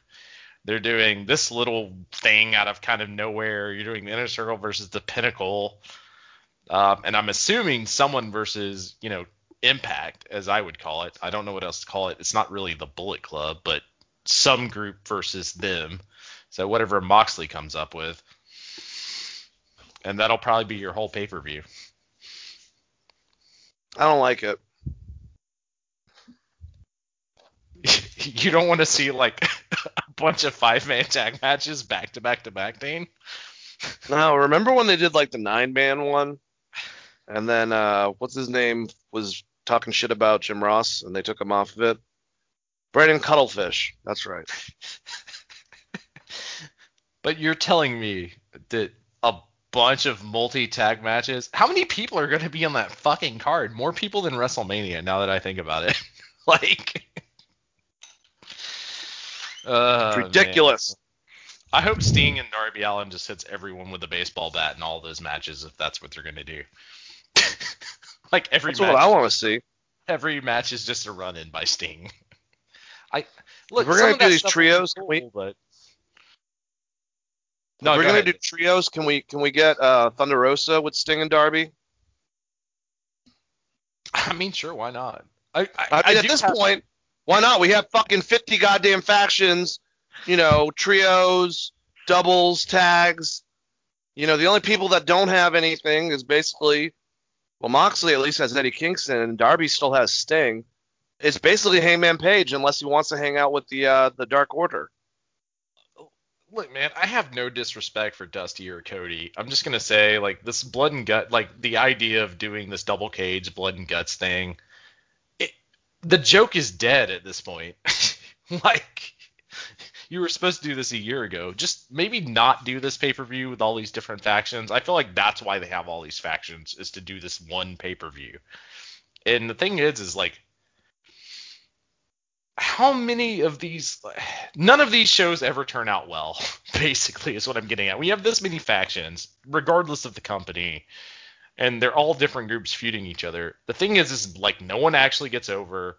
They're doing this little thing out of kind of nowhere. You're doing the inner circle versus the pinnacle. Um, and I'm assuming someone versus, you know, Impact, as I would call it. I don't know what else to call it. It's not really the Bullet Club, but some group versus them. So whatever Moxley comes up with. And that'll probably be your whole pay per view. I don't like it. you don't want to see like a bunch of five man tag matches back to back to back, Dane. No, remember when they did like the nine man one? And then uh what's his name was talking shit about Jim Ross and they took him off of it. Brandon Cuttlefish. That's right. But you're telling me that bunch of multi tag matches. How many people are going to be on that fucking card? More people than WrestleMania. Now that I think about it, like. Uh, man. Ridiculous. I hope Sting and Darby Allin just hits everyone with a baseball bat in all those matches if that's what they're gonna do. like every That's match, what I want to see. every match is just a run in by Sting. I look. we're gonna do these trios, can we- But If no, we're go gonna ahead. do trios. Can we can we get uh Thunder Rosa with Sting and Darby? I mean, sure, why not? I, I, I mean, at this have- point, why not? We have fucking 50 goddamn factions, you know, trios, doubles, tags. You know, the only people that don't have anything is basically, well, Moxley at least has Eddie Kingston, and Darby still has Sting. It's basically Hangman Page unless he wants to hang out with the uh, the Dark Order. Look, man, I have no disrespect for Dusty or Cody. I'm just gonna say, like, this blood and gut, like the idea of doing this double cage blood and guts thing, it, the joke is dead at this point. like, you were supposed to do this a year ago. Just maybe not do this pay per view with all these different factions. I feel like that's why they have all these factions is to do this one pay per view. And the thing is, is like how many of these none of these shows ever turn out well basically is what i'm getting at. We have this many factions regardless of the company and they're all different groups feuding each other. The thing is is like no one actually gets over.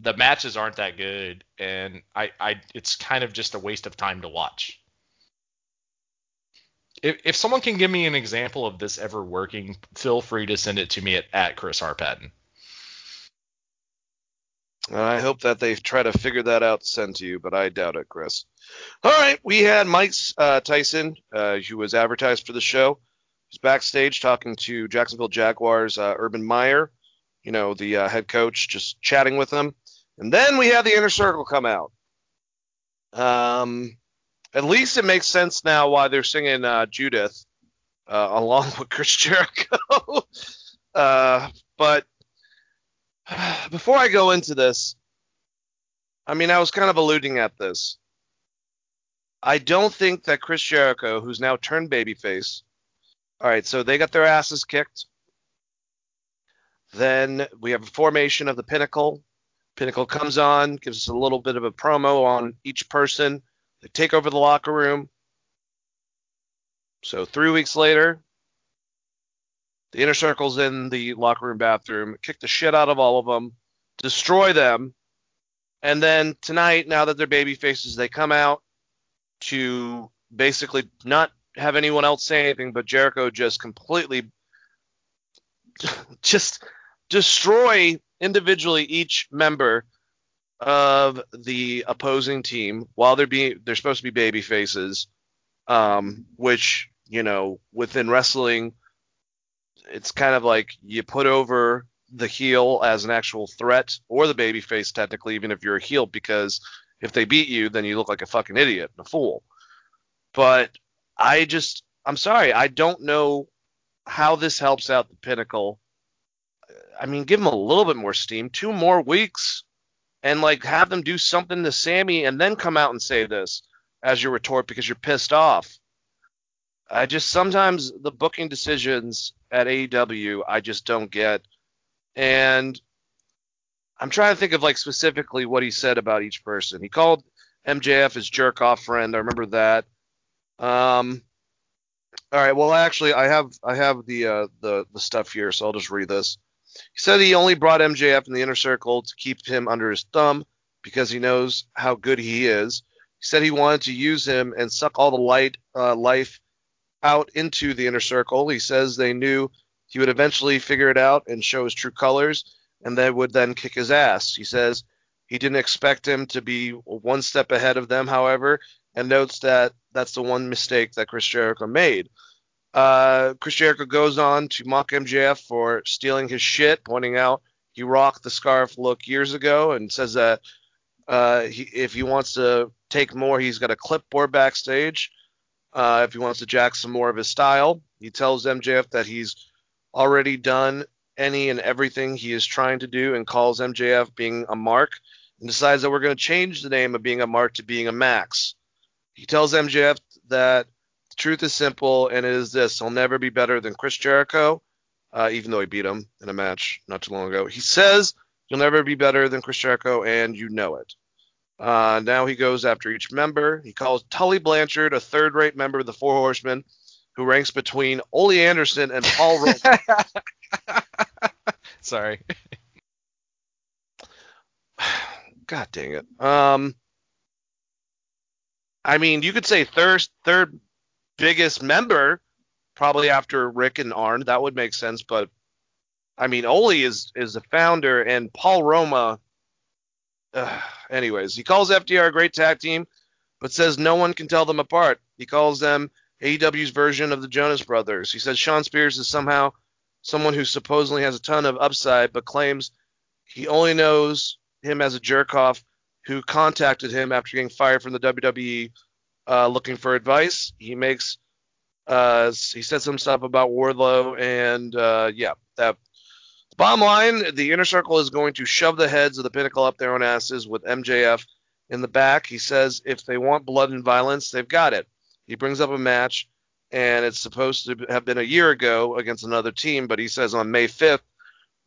The matches aren't that good and i i it's kind of just a waste of time to watch. If, if someone can give me an example of this ever working feel free to send it to me at, at chris r. Patton. And I hope that they try to figure that out to send to you, but I doubt it, Chris. All right, we had Mike uh, Tyson, uh, who was advertised for the show. He's backstage talking to Jacksonville Jaguars uh, Urban Meyer, you know, the uh, head coach, just chatting with him. And then we had the inner circle come out. Um, at least it makes sense now why they're singing uh, Judas uh, along with Chris Jericho. uh, but before I go into this, I mean, I was kind of alluding at this. I don't think that Chris Jericho, who's now turned babyface, all right, so they got their asses kicked. Then we have a formation of the Pinnacle. Pinnacle comes on, gives us a little bit of a promo on each person. They take over the locker room. So three weeks later, the inner circle's in the locker room bathroom, kick the shit out of all of them, destroy them, and then tonight, now that they're baby faces, they come out to basically not have anyone else say anything, but Jericho just completely just destroy individually each member of the opposing team while they're being they're supposed to be baby faces, um, which you know within wrestling it's kind of like you put over the heel as an actual threat or the baby face technically even if you're a heel because If they beat you, then you look like a fucking idiot and a fool. But I just, I'm sorry, I don't know how this helps out the Pinnacle. I mean, give them a little bit more steam, two more weeks, and like have them do something to Sammy, and then come out and say this as your retort because you're pissed off. I just sometimes the booking decisions at AEW I just don't get, and I'm trying to think of like specifically what he said about each person. He called MJF his jerk off friend. I remember that. Um, all right. Well, actually, I have I have the uh, the the stuff here, so I'll just read this. He said he only brought MJF in the inner circle to keep him under his thumb because he knows how good he is. He said he wanted to use him and suck all the light uh, life out into the inner circle. He says they knew he would eventually figure it out and show his true colors, and they would then kick his ass. He says he didn't expect him to be one step ahead of them, however, and notes that that's the one mistake that Chris Jericho made. Uh, Chris Jericho goes on to mock MJF for stealing his shit, pointing out he rocked the scarf look years ago, and says that uh, he, if he wants to take more, he's got a clipboard backstage. Uh, if he wants to jack some more of his style, he tells MJF that he's already done any and everything he is trying to do, and calls MJF being a mark, and decides that we're going to change the name of being a mark to being a max. He tells MJF that the truth is simple, and it is this: he'll never be better than Chris Jericho, uh, even though he beat him in a match not too long ago. He says you'll never be better than Chris Jericho, and you know it. Uh, now he goes after each member. He calls Tully Blanchard a third-rate member of the Four Horsemen, who ranks between Ole Anderson and Paul Roman. Sorry. God dang it. Um, I mean, you could say third third biggest member, probably after Rick and Arn. That would make sense. But I mean, Ole is is the founder, and Paul Roma. Uh, anyways, he calls FTR a great tag team, but says no one can tell them apart. He calls them AEW's version of the Jonas Brothers. He says Shawn Spears is somehow someone who supposedly has a ton of upside, but claims he only knows him as a jerk off who contacted him after getting fired from the WWE uh, looking for advice. He makes uh, he says some stuff about Wardlow, and uh, yeah, that. Bottom line, the inner circle is going to shove the heads of the pinnacle up their own asses with MJF in the back. He says if they want blood and violence, they've got it. He brings up a match, and it's supposed to have been a year ago against another team, but he says on May 5th,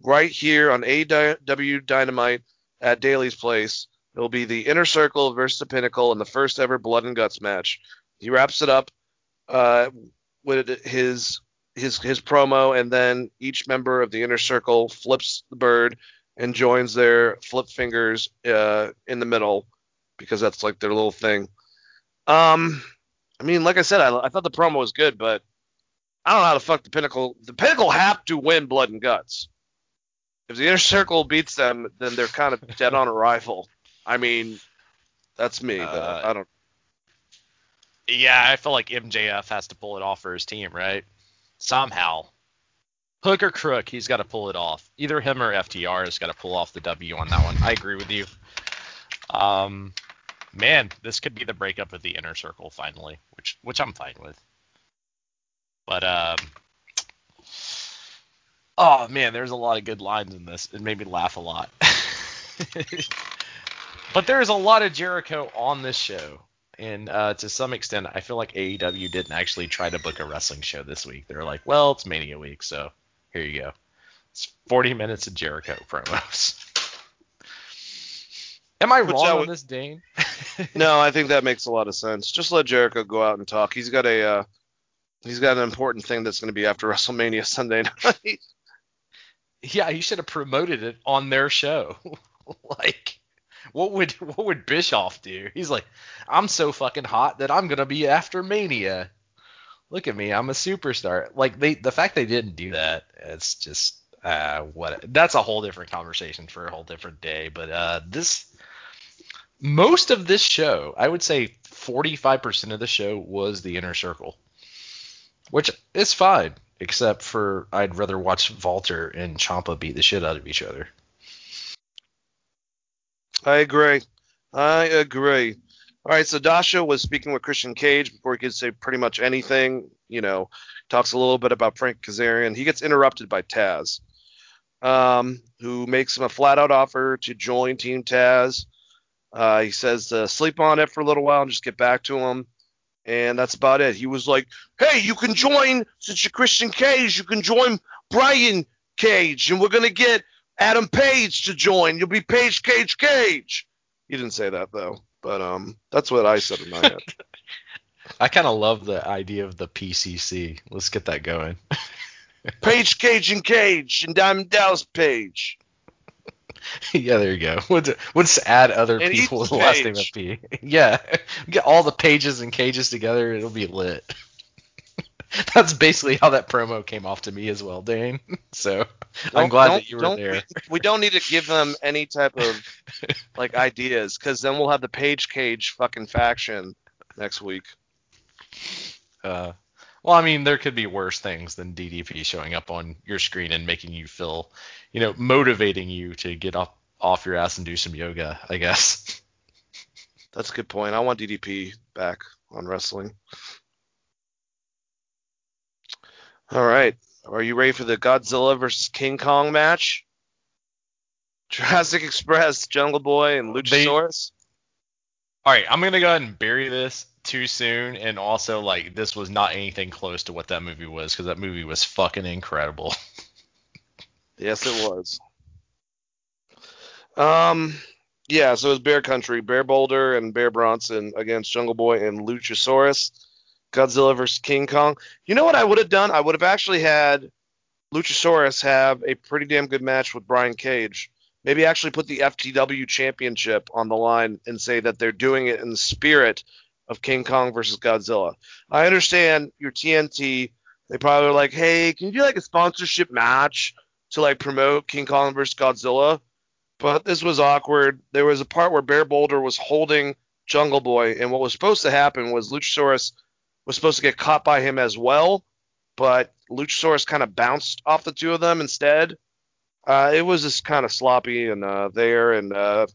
right here on AW Dynamite at Daily's Place, it'll be the Inner Circle versus the Pinnacle in the first ever Blood and Guts match. He wraps it up uh, with his his his promo, and then each member of the Inner Circle flips the bird and joins their flip fingers uh, in the middle because that's like their little thing. Um, I mean, like I said, I, I thought the promo was good, but I don't know how the fuck the Pinnacle. The Pinnacle have to win Blood and Guts. If the Inner Circle beats them, then they're kind of dead on arrival. I mean, that's me, but Uh, I don't. Yeah, I feel like MJF has to pull it off for his team, right? Somehow. Hook or crook, he's got to pull it off. Either him or FTR has got to pull off the W on that one. I agree with you. Um, man, this could be the breakup of the inner circle finally, which which I'm fine with. But um, oh man, there's a lot of good lines in this. It made me laugh a lot. but there's a lot of Jericho on this show. And uh, to some extent, I feel like AEW didn't actually try to book a wrestling show this week. They're like, well, it's Mania week, so here you go. It's 40 minutes of Jericho promos. Am I Which wrong I on this, Dane? No, I think that makes a lot of sense. Just let Jericho go out and talk. He's got a uh, he's got an important thing that's going to be after WrestleMania Sunday night. yeah, he should have promoted it on their show. like, what would what would Bischoff do? He's like, I'm so fucking hot that I'm gonna be after Mania. Look at me, I'm a superstar. Like they, the fact they didn't do that, it's just uh, what. That's a whole different conversation for a whole different day. But uh, this, most of this show, I would say 45% of the show was the inner circle, which is fine, except for I'd rather watch Walter and Ciampa beat the shit out of each other. I agree. I agree. All right, so Dasha was speaking with Christian Cage before he could say pretty much anything. You know, talks a little bit about Frank Kazarian. He gets interrupted by Taz, um, who makes him a flat out offer to join Team Taz. Uh, he says sleep on it for a little while and just get back to him. And that's about it. He was like, hey, you can join, since you're Christian Cage, you can join Brian Cage, and we're going to get Adam Page to join. You'll be Page Cage Cage. He didn't say that, though. But um, that's what I said in my head. I kind of love the idea of the PCC. Let's get that going. Page Cage and Cage and Diamond Dallas Page. yeah, there you go. We'll, ju- we'll just add other And people with the last name of. P. Yeah, get all the pages and cages together. It'll be lit. That's basically how that promo came off to me as well, Dane. So I'm Don't- glad don't- that you were there. We, we don't need to give them any type of like ideas, because then we'll have the Page Cage fucking faction next week. Uh, well, I mean, there could be worse things than DDP showing up on your screen and making you feel, you know, motivating you to get off off your ass and do some yoga. I guess. That's a good point. I want DDP back on wrestling. All right. Are you ready for the Godzilla versus King Kong match? Jurassic Express, Jungle Boy, and Luchasaurus. All right, I'm gonna go ahead and bury this too soon, and also like this was not anything close to what that movie was because that movie was fucking incredible. Yes, it was. Um, yeah. So it was Bear Country, Bear Boulder, and Bear Bronson against Jungle Boy and Luchasaurus. Godzilla versus King Kong. You know what I would have done? I would have actually had Luchasaurus have a pretty damn good match with Brian Cage. Maybe actually put the FTW championship on the line and say that they're doing it in the spirit of King Kong versus Godzilla. I understand your TNT. They probably were like, hey, can you do like a sponsorship match to like promote King Kong versus Godzilla? But this was awkward. There was a part where Bear Boulder was holding Jungle Boy, and what was supposed to happen was Luchasaurus was supposed to get caught by him as well, but Luchasaurus kind of bounced off the two of them instead. Uh, it was just kind of sloppy and uh, there, and uh,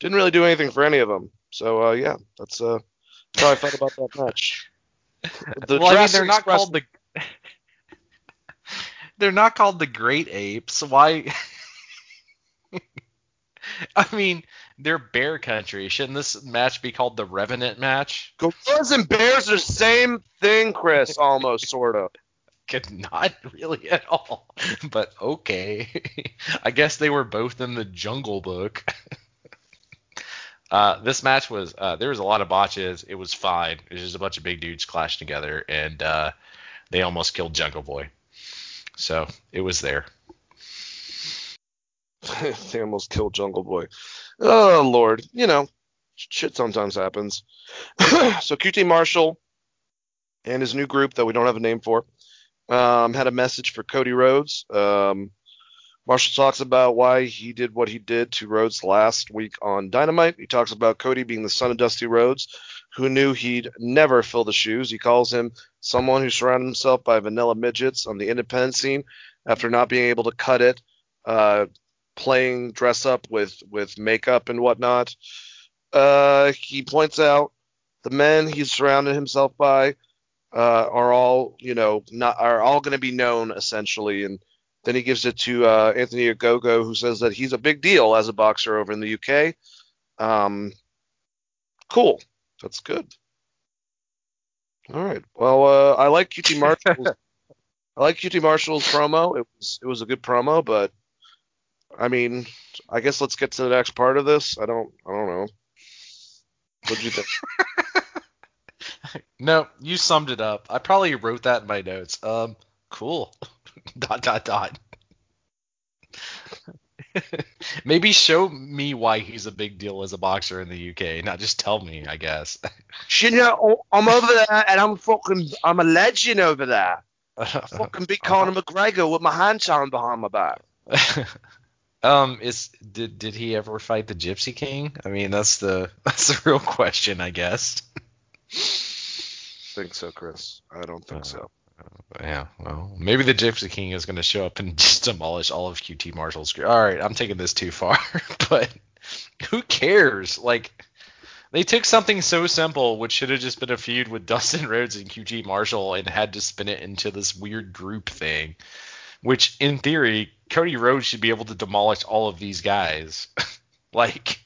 didn't really do anything for any of them. So uh, yeah, that's uh, that's how I felt about that match. The well, I mean, they're not called the. they're not called the Great Apes. Why? I mean, they're Bear Country. Shouldn't this match be called the Revenant match? Gorillas and bears are the same thing, Chris. Almost, sort of. Could not really at all. But okay. I guess they were both in the Jungle Book. uh, this match was uh, there was a lot of botches. It was fine. It was just a bunch of big dudes clashed together, and uh, they almost killed Jungle Boy. So it was there. they almost killed Jungle Boy. Oh Lord, you know, shit sometimes happens. so QT Marshall and his new group that we don't have a name for um, had a message for Cody Rhodes. Um, Marshall talks about why he did what he did to Rhodes last week on Dynamite. He talks about Cody being the son of Dusty Rhodes, who knew he'd never fill the shoes. He calls him someone who surrounded himself by vanilla midgets on the independent scene after not being able to cut it. Uh, playing dress up with with makeup and whatnot. Uh, he points out the men he's surrounded himself by uh, are all you know not are all going to be known essentially, and then he gives it to uh, Anthony Ogogo, who says that he's a big deal as a boxer over in the UK. Um, cool, that's good. All right. Well, uh, I like QT Marshall's. I like QT Marshall's promo. It was it was a good promo, but I mean, I guess let's get to the next part of this. I don't I don't know. What do you think? No, you summed it up. I probably wrote that in my notes. Um, cool. dot dot dot. Maybe show me why he's a big deal as a boxer in the UK, not just tell me. I guess. you know, I'm over there and I'm fucking I'm a legend over there. I fucking beat Conor McGregor with my hands tied behind my back. Um, is did did he ever fight the Gypsy King? I mean, that's the that's the real question, I guess. think so, Chris. I don't think Uh, so. Yeah, well, maybe the Gypsy King is going to show up and just demolish all of QT Marshall's. Group. All right, I'm taking this too far, but who cares? Like, They took something so simple, which should have just been a feud with Dustin Rhodes and QT Marshall, and had to spin it into this weird group thing. Which, in theory, Cody Rhodes should be able to demolish all of these guys. like,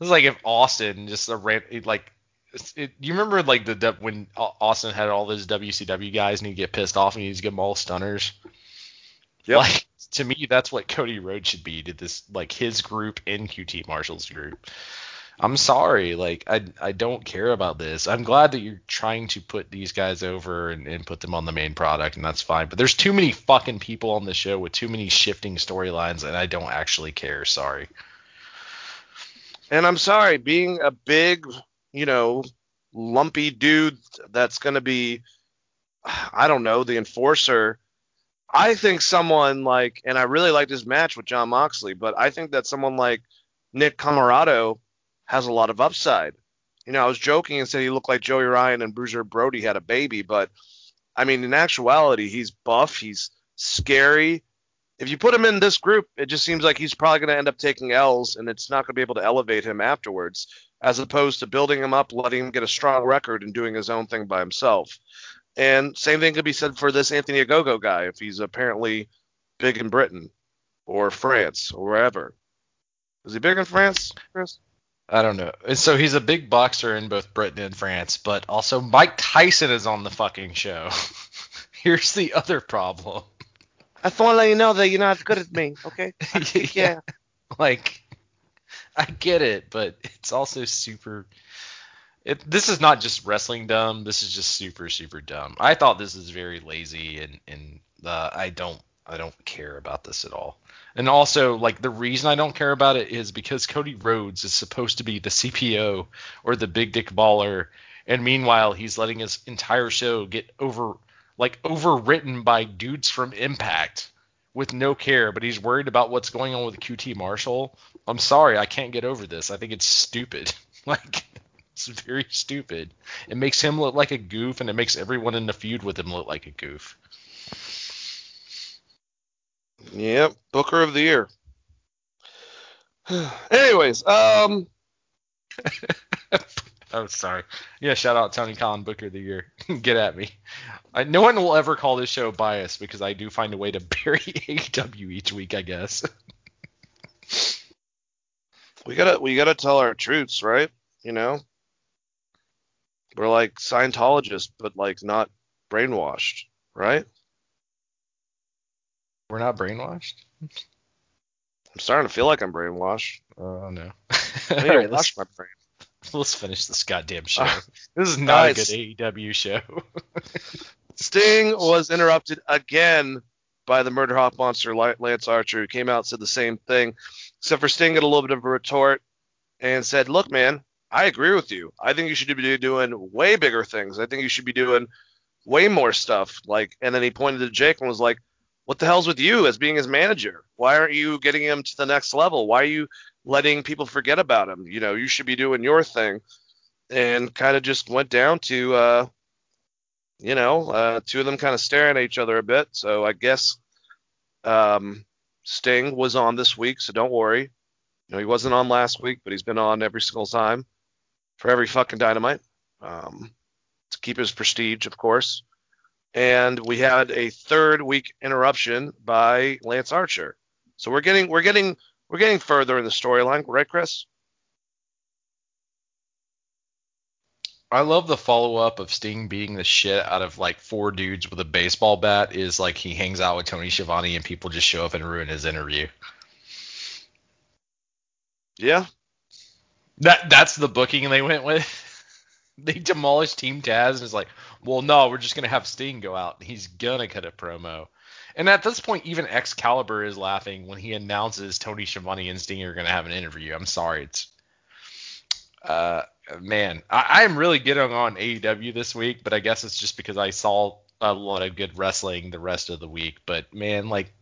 it's like if Austin just a ran, like. It, you remember like the when Austin had all those WCW guys and he'd get pissed off and he'd get them all stunners. Yep. Like to me, that's what Cody Rhodes should be to this like his group in QT Marshall's group. I'm sorry, like I I don't care about this. I'm glad that you're trying to put these guys over and, and put them on the main product, and that's fine. But there's too many fucking people on the show with too many shifting storylines, and I don't actually care. Sorry. And I'm sorry, being a big, you know, lumpy dude that's to be, I don't know, the enforcer. I think someone like, and I really like this match with Jon Moxley, but I think that someone like Nick Comoroto has a lot of upside. You know, I was joking and said he looked like Joey Ryan and Bruiser Brody had a baby, but I mean, in actuality, he's buff, he's scary. If you put him in this group, it just seems like he's probably going to end up taking L's, and it's not going to be able to elevate him afterwards, as opposed to building him up, letting him get a strong record, and doing his own thing by himself. And same thing could be said for this Anthony Ogogo guy, if he's apparently big in Britain or France or wherever. Is he big in France, Chris? I don't know. And so he's a big boxer in both Britain and France, but also Mike Tyson is on the fucking show. Here's the other problem. I just want to let you know that you're not as good as me, okay? yeah. Like, I get it, but it's also super. It, this is not just wrestling dumb. This is just super, super dumb. I thought this is very lazy, and and uh, I don't I don't care about this at all. And also, like the reason I don't care about it is because Cody Rhodes is supposed to be the CPO or the big dick baller, and meanwhile he's letting his entire show get over like overwritten by dudes from Impact with no care, but he's worried about what's going on with QT Marshall. I'm sorry, I can't get over this. I think it's stupid. Like it's very stupid. It makes him look like a goof, and it makes everyone in the feud with him look like a goof. Yep, Booker of the Year. Anyways, um, oh, sorry. Yeah, shout out Tony Khan, Booker of the Year. Get at me. I, no one will ever call this show biased because I do find a way to bury AEW each week, I guess. we gotta we gotta tell our truths, right? You know, we're like Scientologists, but like not brainwashed, right? We're not brainwashed. I'm starting to feel like I'm brainwashed. Oh no. I need to right, let's, wash my brain. let's finish this goddamn show. Uh, this is not guys. a good AEW show. Sting was interrupted again by the Murder Hawk monster Lance Archer, who came out and said the same thing, except for Sting got a little bit of a retort and said, "Look, man, I agree with you. I think you should be doing way bigger things. I think you should be doing way more stuff." Like, and then he pointed to Jake and was like, "What the hell's with you as being his manager? Why aren't you getting him to the next level? Why are you letting people forget about him? You know, you should be doing your thing." And kind of just went down to. uh you know, uh, two of them kind of staring at each other a bit. So I guess um, Sting was on this week, so don't worry. You know, he wasn't on last week, but he's been on every single time for every fucking dynamite um, to keep his prestige, of course. And we had a third week interruption by Lance Archer. So we're getting we're getting we're getting further in the storyline, right, Chris? I love the follow up of Sting beating the shit out of like four dudes with a baseball bat is like he hangs out with Tony Schiavone and people just show up and ruin his interview. Yeah. That that's the booking they went with. they demolished Team Taz and it's like, well, no, we're just gonna have Sting go out. He's gonna cut a promo. And at this point, even Excalibur is laughing when he announces Tony Schiavone and Sting are gonna have an interview. I'm sorry, it's uh man, I, am really getting on AEW this week, but I guess it's just because I saw a lot of good wrestling the rest of the week. But man, like,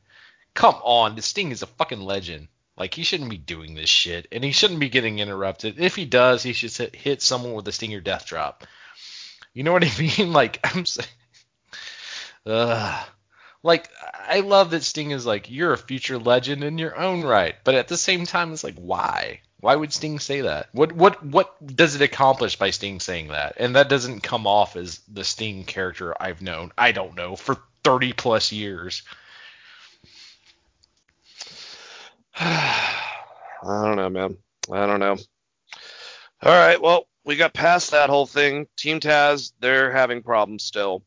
come on, the Sting is a fucking legend. Like he shouldn't be doing this shit, and he shouldn't be getting interrupted. If he does, he should hit, someone with a Stinger Death Drop. You know what I mean? Like I'm, s- Ugh. like I love that Sting is like you're a future legend in your own right, but at the same time, it's like why? Why would Sting say that? What what what does it accomplish by Sting saying that? And that doesn't come off as the Sting character I've known. I don't know for 30 plus years. I don't know, man. I don't know. All right, well, we got past that whole thing. Team Taz, they're having problems still.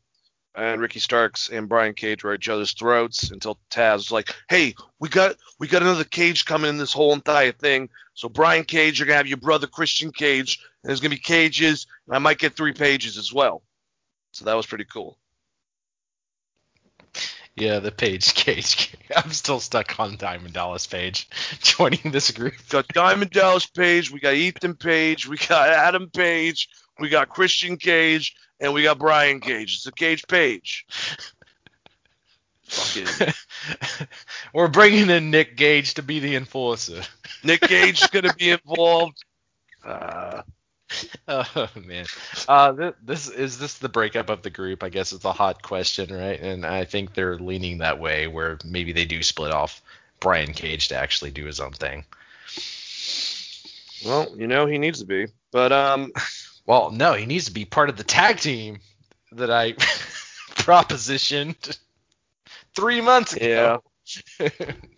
And Ricky Starks and Brian Cage were at each other's throats until Taz was like, "Hey, we got we got another Cage coming in this whole entire thing. So Brian Cage, you're gonna have your brother Christian Cage, and there's gonna be cages, and I might get three pages as well." So that was pretty cool. Yeah, the Page Cage. I'm still stuck on Diamond Dallas Page joining this group. We got Diamond Dallas Page, we got Ethan Page, we got Adam Page, we got Christian Cage, and we got Brian Cage. It's a Cage Page. We're bringing in Nick Gage to be the enforcer. Nick Cage is gonna be involved. Uh, Oh man, uh, th- this is this the breakup of the group? I guess it's a hot question, right? And I think they're leaning that way, where maybe they do split off Brian Cage to actually do his own thing. well, you know he needs to be, but um, Well, no, he needs to be part of the tag team that I propositioned three months ago.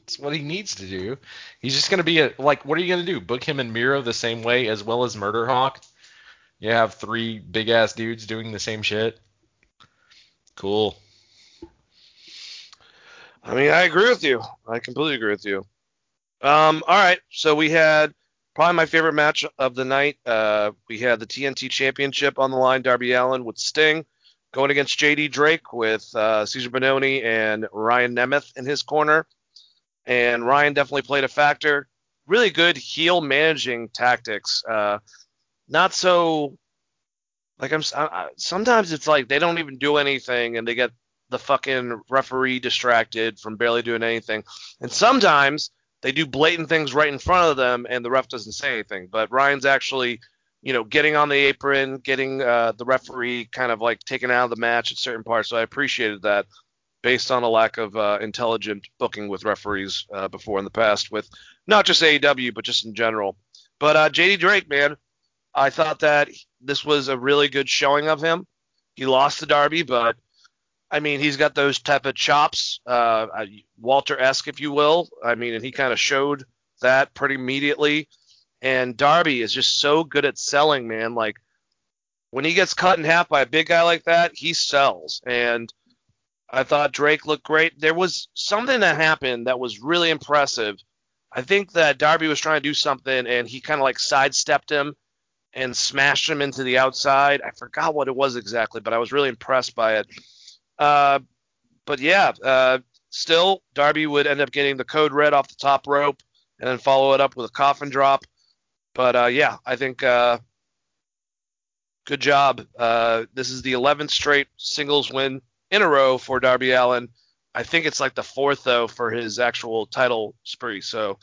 It's what he needs to do. He's just gonna be a like. What are you gonna do? Book him and Miro the same way as well as Murder Hawk? You have three big ass dudes doing the same shit. Cool. I mean, I agree with you. I completely agree with you. Um, all right, so we had probably my favorite match of the night. Uh, we had the TNT Championship on the line. Darby Allin with Sting going against JD Drake with uh, Cezar Bononi and Ryan Nemeth in his corner. And Ryan definitely played a factor. Really good heel managing tactics. Uh, not so like I'm. I- sometimes it's like they don't even do anything and they get the fucking referee distracted from barely doing anything. And sometimes they do blatant things right in front of them and the ref doesn't say anything. But Ryan's actually, you know, getting on the apron, getting uh, the referee kind of like taken out of the match at certain parts. So I appreciated that based on a lack of uh, intelligent booking with referees uh, before in the past with not just AEW, but just in general. But uh, JD Drake, man, I thought that this was a really good showing of him. He lost the Darby, but I mean, he's got those type of chops, uh, Walter-esque, if you will. I mean, and he kind of showed that pretty immediately. And Darby is just so good at selling, man. Like when he gets cut in half by a big guy like that, he sells. And I thought Drake looked great. There was something that happened that was really impressive. I think that Darby was trying to do something, and he kind of like sidestepped him and smashed him into the outside. I forgot what it was exactly, but I was really impressed by it. Uh, but yeah, uh, still Darby would end up getting the code red off the top rope and then follow it up with a coffin drop. But uh, yeah, I think uh, good job. Uh, this is the 11th straight singles win in a row for Darby Allin. I think it's like the fourth though for his actual title spree. So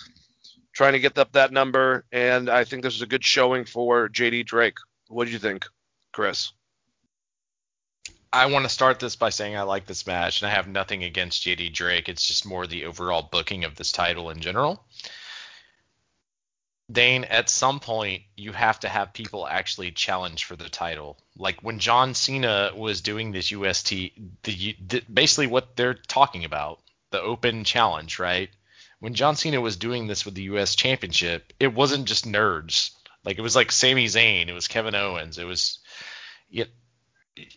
trying to get up that number, and I think this is a good showing for JD Drake. What do you think, Chris? I want to start this by saying I like this match, and I have nothing against JD Drake. It's just more the overall booking of this title in general. Dane, at some point, you have to have people actually challenge for the title. Like when John Cena was doing this UST, the, the basically what they're talking about, the open challenge, right? When John Cena was doing this with the US Championship, it wasn't just nerds. Like it was like Sami Zayn, it was Kevin Owens, it was. It,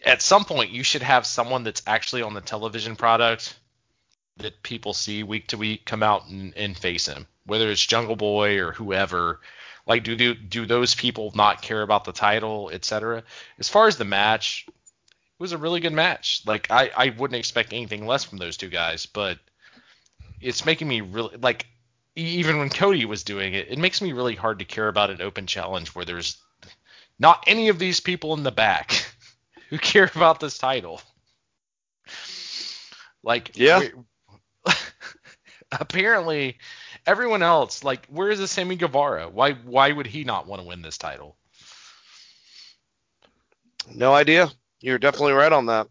at some point you should have someone that's actually on the television product that people see week to week come out and, and face him, whether it's Jungle Boy or whoever. Like, do, do do those people not care about the title, etc.? As far as the match, it was a really good match. Like, I I wouldn't expect anything less from those two guys, but it's making me really like. Even when Cody was doing it, it makes me really hard to care about an open challenge where there's not any of these people in the back who care about this title. Like, Yeah. apparently, everyone else, like, where is the Sammy Guevara? Why, why would he not want to win this title? No idea. You're definitely right on that.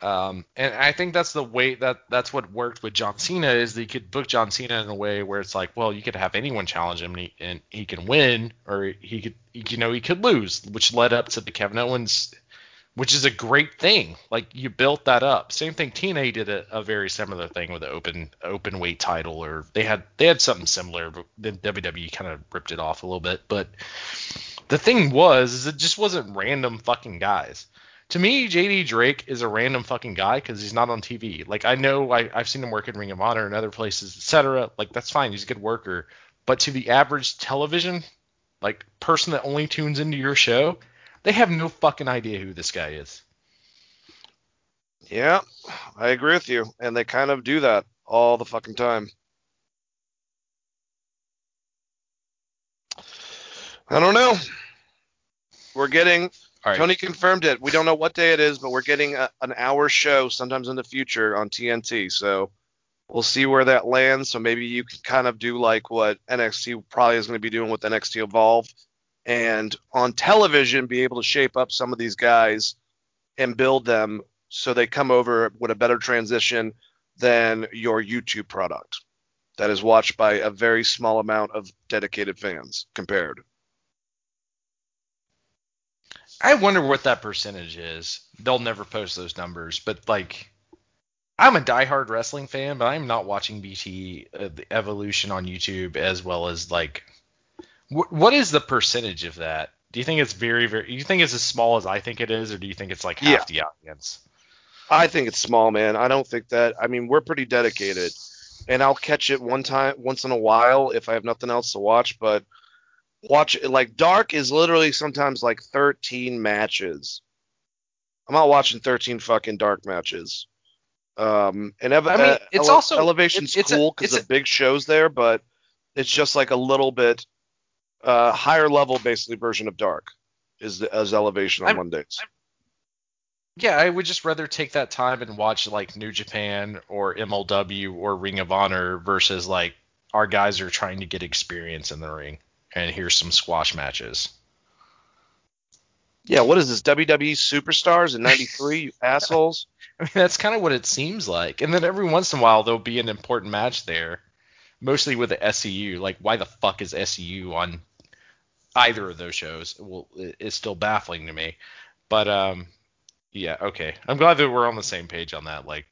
Um, and I think that's the way that that's what worked with John Cena is that you could book John Cena in a way where it's like, well, you could have anyone challenge him and he, and he can win, or he could, you know, he could lose, which led up to the Kevin Owens, which is a great thing. Like you built that up. Same thing. TNA did a, a very similar thing with the open open weight title, or they had they had something similar, but then WWE kind of ripped it off a little bit. But the thing was, is it just wasn't random fucking guys to me, JD Drake is a random fucking guy because he's not on TV. Like I know I, have seen him work in Ring of Honor and other places, etc. Like that's fine. He's a good worker. But to the average television, like person that only tunes into your show, they have no fucking idea who this guy is. Yeah, I agree with you. And they kind of do that all the fucking time. I don't know. We're getting right. Tony confirmed it. We don't know what day it is, but we're getting a, an hour show sometimes in the future on TNT. So we'll see where that lands. So maybe you can kind of do like what NXT probably is going to be doing with NXT Evolve, and on television be able to shape up some of these guys and build them so they come over with a better transition than your YouTube product that is watched by a very small amount of dedicated fans compared. I wonder what that percentage is. They'll never post those numbers, but like, I'm a diehard wrestling fan, but I'm not watching BT uh, the Evolution on YouTube as well as like, wh- what is the percentage of that? Do you think it's very, very? Do you think it's as small as I think it is, or do you think it's like half the audience? I think it's small, man. I don't think that. I mean, we're pretty dedicated, and I'll catch it one time, once in a while if I have nothing else to watch. But watch it like Dark is literally sometimes like 13 matches. I'm not watching 13 fucking Dark matches. Um, and Ev- I mean, uh, it's Ele- also- Elevation's it's- it's cool because the big shows there, but it's just like a little bit uh, higher level, basically version of Dark is the, as Elevation on I'm- Mondays. Yeah, I would just rather take that time and watch like New Japan or MLW or Ring of Honor versus like our guys are trying to get experience in the ring and here's some squash matches. Yeah, what is this? WWE Superstars in '93, you assholes. I mean, that's kind of what it seems like. And then every once in a while there'll be an important match there, mostly with the SCU. Like, why the fuck is SCU on either of those shows? Well, it- it's still baffling to me. But um, yeah, okay. I'm glad that we're on the same page on that. Like,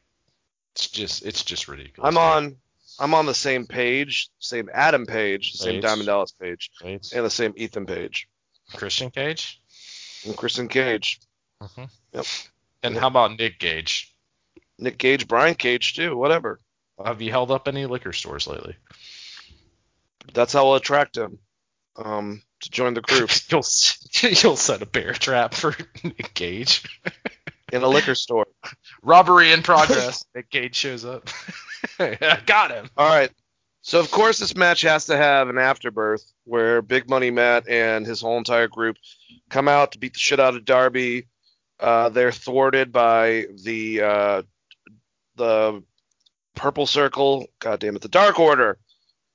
it's just it's just ridiculous. I'm on I'm on the same page, same Adam page, the same Diamond Dallas page, Right? and the same Ethan page. Christian Cage. And Kristen Cage. Mhm. Yep. And Yep. how about Nick Gage? Nick Cage, Brian Cage too, whatever. Have you held up any liquor stores lately? That's how we'll attract him. Um, to join the group you'll you'll set a bear trap for Nick Gage. in a liquor store. Robbery in progress. Nick Gage shows up. Got him. All right. So of course this match has to have an afterbirth where Big Money Matt and his whole entire group come out to beat the shit out of Darby. Uh, they're thwarted by the uh, the Purple Circle. God damn it, the Dark Order.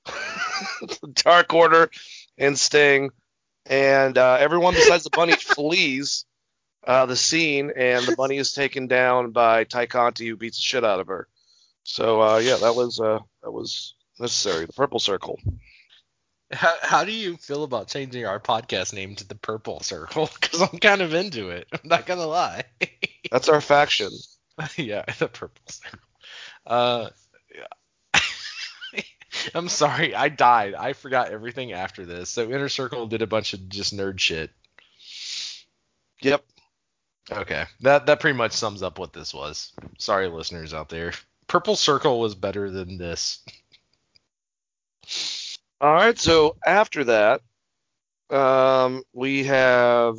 the Dark Order and Sting, and uh, everyone besides the Bunny flees uh, the scene, and the Bunny is taken down by Tay Conti, who beats the shit out of her. So uh, yeah, that was uh, that was necessary. The Purple Circle. How, how do you feel about changing our podcast name to the Purple Circle? Because I'm kind of into it. I'm not gonna lie. That's our faction. yeah, the Purple Circle. Uh, yeah. I'm sorry, I died. I forgot everything after this. So Inner Circle did a bunch of just nerd shit. Yep. Okay, that that pretty much sums up what this was. Sorry, listeners out there. Purple Circle was better than this. All right. So after that, um, we have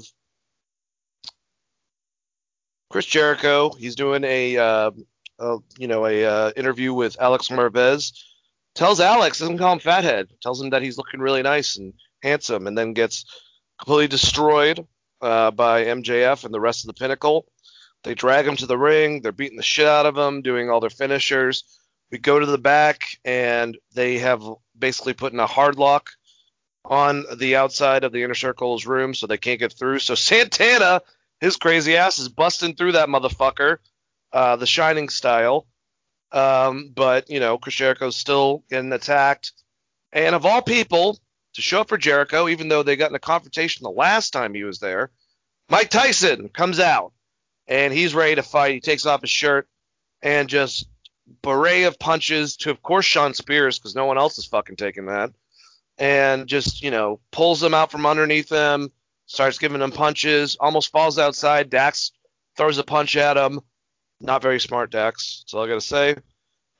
Chris Jericho. He's doing a, uh, a you know a uh, interview with Alex Marvez. Tells Alex doesn't call him fathead. Tells him that he's looking really nice and handsome, and then gets completely destroyed uh, by MJF and the rest of the Pinnacle. They drag him to the ring. They're beating the shit out of him, doing all their finishers. We go to the back, and they have basically put in a hard lock on the outside of the inner circle's room, so they can't get through. So Santana, his crazy ass, is busting through that motherfucker, uh, the Shining style. Um, but you know, Chris Jericho's still getting attacked, and of all people to show up for Jericho, even though they got in a confrontation the last time he was there, Mike Tyson comes out and he's ready to fight. He takes off his shirt and just beret of punches to, of course, Shawn Spears because no one else is fucking taking that, and just you know pulls him out from underneath him, starts giving him punches, almost falls outside. Dax throws a punch at him. Not very smart, Dax. That's all I gotta say.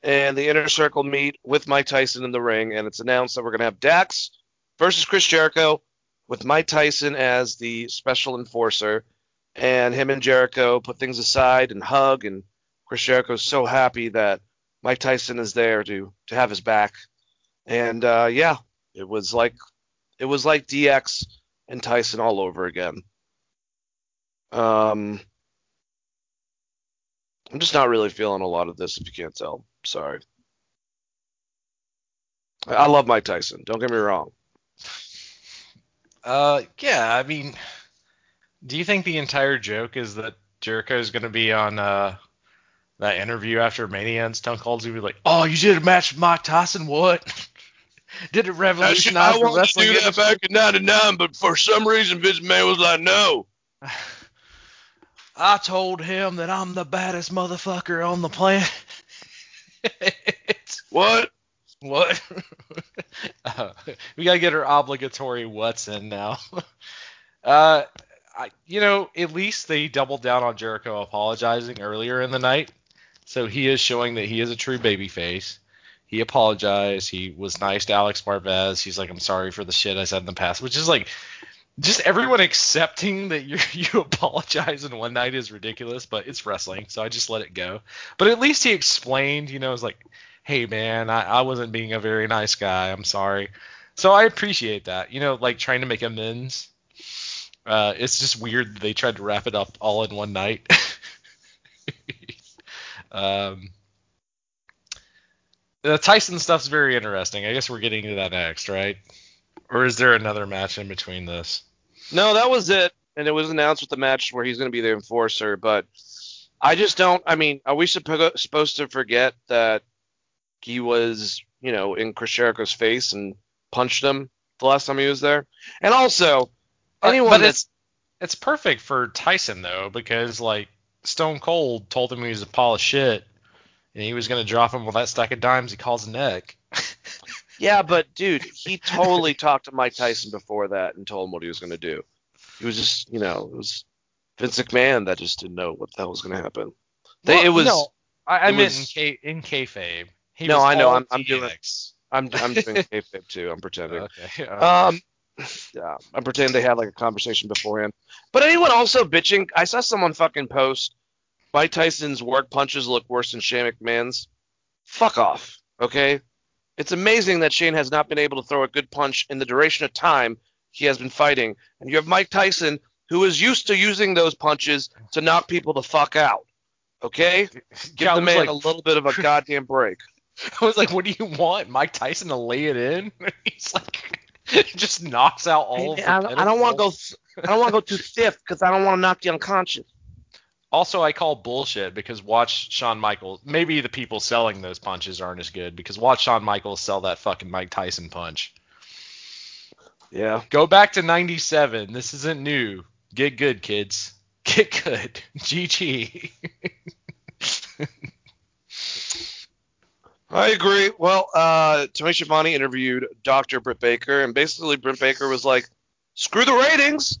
And the inner circle meet with Mike Tyson in the ring, and it's announced that we're gonna have Dax versus Chris Jericho with Mike Tyson as the special enforcer. And him and Jericho put things aside and hug, and Chris Jericho's so happy that Mike Tyson is there to to have his back. And uh, yeah, it was like it was like DX and Tyson all over again. Um, I'm just not really feeling a lot of this, if you can't tell. Sorry. I I love Mike Tyson. Don't get me wrong. Uh, yeah, I mean, do you think the entire joke is that Jericho is going to be on uh that interview after Mania and Stone Cold's going to be like, "Oh, you did a match with Mike Tyson? What? did it revolutionize the wrestling industry?" in '99, but for some reason Vince McMahon was like, "No." I told him that I'm the baddest motherfucker on the planet. What? what? uh, we gotta get her obligatory what's in now. uh, I, you know, at least they doubled down on Jericho apologizing earlier in the night, so he is showing that he is a true babyface. He apologized. He was nice to Alex Marvez. He's like, I'm sorry for the shit I said in the past, which is like just everyone accepting that you you apologize in one night is ridiculous, but it's wrestling, so I just let it go. But at least he explained, you know, it was like, hey man, I, I wasn't being a very nice guy. I'm sorry. So I appreciate that. You know, like trying to make amends. Uh, it's just weird they tried to wrap it up all in one night. um, the Tyson stuff's very interesting. I guess we're getting to that next, right? Or is there another match in between this? No, that was it. And it was announced with the match where he's going to be the enforcer. But I just don't. I mean, are we suppo- supposed to forget that he was, you know, in Chris Jericho's face and punched him the last time he was there? And also, anyone but that's it's it's perfect for Tyson though because like Stone Cold told him he was a pile of shit and he was gonna drop him with that stack of dimes he calls a neck. Yeah, but dude, he totally talked to Mike Tyson before that and told him what he was going to do. He was just, you know, it was Vince McMahon that just didn't know what the hell was going to happen. They, Well, it was. no, I, I was- in K in kayfabe. He No, I know, I'm- I'm doing- I'm I'm doing kayfabe too. I'm pretending. Okay. Um, yeah, I'm pretending they had like a conversation beforehand. But anyone also bitching? I saw someone fucking post Mike Tyson's work punches look worse than Shane McMahon's. Fuck off, okay? It's amazing that Shane has not been able to throw a good punch in the duration of time he has been fighting, and you have Mike Tyson who is used to using those punches to knock people the fuck out. Okay, give Yeah, the man like- a little bit of a goddamn break. I was like, what do you want, Mike Tyson to lay it in? He's like, just knocks out all of the I, I don't want to go. I don't want to go too stiff because I don't want to knock you unconscious. Also, I call bullshit because watch Shawn Michaels. Maybe the people selling those punches aren't as good because watch Shawn Michaels sell that fucking Mike Tyson punch. Yeah. Go back to 97. This isn't new. Get good, kids. Get good. GG. I agree. Well, uh, Tony Schiavone interviewed Dr. Britt Baker, and basically Britt Baker was like, "Screw the ratings.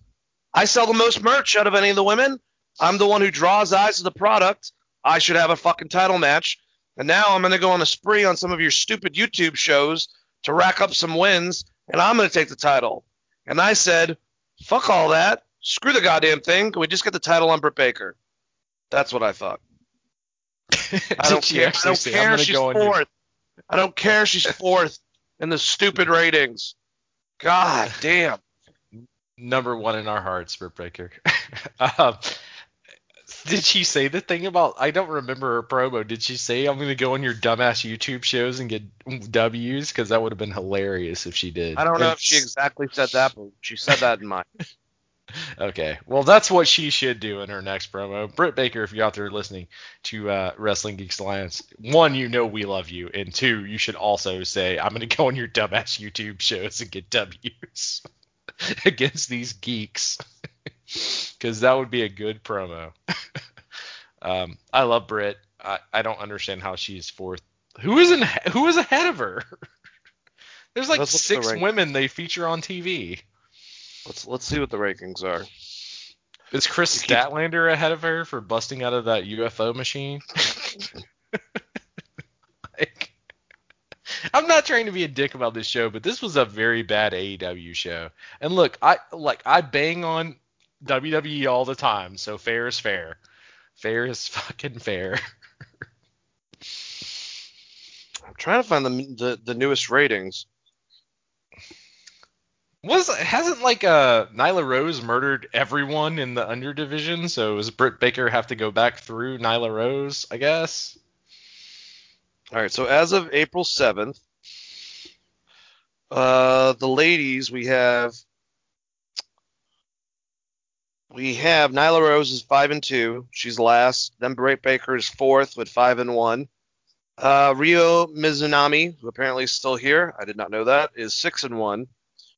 I sell the most merch out of any of the women. I'm the one who draws eyes to the product. I should have a fucking title match. And now I'm gonna go on a spree on some of your stupid YouTube shows to rack up some wins, and I'm gonna take the title." And I said, "Fuck all that. Screw the goddamn thing. Can we just get the title on Britt Baker?" That's what I thought. I don't care. I don't say, care. She's on your-" fourth. I don't care. She's fourth in the stupid ratings. God damn. number one in our hearts, Britt Baker. um, did she say the thing about? I don't remember her promo. Did she say I'm gonna go on your dumbass YouTube shows and get W's? Because that would have been hilarious if she did. I don't know And if she exactly said that, but she said that in mine. Okay, well that's what she should do in her next promo. Britt Baker, if you're out there listening to uh, Wrestling Geeks Alliance, one, you know we love you, and two, you should also say, I'm gonna go on your dumbass YouTube shows and get W's against these geeks, because that would be a good promo. um, I love Britt. I, I don't understand how she's fourth. Who is in, who is ahead of her? There's like Let's the six rank- women they feature on TV. Let's let's see what the rankings are. Is Chris keep- Statlander ahead of her for busting out of that UFO machine? like, I'm not trying to be a dick about this show, but this was a very bad AEW show. And look, I like I bang on WWE all the time, so fair is fair. Fair is fucking fair. I'm trying to find the the, the newest ratings. Was hasn't like uh Nyla Rose murdered everyone in the under division, so does Britt Baker have to go back through Nyla Rose, I guess? All right, so as of April 7th, uh, the ladies we have we have Nyla Rose is five and two. She's last. Then Britt Baker is fourth with five and one. Uh, Rio Mizunami, who apparently is still here, I did not know that, is six and one.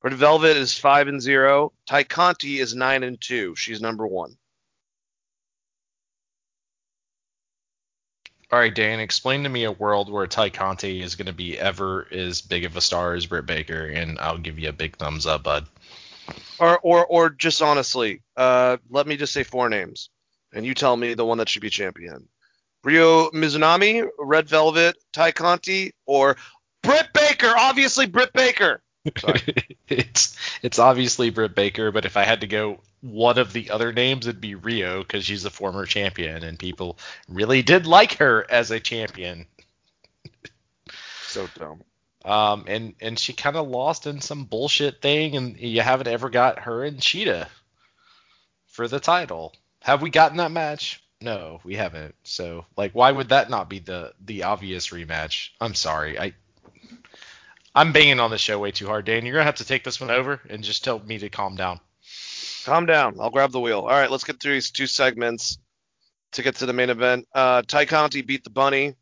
Red Velvet is five and zero. Tay Conti is nine and two. She's number one. All right, Dan, explain to me a world where Tay Conti is going to be ever as big of a star as Britt Baker, and I'll give you a big thumbs up, bud. Or or or just honestly, uh, let me just say four names, and you tell me the one that should be champion. Rio Mizunami, Red Velvet, Tay Conti, or Britt Baker. Obviously, Britt Baker. It's it's obviously Britt Baker, but if I had to go one of the other names, it'd be Rio because she's a former champion, and people really did like her as a champion. So dumb. Um, and and she kind of lost in some bullshit thing, and you haven't ever got her and Shida for the title. Have we gotten that match? No, we haven't. So like, why would that not be the the obvious rematch? I'm sorry, I. I'm banging on the show way too hard, Dan. You're gonna have to take this one over and just tell me to calm down. Calm down. I'll grab the wheel. All right, let's get through these two segments to get to the main event. Uh, Tay Conti beat the Bunny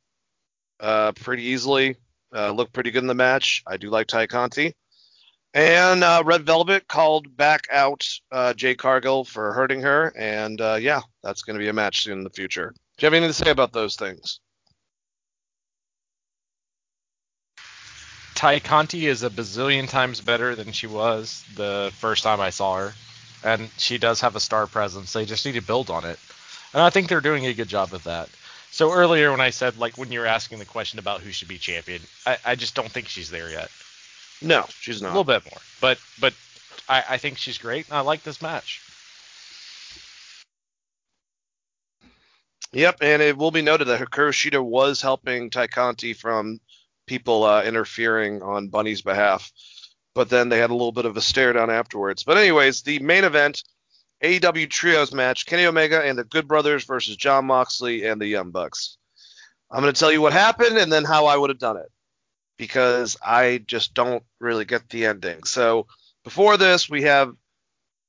uh, pretty easily. Uh, looked pretty good in the match. I do like Tay Conti. And uh, Red Velvet called back out uh, Jade Cargill for hurting her. And uh, yeah, that's going to be a match soon in the future. Do you have anything to say about those things? Tay Conti is a bazillion times better than she was the first time I saw her, and she does have a star presence. They just need to build on it, and I think they're doing a good job of that. So earlier when I said like when you were asking the question about who should be champion, I, I just don't think she's there yet. No, she's not. A little bit more, but but I, I think she's great. And I like this match. Yep, and it will be noted that Hikaru Shida was helping Tay Conti from people uh, interfering on Bunny's behalf, but then they had a little bit of a stare down afterwards. But anyways, the main event, AEW Trios match, Kenny Omega and the Good Brothers versus Jon Moxley and the Young Bucks. I'm going to tell you what happened and then how I would have done it because I just don't really get the ending. So before this, we have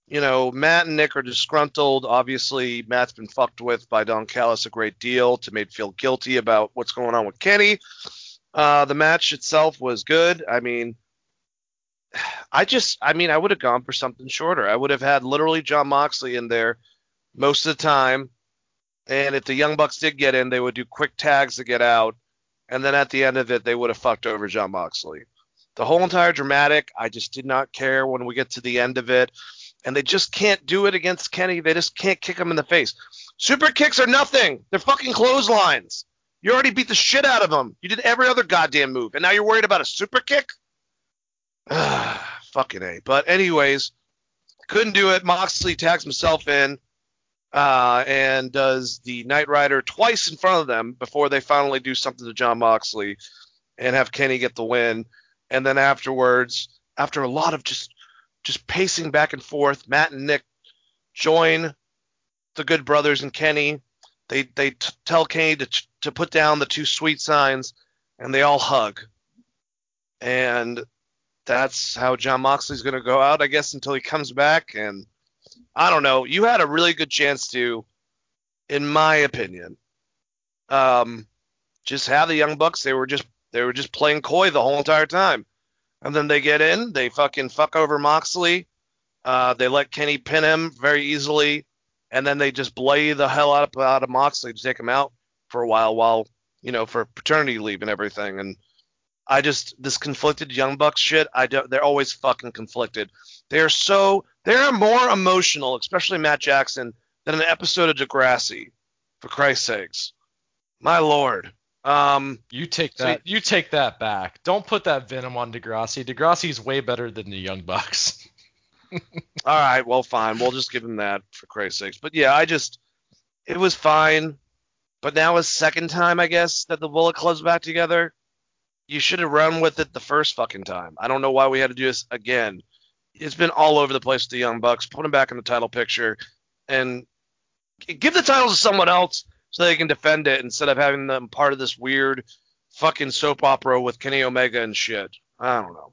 you know, Matt and Nick are disgruntled. Obviously, Matt's been fucked with by Don Callis a great deal to make feel guilty about what's going on with Kenny. Uh, the match itself was good. I mean, I just, I mean, I would have gone for something shorter. I would have had literally Jon Moxley in there most of the time. And if the Young Bucks did get in, they would do quick tags to get out. And then at the end of it, they would have fucked over Jon Moxley. The whole entire dramatic, I just did not care when we get to the end of it and they just can't do it against Kenny. They just can't kick him in the face. Super kicks are nothing. They're fucking clotheslines. You already beat the shit out of him. You did every other goddamn move, and now you're worried about a super kick? fucking a. But anyways, couldn't do it. Moxley tags himself in uh, and does the Knight Rider twice in front of them before they finally do something to Jon Moxley and have Kenny get the win. And then afterwards, after a lot of just just pacing back and forth. Matt and Nick join the Good Brothers and Kenny. They they t- tell Kenny to to put down the two sweet signs, and they all hug. And that's how Jon Moxley's going to go out, I guess, until he comes back. And I don't know. You had a really good chance to, in my opinion, um, just have the Young Bucks. They were just they were just playing coy the whole entire time, and then they get in, they fucking fuck over Moxley. Uh, they let Kenny pin him very easily, and then they just blay the hell out of, out of Moxley to take him out for a while, while you know for paternity leave and everything. And I just this conflicted Young Bucks shit. I don't. They're always fucking conflicted. They're so they're more emotional, especially Matt Jackson, than an episode of Degrassi. For Christ's sakes, my lord. Um, You take So that. you take that back. Don't put that venom on Degrassi. Degrassi's way better than the Young Bucks. all right, well, fine. We'll just give him that for Christ's sakes. But yeah, I just it was fine. But now it's second time, I guess, that the Bullet Club's back together. You should have run with it the first fucking time. I don't know why we had to do this again. It's been all over the place with the Young Bucks. Put them back in the title picture and give the titles to someone else so they can defend it instead of having them part of this weird fucking soap opera with Kenny Omega and shit. I don't know.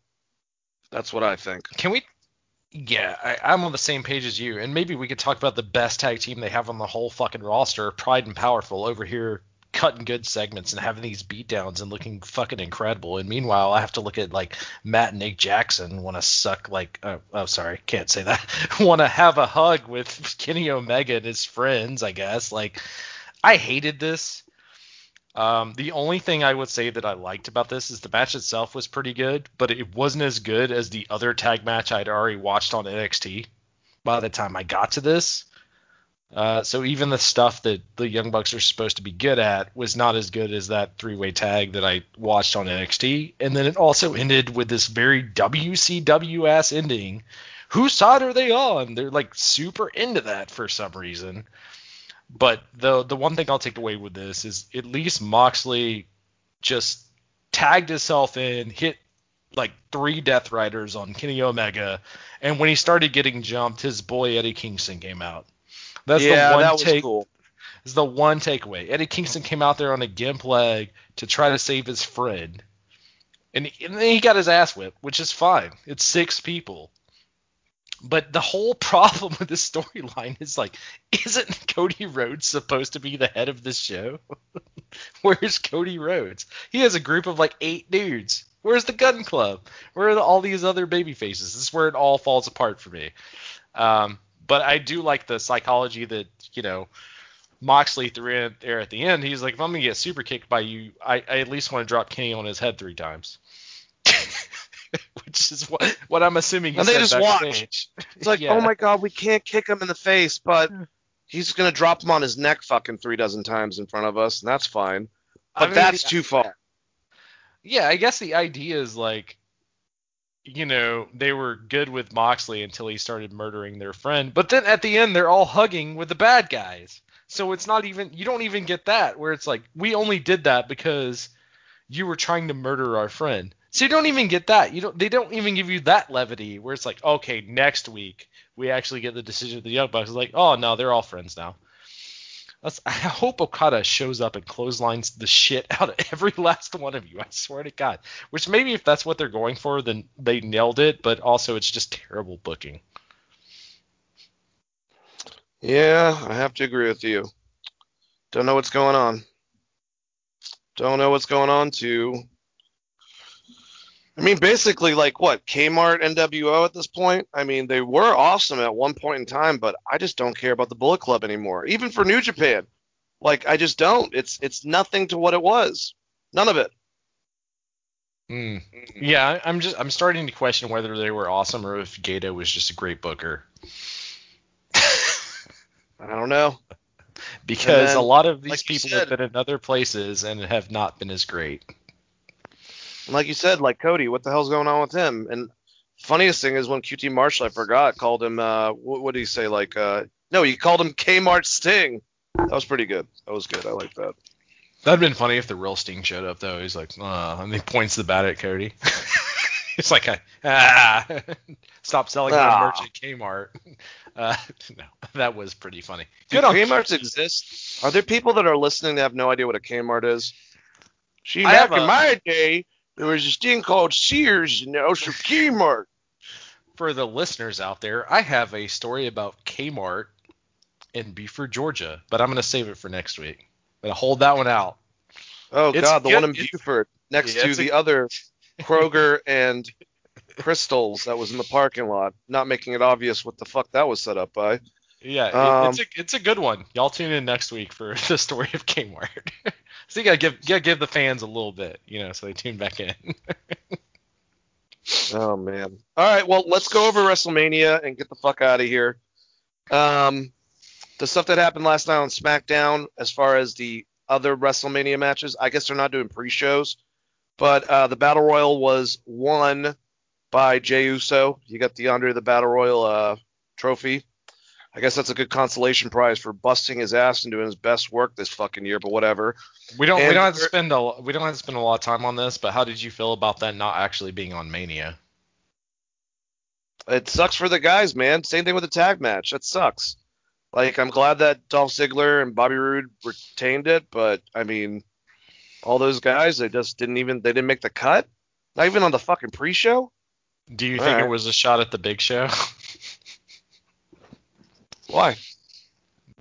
That's what I think. Can we? Yeah, I, I'm on the same page as you, and maybe we could talk about the best tag team they have on the whole fucking roster, Proud and Powerful, over here cutting good segments and having these beatdowns and looking fucking incredible. And meanwhile, I have to look at like Matt and Nick Jackson want to suck like, uh, oh sorry, can't say that. want to have a hug with Kenny Omega and his friends, I guess. Like, I hated this. Um, the only thing I would say that I liked about this is the match itself was pretty good, but it wasn't as good as the other tag match I'd already watched on NXT by the time I got to this. Uh, so even the stuff that the Young Bucks are supposed to be good at was not as good as that three-way tag that I watched on NXT. And then it also ended with this very WCW ass ending. Whose side are they on? They're like super into that for some reason. But the the one thing I'll take away with this is at least Moxley just tagged himself in, hit like three Death Riders on Kenny Omega, and when he started getting jumped, his boy Eddie Kingston came out. That's yeah, the one that was take. cool. Is the one takeaway. Eddie Kingston came out there on a gimp leg to try to save his friend, and, and then he got his ass whipped, which is fine. It's six people. But the whole problem with this storyline is like, isn't Cody Rhodes supposed to be the head of this show? Where's Cody Rhodes? He has a group of like eight dudes. Where's the Gunn Club? Where are all these other baby faces? This is where it all falls apart for me. Um, but I do like the psychology that you know Moxley threw in there at the end. He's like, if I'm gonna get super kicked by you, I, I at least want to drop Kenny on his head three times. Which is what, what I'm assuming. He And they just watch. backstage. It's like, Yeah. oh my god, we can't kick him in the face, but hmm. he's gonna drop him on his neck fucking three dozen times in front of us, and that's fine. But I mean, that's too far. yeah, I guess the idea is like, you know, they were good with Moxley until he started murdering their friend, but then at the end they're all hugging with the bad guys. So it's not even you don't even get that where it's like we only did that because you were trying to murder our friend. So you don't even get that. You don't they don't even give you that levity where it's like, okay, next week we actually get the decision of the Young Bucks. It's like, oh no, they're all friends now. That's, I hope Okada shows up and clotheslines the shit out of every last one of you. I swear to God. Which maybe if that's what they're going for, then they nailed it. But also, it's just terrible booking. Yeah, I have to agree with you. Don't know what's going on. Don't know what's going on too. I mean, basically, like what Kmart, NWO at this point. I mean, they were awesome at one point in time, but I just don't care about the Bullet Club anymore. Even for New Japan, like I just don't. It's it's nothing to what it was. None of it. Hmm. Yeah, I'm just I'm starting to question whether they were awesome or if Gedo was just a great booker. I don't know. Because then, a lot of these like people said- have been in other places and have not been as great. And like you said, like Cody, what the hell's going on with him? And funniest thing is when QT Marshall, I forgot, called him. Uh, what, what did he say? Like, uh, no, he called him Kmart Sting. That was pretty good. That was good. I like that. That'd been funny if the real Sting showed up though. He's like, uh, and he points the bat at Cody. it's like, a, ah, stop selling Ah. merch at Kmart. Uh, no, that was pretty funny. Do Good on Kmart's exist? Are there people that are listening that have no idea what a Kmart is? See, I back in a- my day, there was this thing called Sears, and also Kmart. for the listeners out there, I have a story about Kmart in Beaufort, Georgia, but I'm gonna save it for next week. I'm gonna hold that one out. Oh It's God, the good- one in Beaufort next Yeah, to it's a- the other Kroger and Crystals that was in the parking lot. Not making it obvious what the fuck that was set up by. Yeah, it- Um, it's a it's a good one. Y'all tune in next week for the story of Kmart. so you gotta give you gotta give the fans a little bit, you know, so they tune back in. Oh man. All right, well let's go over WrestleMania and get the fuck out of here. Um, the stuff that happened last night on SmackDown, as far as the other WrestleMania matches, I guess they're not doing pre-shows, but uh, the Battle Royal was won by Jey Uso. You got the Andre the Battle Royal uh, trophy. I guess that's a good consolation prize for busting his ass and doing his best work this fucking year, but whatever. we don't we don't have to spend a we don't have to spend a lot of time on this, but how did you feel about that not actually being on Mania? It sucks for the guys, man. Same thing with the tag match. That sucks. Like, I'm glad that Dolph Ziggler and Bobby Roode retained it, but I mean, all those guys, they just didn't even they didn't make the cut. Not even on the fucking pre-show. Do you All think it was a shot at the Big Show? Why?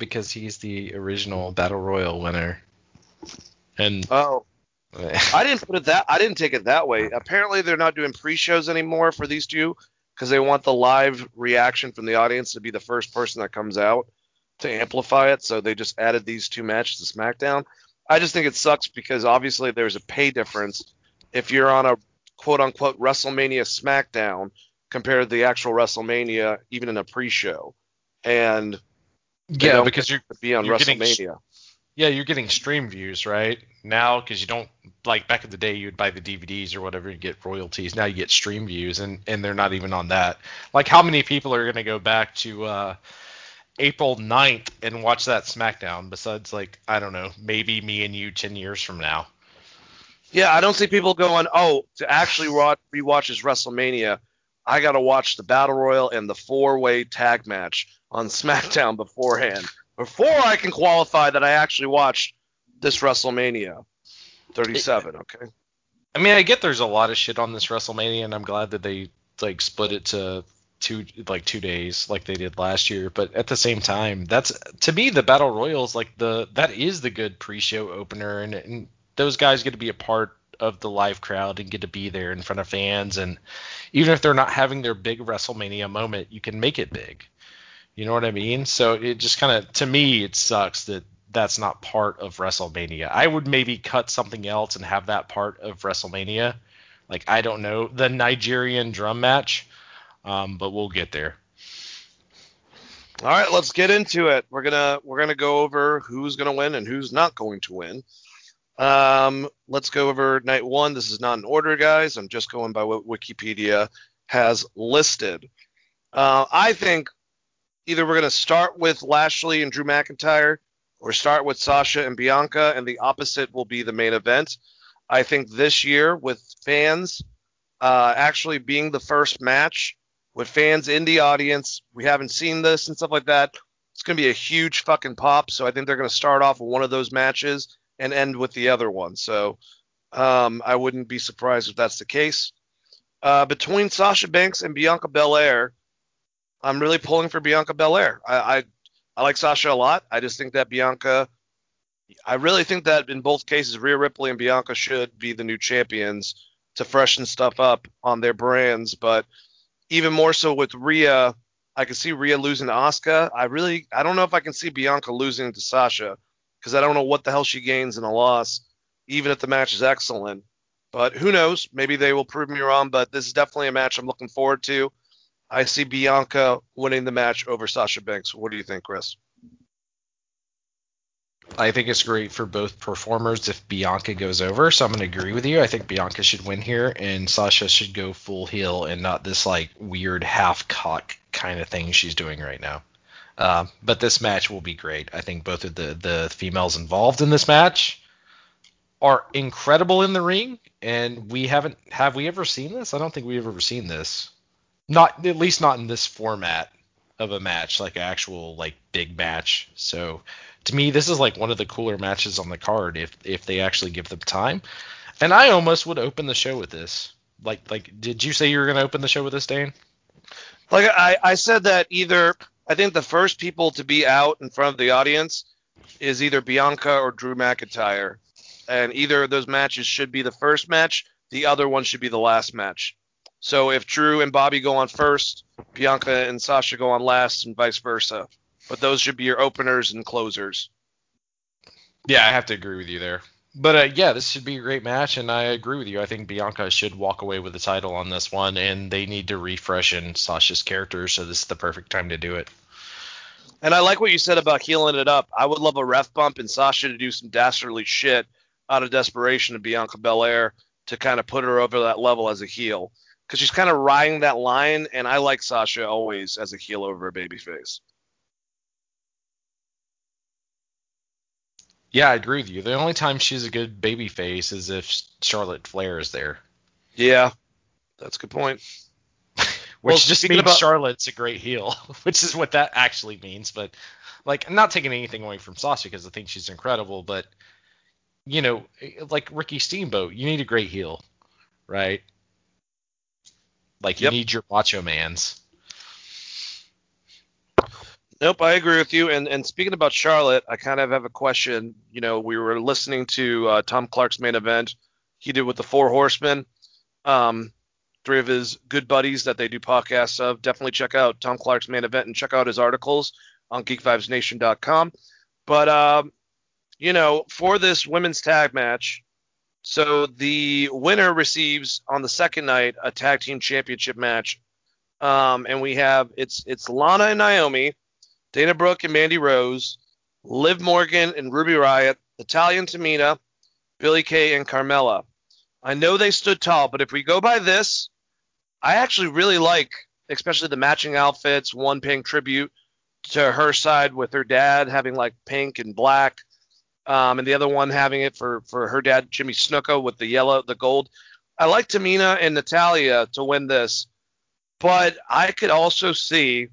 because he's the original Battle Royal winner. And Oh, I didn't put it that. I didn't take it that way. Apparently, they're not doing pre-shows anymore for these two because they want the live reaction from the audience to be the first person that comes out to amplify it. So they just added these two matches to SmackDown. I just think it sucks because obviously there's a pay difference if you're on a quote unquote WrestleMania SmackDown compared to the actual WrestleMania, even in a pre-show, and yeah, because you're be on You're getting WrestleMania. yeah you're getting stream views right now because you don't like back in the day you'd buy the DVDs or whatever and get royalties. Now you get stream views and and they're not even on that. Like how many people are gonna go back to uh, April 9th and watch that SmackDown besides like I don't know maybe me and you ten years from now. Yeah, I don't see people going, oh, to actually wa- rewatch this WrestleMania, I got to watch the Battle Royal and the four way tag match on SmackDown beforehand before I can qualify that I actually watched this WrestleMania 37. Okay. I mean, I get there's a lot of shit on this WrestleMania, and I'm glad that they like split it to two like two days like they did last year. But at the same time, that's to me the Battle Royals like the that is the good pre-show opener, and, and those guys get to be a part of the live crowd and get to be there in front of fans, and even if they're not having their big WrestleMania moment, you can make it big. You know what I mean? So it just kind of to me it sucks that that's not part of WrestleMania. I would maybe cut something else and have that part of WrestleMania. Like I don't know the Nigerian drum match, um, but we'll get there. All right, let's get into it. We're gonna we're gonna go over who's gonna win and who's not going to win. Um, let's go over night one. This is not in order, guys. I'm just going by what Wikipedia has listed. Uh, I think either we're gonna start with Lashley and Drew McIntyre, or start with Sasha and Bianca, and the opposite will be the main event. I think this year with fans uh, actually being the first match with fans in the audience. We haven't seen this and stuff like that. It's going to be a huge fucking pop. So I think they're going to start off with one of those matches and end with the other one. So um, I wouldn't be surprised if that's the case. Uh, between Sasha Banks and Bianca Belair, I'm really pulling for Bianca Belair. I, I I like Sasha a lot. I just think that Bianca. I really think that in both cases, Rhea Ripley and Bianca should be the new champions to freshen stuff up on their brands. But even more so with Rhea, I can see Rhea losing to Asuka. I really, I don't know if I can see Bianca losing to Sasha because I don't know what the hell she gains in a loss, even if the match is excellent. But who knows? Maybe they will prove me wrong. But this is definitely a match I'm looking forward to. I see Bianca winning the match over Sasha Banks. What do you think, Chris? I think it's great for both performers if Bianca goes over. So I'm going to agree with you. I think Bianca should win here, and Sasha should go full heel and not this like weird half cock kind of thing she's doing right now. Uh, but this match will be great. I think both of the the females involved in this match are incredible in the ring, and we haven't have we ever seen this? I don't think we've ever seen this. Not at least not in this format of a match, like actual like big match. So to me, this is like one of the cooler matches on the card if if they actually give them time. And I almost would open the show with this. Like like did you say you were gonna open the show with this, Dane? Like I, I said that either I think the first people to be out in front of the audience is either Bianca or Drew McIntyre, and either of those matches should be the first match. The other one should be the last match. So if Drew and Bobby go on first, Bianca and Sasha go on last, and vice versa. But those should be your openers and closers. Yeah, I have to agree with you there. But uh, yeah, this should be a great match, and I agree with you. I think Bianca should walk away with the title on this one, and they need to refresh in Sasha's character, so this is the perfect time to do it. And I like what you said about healing it up. I would love a ref bump and Sasha to do some dastardly shit out of desperation to Bianca Belair to kind of put her over that level as a heel. Because she's kind of riding that line, and I like Sasha always as a heel over a babyface. Yeah, I agree with you. The only time she's a good baby face is if Charlotte Flair is there. Yeah, that's a good point. Which Well, just means about- Charlotte's a great heel, which is what that actually means. But like, I'm not taking anything away from Sasha because I think she's incredible. But you know, like Ricky Steamboat, you need a great heel, right? Like you Yep. need your Macho Man's. Nope, I agree with you. And and speaking about Charlotte, I kind of have a question. You know, we were listening to uh, Tom Clark's main event. He did with the Four Horsemen. Um, three of his good buddies that they do podcasts of. Definitely check out Tom Clark's main event and check out his articles on geekvibesnation.com. But um, you know, for this women's tag match, so the winner receives on the second night a tag team championship match. Um, and we have it's it's Lana and Naomi, Dana Brooke and Mandy Rose, Liv Morgan and Ruby Riott, Italian Tamina, Billie Kay and Carmella. I know they stood tall, but if we go by this, I actually really like, especially the matching outfits. One paying tribute to her side with her dad having like pink and black, um, and the other one having it for for her dad Jimmy Snuka with the yellow, the gold. I like Tamina and Natalya to win this, but I could also see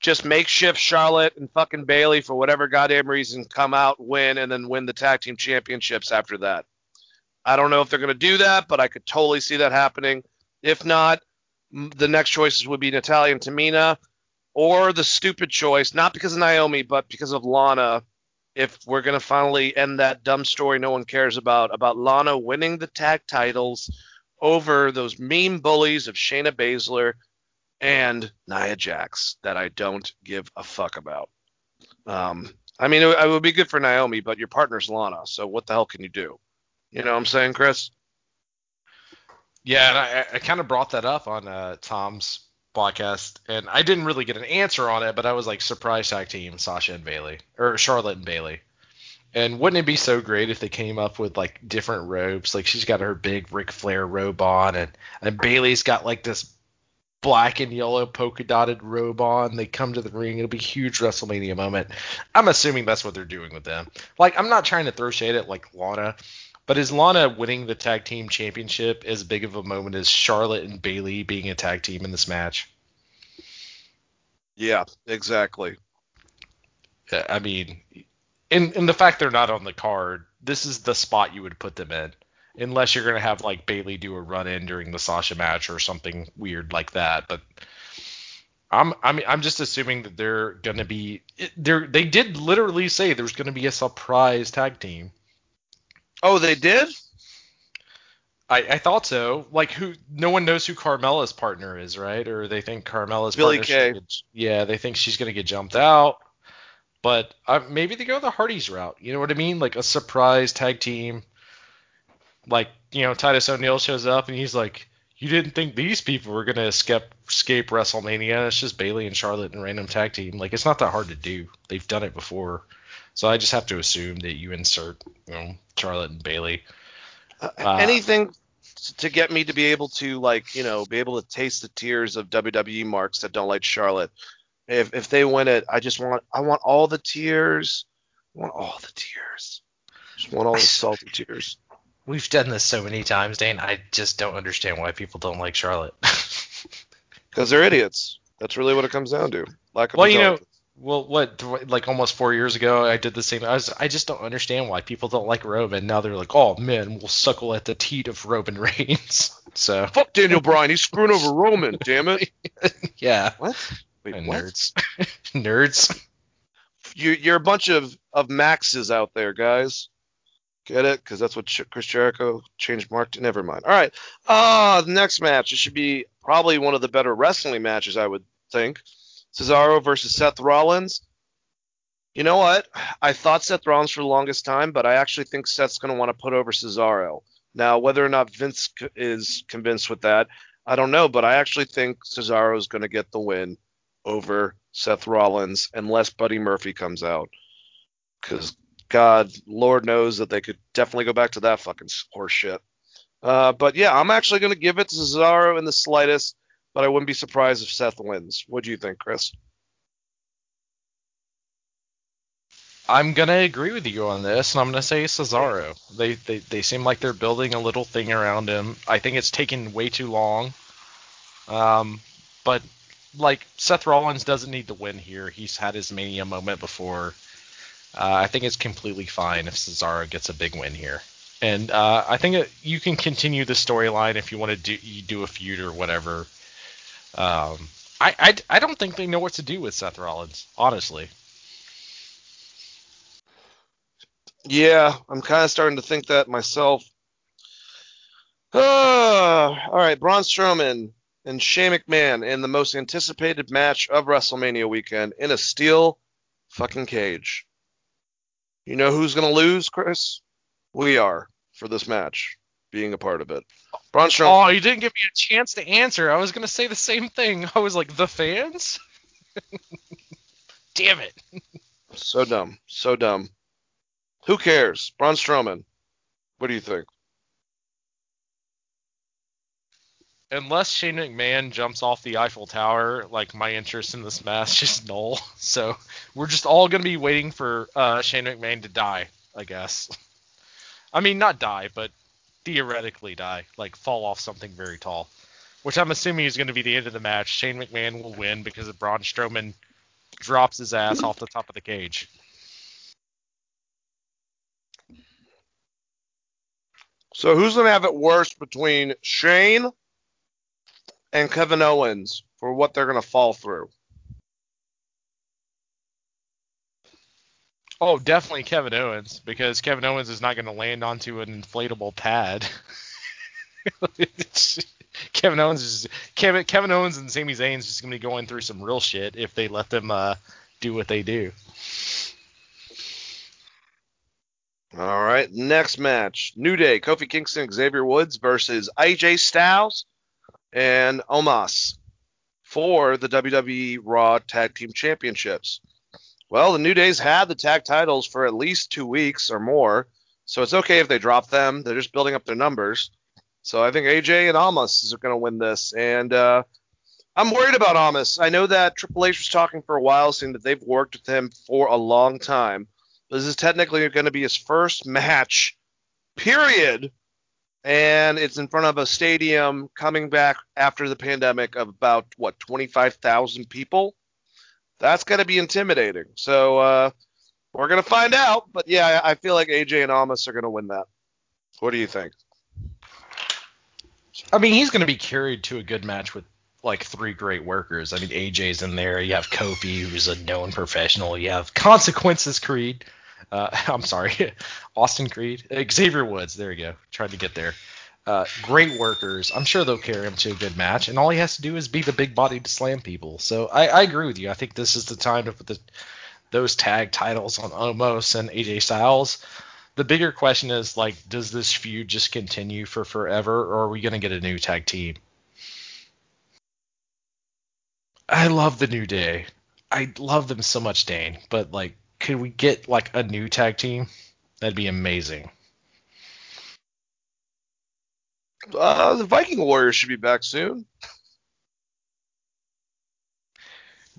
just makeshift Charlotte and fucking Bayley for whatever goddamn reason come out, win, and then win the tag team championships after that. I don't know if they're going to do that, but I could totally see that happening. If not, the next choices would be Natalya and Tamina, or the stupid choice, not because of Naomi, but because of Lana. If we're to finally end that dumb story no one cares about, about Lana winning the tag titles over those meme bullies of Shayna Baszler and Nia Jax that I don't give a fuck about. Um, I mean, it, it would be good for Naomi, but your partner's Lana, so what the hell can you do? You know what I'm saying, Chris? Yeah, and I, I kind of brought that up on uh, Tom's podcast, and I didn't really get an answer on it, but I was like, surprise tag team, Sasha and Bayley, or Charlotte and Bayley. And wouldn't it be so great if they came up with like different robes? Like she's got her big Ric Flair robe on, and and Bayley's got like this black and yellow polka dotted robe on. They come to the ring. It'll be huge WrestleMania moment. I'm assuming that's what they're doing with them. Like I'm not trying to throw shade at like Lana, but is Lana winning the tag team championship as big of a moment as Charlotte and Bayley being a tag team in this match? Yeah, exactly. I mean, in in the fact they're not on the card, this is the spot you would put them in, unless you're gonna have like Bayley do a run in during the Sasha match or something weird like that. But I'm I mean I'm just assuming that they're gonna be they they did literally say there's gonna be a surprise tag team. Oh, they did? I, I thought so. Like who? No one knows who Carmella's partner is, right? Or they think Carmella's Billie partner. Kay. get- yeah, they think she's gonna get jumped out. But uh, maybe they go the Hardys route. You know what I mean? Like a surprise tag team. Like you know, Titus O'Neil shows up and he's like, "You didn't think these people were gonna escape escape WrestleMania? It's just Bayley and Charlotte and random tag team. Like it's not that hard to do. They've done it before. So I just have to assume that you insert, you know, Charlotte and Bayley. Uh, Uh, anything to get me to be able to like you know be able to taste the tears of WWE marks that don't like Charlotte. If if they win it, I just want I want all the tears. I want all the tears. Just want all the salty tears. We've done this so many times, Dane. I just don't understand why people don't like Charlotte. Because they're idiots. That's really what it comes down to. Lack of Well, you know. Well, what like almost four years ago, I did the same. I was I just don't understand why people don't like Roman. Now they're like, oh man, we'll suckle at the teat of Roman Reigns. So Fuck Daniel Bryan. He's screwing over Roman. Damn it. yeah, What? Wait, what? nerds, nerds. You, you're a bunch of of Maxes out there, guys. Get it? Because that's what Chris Jericho changed Mark to. Never mind. All right. Ah, the next match. It should be probably one of the better wrestling matches, I would think. Cesaro versus Seth Rollins. You know what? I thought Seth Rollins for the longest time, but I actually think Seth's going to want to put over Cesaro. Now, whether or not Vince is convinced with that, I don't know, but I actually think Cesaro is going to get the win over Seth Rollins unless Buddy Murphy comes out. Because God, Lord knows that they could definitely go back to that fucking horse shit. Uh, but yeah, I'm actually going to give it to Cesaro in the slightest, but I wouldn't be surprised if Seth wins. What do you think, Chris? I'm gonna agree with you on this, and I'm gonna say Cesaro. They, they they seem like they're building a little thing around him. I think it's taken way too long. Um, but like Seth Rollins doesn't need to win here. He's had his mania moment before. Uh, I think it's completely fine if Cesaro gets a big win here. And uh, I think it, you can continue the storyline if you want to do you do a feud or whatever. Um, I, I I don't think they know what to do with Seth Rollins, honestly. Yeah, I'm kind of starting to think that myself. Uh, all right, Braun Strowman and Shane McMahon in the most anticipated match of WrestleMania weekend in a steel fucking cage. You know who's going to lose, Chris? We are for this match, being a part of it. Braun Strowman. Oh, you didn't give me a chance to answer. I was gonna say the same thing. I was like, the fans? Damn it. So dumb. So dumb. Who cares? Braun Strowman. What do you think? Unless Shane McMahon jumps off the Eiffel Tower, like my interest in this match is null. So we're just all gonna be waiting for uh, Shane McMahon to die, I guess. I mean, not die, but theoretically die, like fall off something very tall. Which I'm assuming is going to be the end of the match. Shane McMahon will win because of Braun Strowman drops his ass off the top of the cage. So who's going to have it worse between Shane and Kevin Owens for what they're going to fall through? Oh, definitely Kevin Owens because Kevin Owens is not going to land onto an inflatable pad. Kevin Owens is Kevin Kevin Owens and Sami Zayn's just going to be going through some real shit if they let them uh, do what they do. All right, next match. New Day, Kofi Kingston, Xavier Woods versus AJ Styles and Omos for the WWE Raw Tag Team Championships. Well, the New Day's had the tag titles for at least two weeks or more, so it's okay if they drop them. They're just building up their numbers. So I think AJ and Omos are going to win this, and uh, I'm worried about Omos. I know that Triple H was talking for a while, saying that they've worked with him for a long time. This is technically going to be his first match, period. And it's in front of a stadium coming back after the pandemic of about, what, 25,000 people? That's going to be intimidating. So uh, we're going to find out. But yeah, I I feel like AJ and Omos are going to win that. What do you think? I mean, he's going to be carried to a good match with like three great workers. I mean, AJ's in there. You have Kofi, who's a known professional. You have Consequences Creed. Uh, I'm sorry, Austin Creed. Xavier Woods. There you go. Tried to get there. Uh, great workers. I'm sure they'll carry him to a good match, and all he has to do is be the big body to slam people. So I, I agree with you. I think this is the time to put the, those tag titles on Omos and AJ Styles. The bigger question is like, does this feud just continue for forever, or are we gonna get a new tag team? I love the New Day. I love them so much, Dane. But like, could we get like a new tag team? That'd be amazing. Uh, the Viking Warriors should be back soon.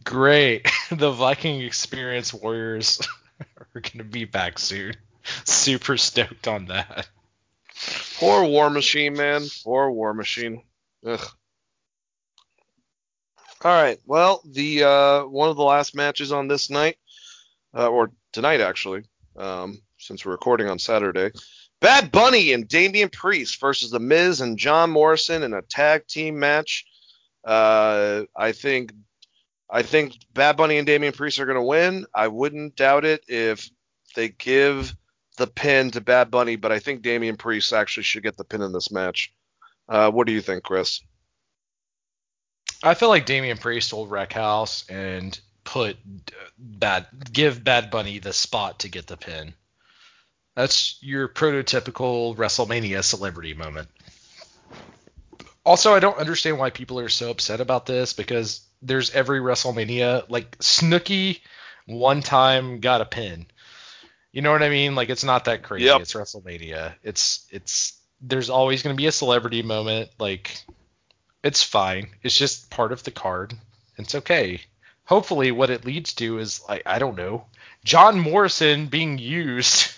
Great. the Viking Experience Warriors are gonna be back soon. Super stoked on that. Poor War Machine, man. Poor War Machine. Ugh. All right. Well, the uh, one of the last matches on this night, uh, or tonight actually, um, since we're recording on Saturday, Bad Bunny and Damian Priest versus The Miz and John Morrison in a tag team match. Uh, I think I think Bad Bunny and Damian Priest are going to win. I wouldn't doubt it if they give the pin to Bad Bunny, but I think Damian Priest actually should get the pin in this match. Uh, what do you think, Chris? I feel like Damian Priest will wreck house and put uh, bad give Bad Bunny the spot to get the pin. That's your prototypical WrestleMania celebrity moment. Also, I don't understand why people are so upset about this because there's every WrestleMania like Snooki one time got a pin. You know what I mean? Like it's not that crazy. Yep. It's WrestleMania. It's it's there's always going to be a celebrity moment like it's fine. It's just part of the card. It's okay. Hopefully, what it leads to is like I don't know, John Morrison being used.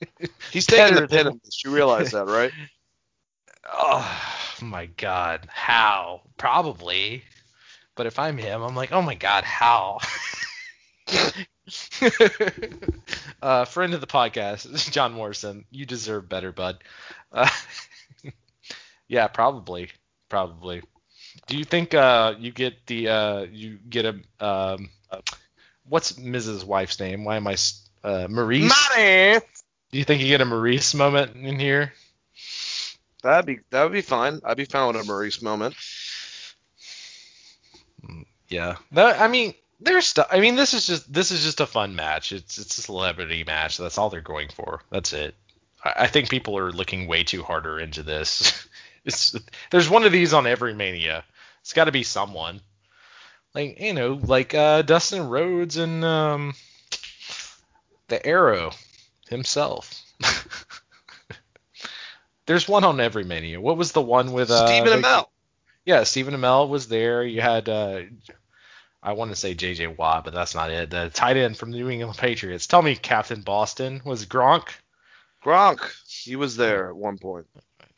He's taking the pin in this. You realize that, right? oh my God, how? Probably. But if I'm him, I'm like, oh my God, how? uh, friend of the podcast, John Morrison, you deserve better, bud. Uh, yeah, probably, probably. Do you think uh, you get the uh, you get a um, uh, what's Mrs. Wife's name? Why am I uh, Maryse? Money. Do you think you get a Maryse moment in here? That'd be that would be fine. I'd be fine with a Maryse moment. Yeah. That, I mean, there's stuff. I mean, this is just this is just a fun match. It's it's a celebrity match. That's all they're going for. That's it. I, I think people are looking way too harder into this. it's there's one of these on every mania. It's got to be someone. Like you know, like uh, Dustin Rhodes and um, the Arrow himself. there's one on every menu. What was the one with uh, Stephen like- Amell. yeah, Stephen Amell was there. You had, uh, I want to say J.J. Watt, but that's not it. The tight end from the New England Patriots. Tell me, Captain Boston was Gronk. Gronk. He was there at one point.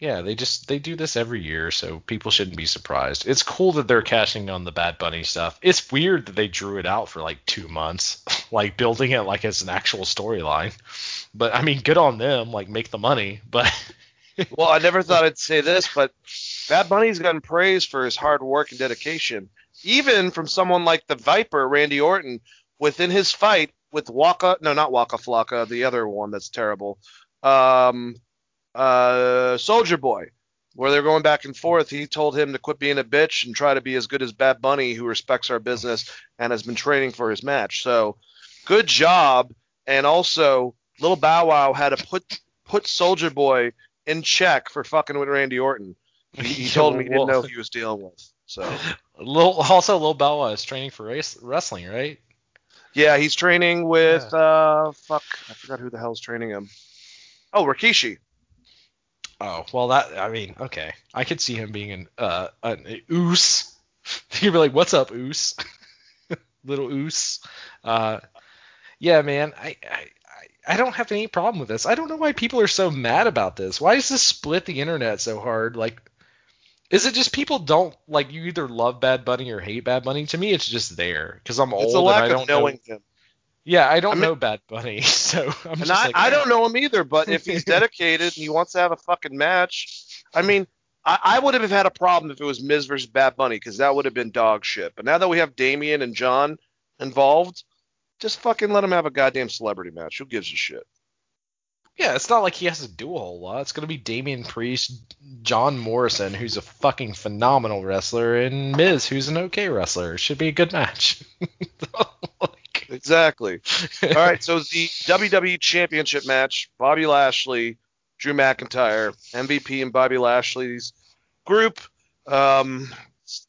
Yeah, they just they do this every year, so people shouldn't be surprised. It's cool that they're cashing on the Bad Bunny stuff. It's weird that they drew it out for like two months, like building it like as an actual storyline. But I mean, good on them. Like make the money, but Well, I never thought I'd say this, but Bad Bunny's gotten praise for his hard work and dedication, even from someone like the Viper, Randy Orton, within his fight with Waka. No, not Waka Flocka, the other one that's terrible. Um, uh, Soldier Boy, where they're going back and forth. He told him to quit being a bitch and try to be as good as Bad Bunny, who respects our business and has been training for his match. So, good job. And also, Little Bow Wow had to put put Soldier Boy in check for fucking with Randy Orton. He, told me he didn't know who he was dealing with. So Lil, also Lil Bow Wow is training for race, wrestling, right? yeah, he's training with uh fuck, I forgot who the hell's training him. Oh, Rikishi. Oh well, that I mean, okay, I could see him being an uh an oos. You'd be like, "What's up, oos?" Little oos. Uh, yeah, man, I, I I don't have any problem with this. I don't know why people are so mad about this. Why does this split the internet so hard? Like, is it just people don't like you either love Bad Bunny or hate Bad Bunny? To me, it's just there because I'm old It's a and I don't of knowing know. him. Yeah, I don't I mean- know Bad Bunny, so I'm And just I, like, I eh. don't know him either, but if he's dedicated and he wants to have a fucking match, I mean, I, I would have had a problem if it was Miz versus Bad Bunny because that would have been dog shit. But now that we have Damian and John involved, just fucking let him have a goddamn celebrity match. Who gives a shit? Yeah, it's not like he has to do a whole lot. It's gonna be Damian Priest, John Morrison, who's a fucking phenomenal wrestler, and Miz, who's an okay wrestler. It should be a good match. Like- Exactly. All right, so the WWE Championship match: Bobby Lashley, Drew McIntyre, MVP, and Bobby Lashley's group. Um,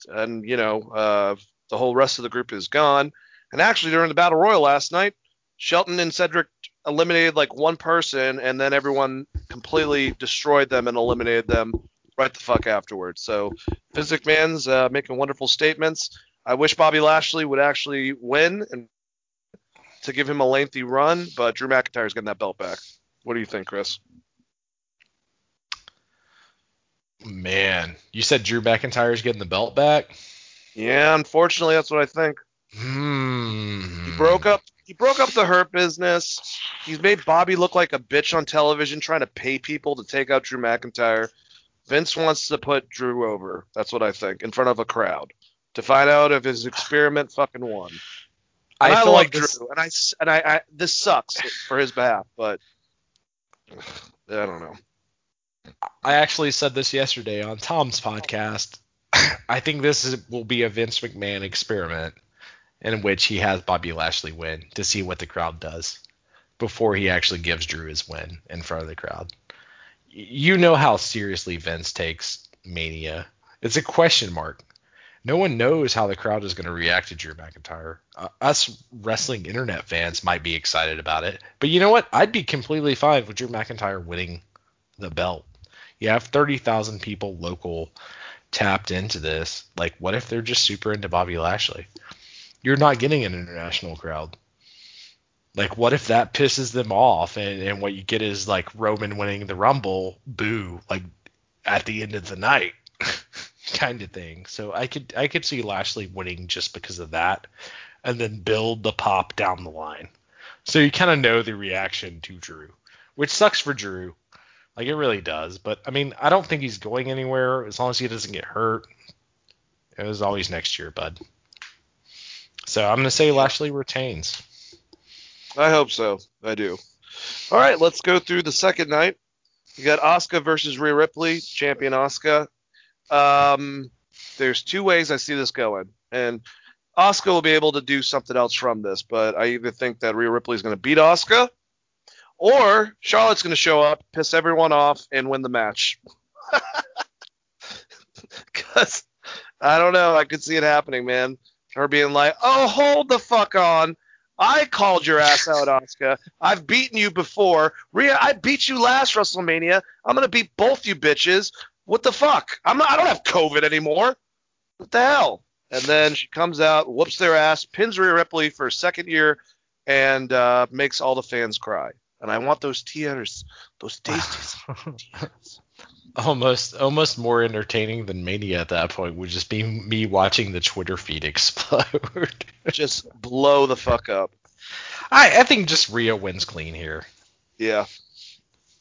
and you know, uh, the whole rest of the group is gone. And actually, during the Battle Royal last night, Shelton and Cedric eliminated like one person, and then everyone completely destroyed them and eliminated them right the fuck afterwards. So, Vince McMahon's uh, making wonderful statements. I wish Bobby Lashley would actually win and to give him a lengthy run, but Drew McIntyre's getting that belt back. What do you think, Chris? Man, you said Drew McIntyre's getting the belt back. Yeah, unfortunately, that's what I think. Hmm. He broke up. He broke up the Hurt business. He's made Bobby look like a bitch on television, trying to pay people to take out Drew McIntyre. Vince wants to put Drew over. That's what I think, in front of a crowd, to find out if his experiment fucking won. I, feel like this- Drew, and I and I, I this sucks for his behalf, but I don't know. I actually said this yesterday on Tom's podcast. I think this is, will be a Vince McMahon experiment in which he has Bobby Lashley win to see what the crowd does before he actually gives Drew his win in front of the crowd. You know how seriously Vince takes Mania. It's a question mark. No one knows how the crowd is going to react to Drew McIntyre. Uh, us wrestling internet fans might be excited about it, but you know what? I'd be completely fine with Drew McIntyre winning the belt. You have 30,000 people local tapped into this. Like, what if they're just super into Bobby Lashley? You're not getting an international crowd. Like, what if that pisses them off and, and what you get is like Roman winning the Rumble, boo, like at the end of the night kind of thing. So I could I could see Lashley winning just because of that and then build the pop down the line. So you kind of know the reaction to Drew, which sucks for Drew. Like it really does. But I mean, I don't think he's going anywhere as long as he doesn't get hurt. It was always next year, bud. So I'm gonna say Lashley retains. I hope so. I do. All right, let's go through the second night. You got Asuka versus Rhea Ripley, champion Asuka. Um, there's two ways I see this going, and Asuka will be able to do something else from this. But I either think that Rhea Ripley is going to beat Asuka, or Charlotte's going to show up, piss everyone off, and win the match. Because I don't know, I could see it happening, man. Her being like, "Oh, hold the fuck on." I called your ass out, Asuka. I've beaten you before. Rhea, I beat you last WrestleMania. I'm gonna beat both you bitches. What the fuck? I'm not, I don't have COVID anymore. What the hell? And then she comes out, whoops their ass, pins Rhea Ripley for a second year, and uh, makes all the fans cry. And I want those tears, those tasty tears. Almost almost more entertaining than Mania at that point would just be me watching the Twitter feed explode. Just blow the fuck up. I, I think just Rhea wins clean here. Yeah.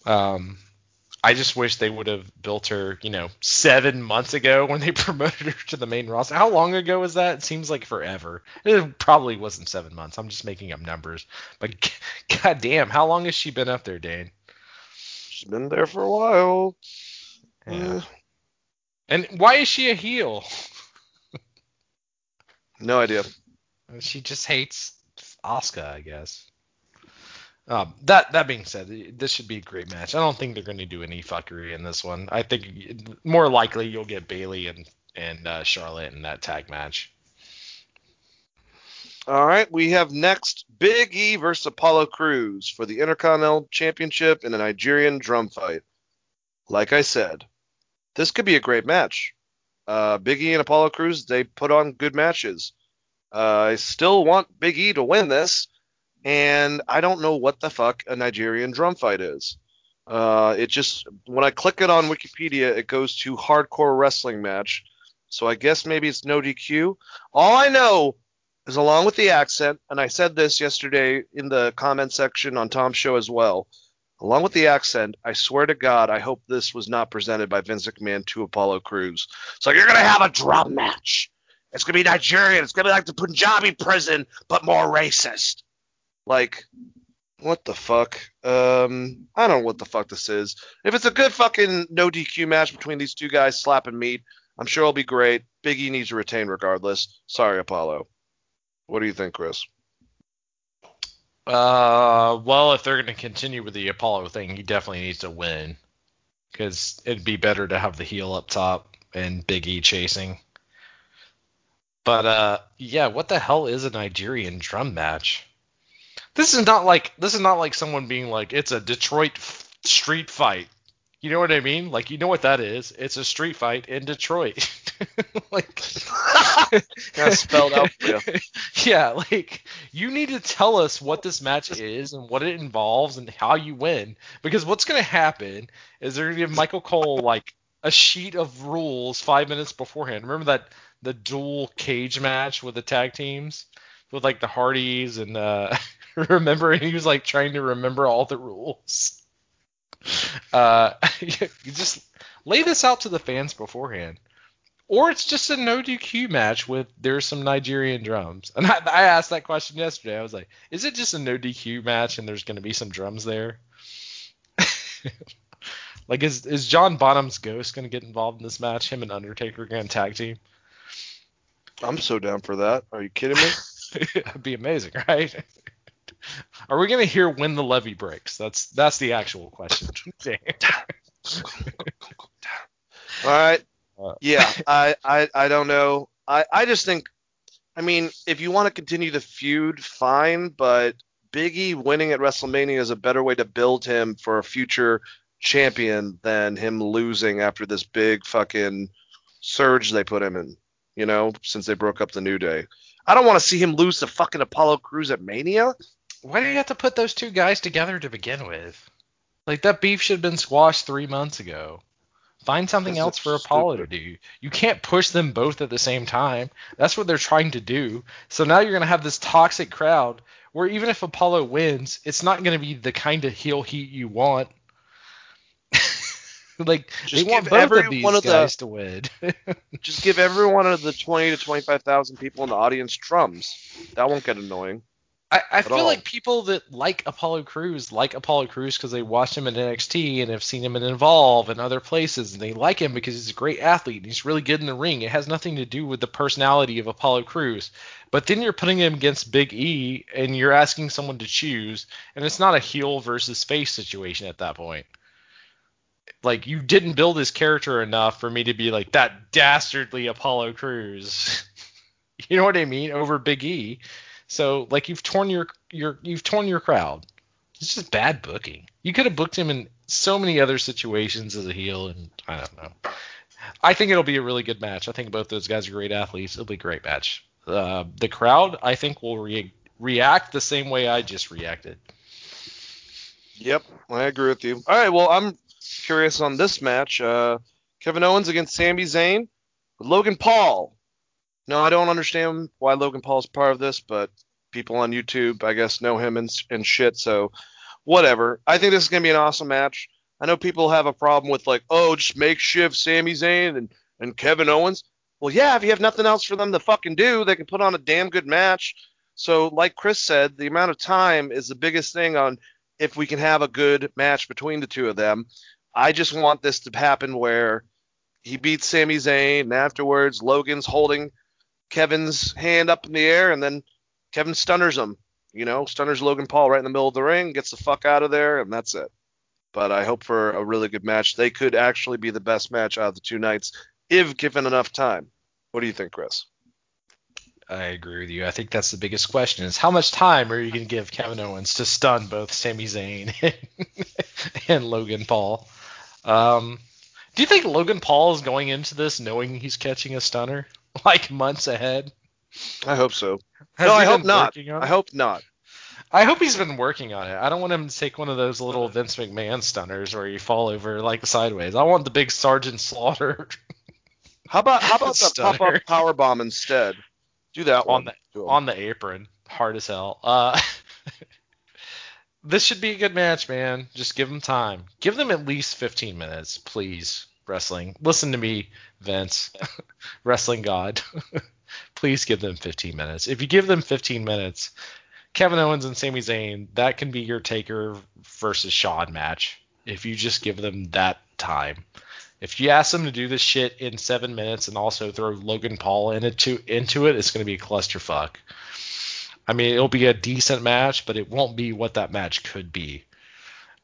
Um, I just wish they would have built her, you know, seven months ago when they promoted her to the main roster. How long ago was that? It seems like forever. It probably wasn't seven months. I'm just making up numbers. But g- god damn, how long has she been up there, Dane? She's been there for a while. Yeah. And why is she a heel? No idea. She just hates Asuka, I guess. Um, that that being said, this should be a great match. I don't think they're going to do any fuckery in this one. I think more likely you'll get Bayley and and uh, Charlotte in that tag match. All right, we have next Big E versus Apollo Crews for the Intercontinental Championship in a Nigerian drum fight. Like I said, this could be a great match. Uh, Big E and Apollo Crews, they put on good matches. Uh, I still want Big E to win this, and I don't know what the fuck a Nigerian drum fight is. Uh, it just when I click it on Wikipedia, it goes to hardcore wrestling match. So I guess maybe it's no DQ. All I know is along with the accent, and I said this yesterday in the comment section on Tom's show as well. Along with the accent, I swear to God, I hope this was not presented by Vince McMahon to Apollo Crews. So you're gonna have a drum match. It's gonna be Nigerian. It's gonna be like the Punjabi prison, but more racist. Like, what the fuck? Um, I don't know what the fuck this is. If it's a good fucking no DQ match between these two guys slapping meat, I'm sure it'll be great. Big E needs to retain regardless. Sorry, Apollo. What do you think, Chris? Uh, well, if they're going to continue with the Apollo thing, he definitely needs to win because it'd be better to have the heel up top and Big E chasing. But uh, yeah, what the hell is a Nigerian drum match? This is not like this is not like someone being like it's a Detroit f- street fight. You know what I mean? Like you know what that is? It's a street fight in Detroit. like Yeah, spelled out for you. yeah, like you need to tell us what this match is and what it involves and how you win. Because what's gonna happen is they're gonna give Michael Cole like a sheet of rules five minutes beforehand. Remember that the dual cage match with the tag teams with like the Hardys and uh remember he was like trying to remember all the rules. Uh you just lay this out to the fans beforehand. Or it's just a no DQ match with there's some Nigerian drums. And I, I asked that question yesterday. I was like, is it just a no DQ match and there's going to be some drums there? like, is is John Bonham's ghost going to get involved in this match? Him and Undertaker going to tag team? I'm so down for that. Are you kidding me? That'd be amazing, right? Are we going to hear when the levee breaks? That's that's the actual question. All right. Uh, Yeah, I, I I don't know. I I just think, I mean, if you want to continue the feud, fine, but Big E winning at WrestleMania is a better way to build him for a future champion than him losing after this big fucking surge they put him in. You know, since they broke up the New Day. I don't want to see him lose to fucking Apollo Crews at Mania. Why do you have to put those two guys together to begin with? Like that beef should have been squashed three months ago. Find something else for Apollo stupid. to do. You can't push them both at the same time. That's what they're trying to do. So now you're gonna have this toxic crowd where even if Apollo wins, it's not gonna be the kind of heel heat you want. like Just they want both every of these one of the- guys to win. Just give every one of the 20 to 25,000 people in the audience drums. That won't get annoying. I, I feel all. like people that like Apollo Crews like Apollo Crews because they watched him in NXT and have seen him in Evolve and other places, and they like him because he's a great athlete and he's really good in the ring. It has nothing to do with the personality of Apollo Crews. But then you're putting him against Big E and you're asking someone to choose, and it's not a heel versus face situation at that point. Like you didn't build his character enough for me to be like that dastardly Apollo Crews. you know what I mean? Over Big E. So like you've torn your your you've torn your crowd. It's just bad booking. You could have booked him in so many other situations as a heel, and I don't know. I think it'll be a really good match. I think both those guys are great athletes. It'll be a great match. Uh, the crowd, I think, will re- react the same way I just reacted. Yep, I agree with you. All right, well, I'm curious on this match. Uh, Kevin Owens against Sami Zayn Logan Paul. No, I don't understand why Logan Paul is part of this, but people on YouTube, I guess, know him and, and shit, so whatever. I think this is to be an awesome match. I know people have a problem with, like, oh, just makeshift Sami Zayn and, and Kevin Owens. Well, yeah, if you have nothing else for them to fucking do, they can put on a damn good match. So, like Chris said, the amount of time is the biggest thing on if we can have a good match between the two of them. I just want this to happen where he beats Sami Zayn, and afterwards Logan's holding Kevin's hand up in the air, and then Kevin stunners him. You know, stunners Logan Paul right in the middle of the ring, gets the fuck out of there, and that's it. But I hope for a really good match. They could actually be the best match out of the two nights if given enough time. What do you think, Chris? I agree with you. I think that's the biggest question: is how much time are you going to give Kevin Owens to stun both Sami Zayn and Logan Paul? Um, do you think Logan Paul is going into this knowing he's catching a stunner, like months ahead? I hope so. Has no, I hope not. I hope not. I hope he's been working on it. I don't want him to take one of those little Vince McMahon stunners where you fall over like sideways. I want the big Sergeant Slaughter How about how about the pop up power bomb instead? Do that on one. the to on the apron, hard as hell. Uh, this should be a good match, man. Just give them time. Give them at least 15 minutes, please. Wrestling. Listen to me, Vince, wrestling god. please give them 15 minutes. If you give them 15 minutes, Kevin Owens and Sami Zayn, that can be your Taker versus Shawn match. If you just give them that time. If you ask them to do this shit in seven minutes and also throw Logan Paul into into it, it's going to be a clusterfuck. I mean, it'll be a decent match, but it won't be what that match could be.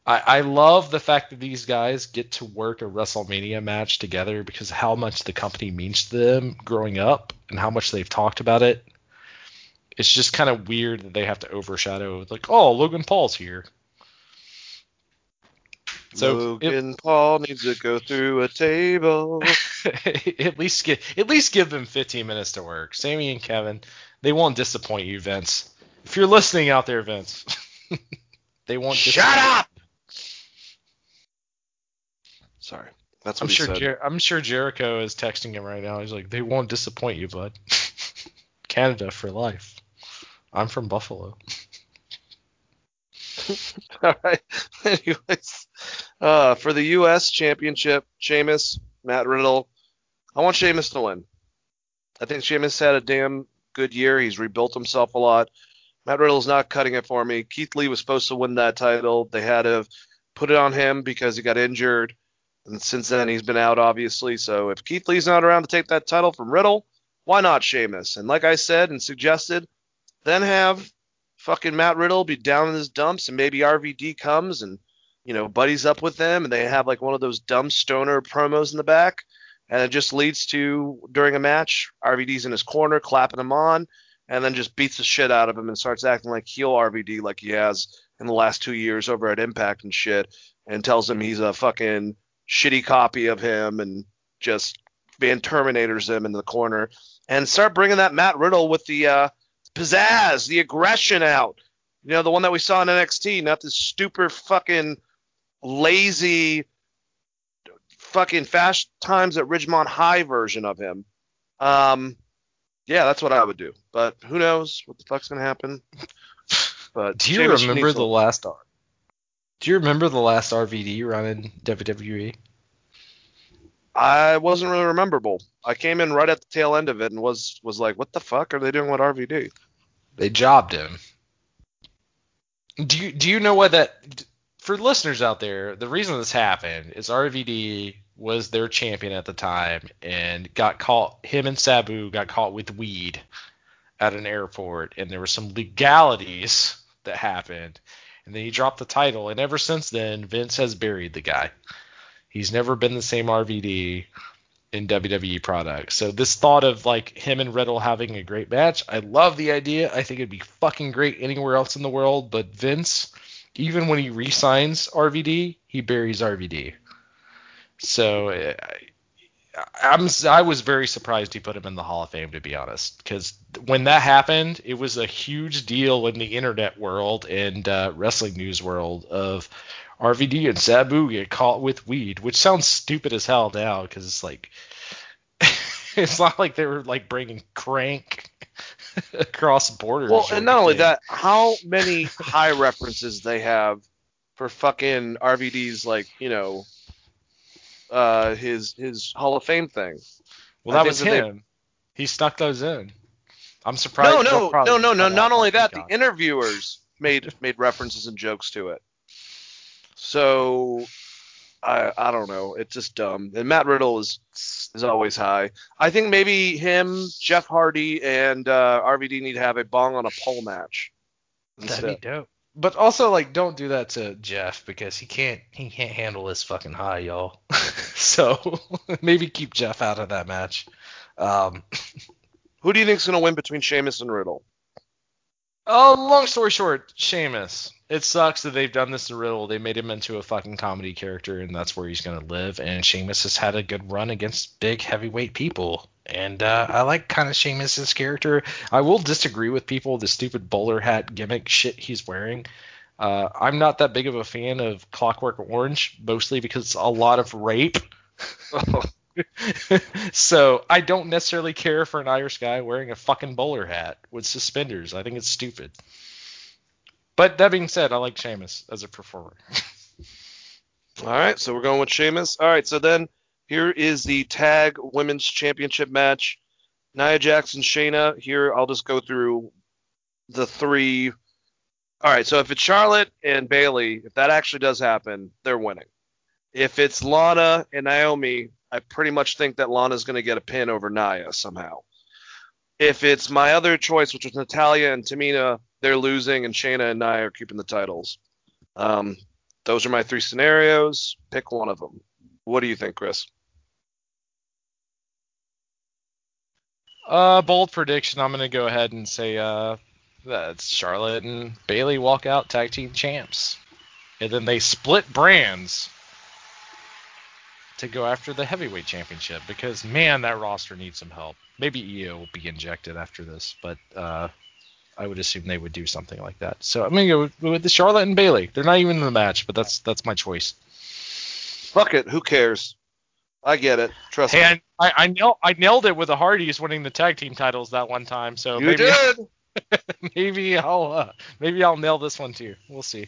I, I love the fact that these guys get to work a WrestleMania match together because how much the company means to them growing up and how much they've talked about it. It's just kind of weird that they have to overshadow like, oh, Logan Paul's here. So it- Logan Paul needs to go through a table. at least give at least give them 15 minutes to work. Sami and Kevin, they won't disappoint you, Vince. If you're listening out there, Vince, they won't. Shut disappoint up! Sorry. That's I'm what he sure said. Jer- I'm sure Jericho is texting him right now. He's like, they won't disappoint you, bud. Canada for life. I'm from Buffalo. All right. Anyways, uh, for the U.S. Championship, Sheamus, Matt Riddle. I want Sheamus to win. I think Sheamus had a damn good year. He's rebuilt himself a lot. Matt Riddle's not cutting it for me. Keith Lee was supposed to win that title. They had to put it on him because he got injured. And since then, he's been out, obviously. So if Keith Lee's not around to take that title from Riddle, why not Sheamus? And like I said and suggested, then have fucking Matt Riddle be down in his dumps and maybe RVD comes and, you know, buddies up with them and they have like one of those dumb stoner promos in the back. And it just leads to, during a match, RVD's in his corner, clapping him on, and then just beats the shit out of him and starts acting like heel RVD like he has in the last two years over at Impact and shit, and tells him he's a fucking shitty copy of him and just Van Terminators him in the corner. And start bringing that Matt Riddle with the uh, pizzazz, the aggression out. You know, the one that we saw in NXT, not this stupid fucking lazy fucking fast times at Ridgemont High version of him. Um, yeah, that's what I would do. But who knows what the fuck's gonna happen? But Do you Sheamus remember the last R? Do you remember the last RVD run in WWE? I wasn't really rememberable. I came in right at the tail end of it and was was like, what the fuck are they doing with RVD? They jobbed him. Do you do you know why that? For listeners out there, the reason this happened is RVD was their champion at the time and got caught. Him and Sabu got caught with weed at an airport, and there were some legalities that happened. And then he dropped the title, and ever since then, Vince has buried the guy. He's never been the same RVD in WWE products. So this thought of like him and Riddle having a great match, I love the idea. I think it'd be fucking great anywhere else in the world. But Vince, even when he re-signs RVD, he buries RVD. So uh, I'm I was very surprised he put him in the Hall of Fame to be honest, because when that happened, it was a huge deal in the internet world and uh, wrestling news world of RVD and Sabu get caught with weed, which sounds stupid as hell now because it's like it's not like they were like bringing crank across borders. Well, and not only that, how many high references they have for fucking RVD's like, you know, uh his his Hall of Fame thing. well, I that was that they- him. He stuck those in. I'm surprised. No, no, no, no, no. Not only my that, the interviewers made made references and jokes to it. So I I don't know. It's just dumb. And Matt Riddle is is always high. I think maybe him, Jeff Hardy, and uh, RVD need to have a bong on a pole match. That'd be dope. But also, like, don't do that to Jeff because he can't he can't handle this fucking high, y'all. so maybe keep Jeff out of that match. Um, Who do you think's gonna win between Sheamus and Riddle? oh, long story short, Sheamus. It sucks that they've done this to Riddle. They made him into a fucking comedy character, and that's where he's gonna live. And Sheamus has had a good run against big heavyweight people. And uh, I like kind of Sheamus's character. I will disagree with people the stupid bowler hat gimmick shit he's wearing. Uh, I'm not that big of a fan of Clockwork Orange, mostly because it's a lot of rape. so I don't necessarily care for an Irish guy wearing a fucking bowler hat with suspenders. I think it's stupid. But that being said, I like Sheamus as a performer. All right, so we're going with Sheamus. All right, so then here is the tag women's championship match. Nia Jackson, Shayna. Here, I'll just go through the three. All right, so if it's Charlotte and Bayley, if that actually does happen, they're winning. If it's Lana and Naomi, I pretty much think that Lana's going to get a pin over Nia somehow. If it's my other choice, which was Natalya and Tamina, they're losing, and Shayna and Nia are keeping the titles. Um, those are my three scenarios. Pick one of them. What do you think, Chris? Uh, bold prediction. I'm gonna go ahead and say uh, that Charlotte and Bayley walk out tag team champs, and then they split brands to go after the heavyweight championship. Because man, that roster needs some help. Maybe Io will be injected after this, but uh, I would assume they would do something like that. So I'm gonna go with, with the Charlotte and Bayley. They're not even in the match, but that's that's my choice. Fuck it. Who cares? I get it. Trust Hey, me. I, I, I, nailed, I nailed it with the Hardys winning the tag team titles that one time. So You maybe did. maybe I'll uh, maybe I'll nail this one too. We'll see.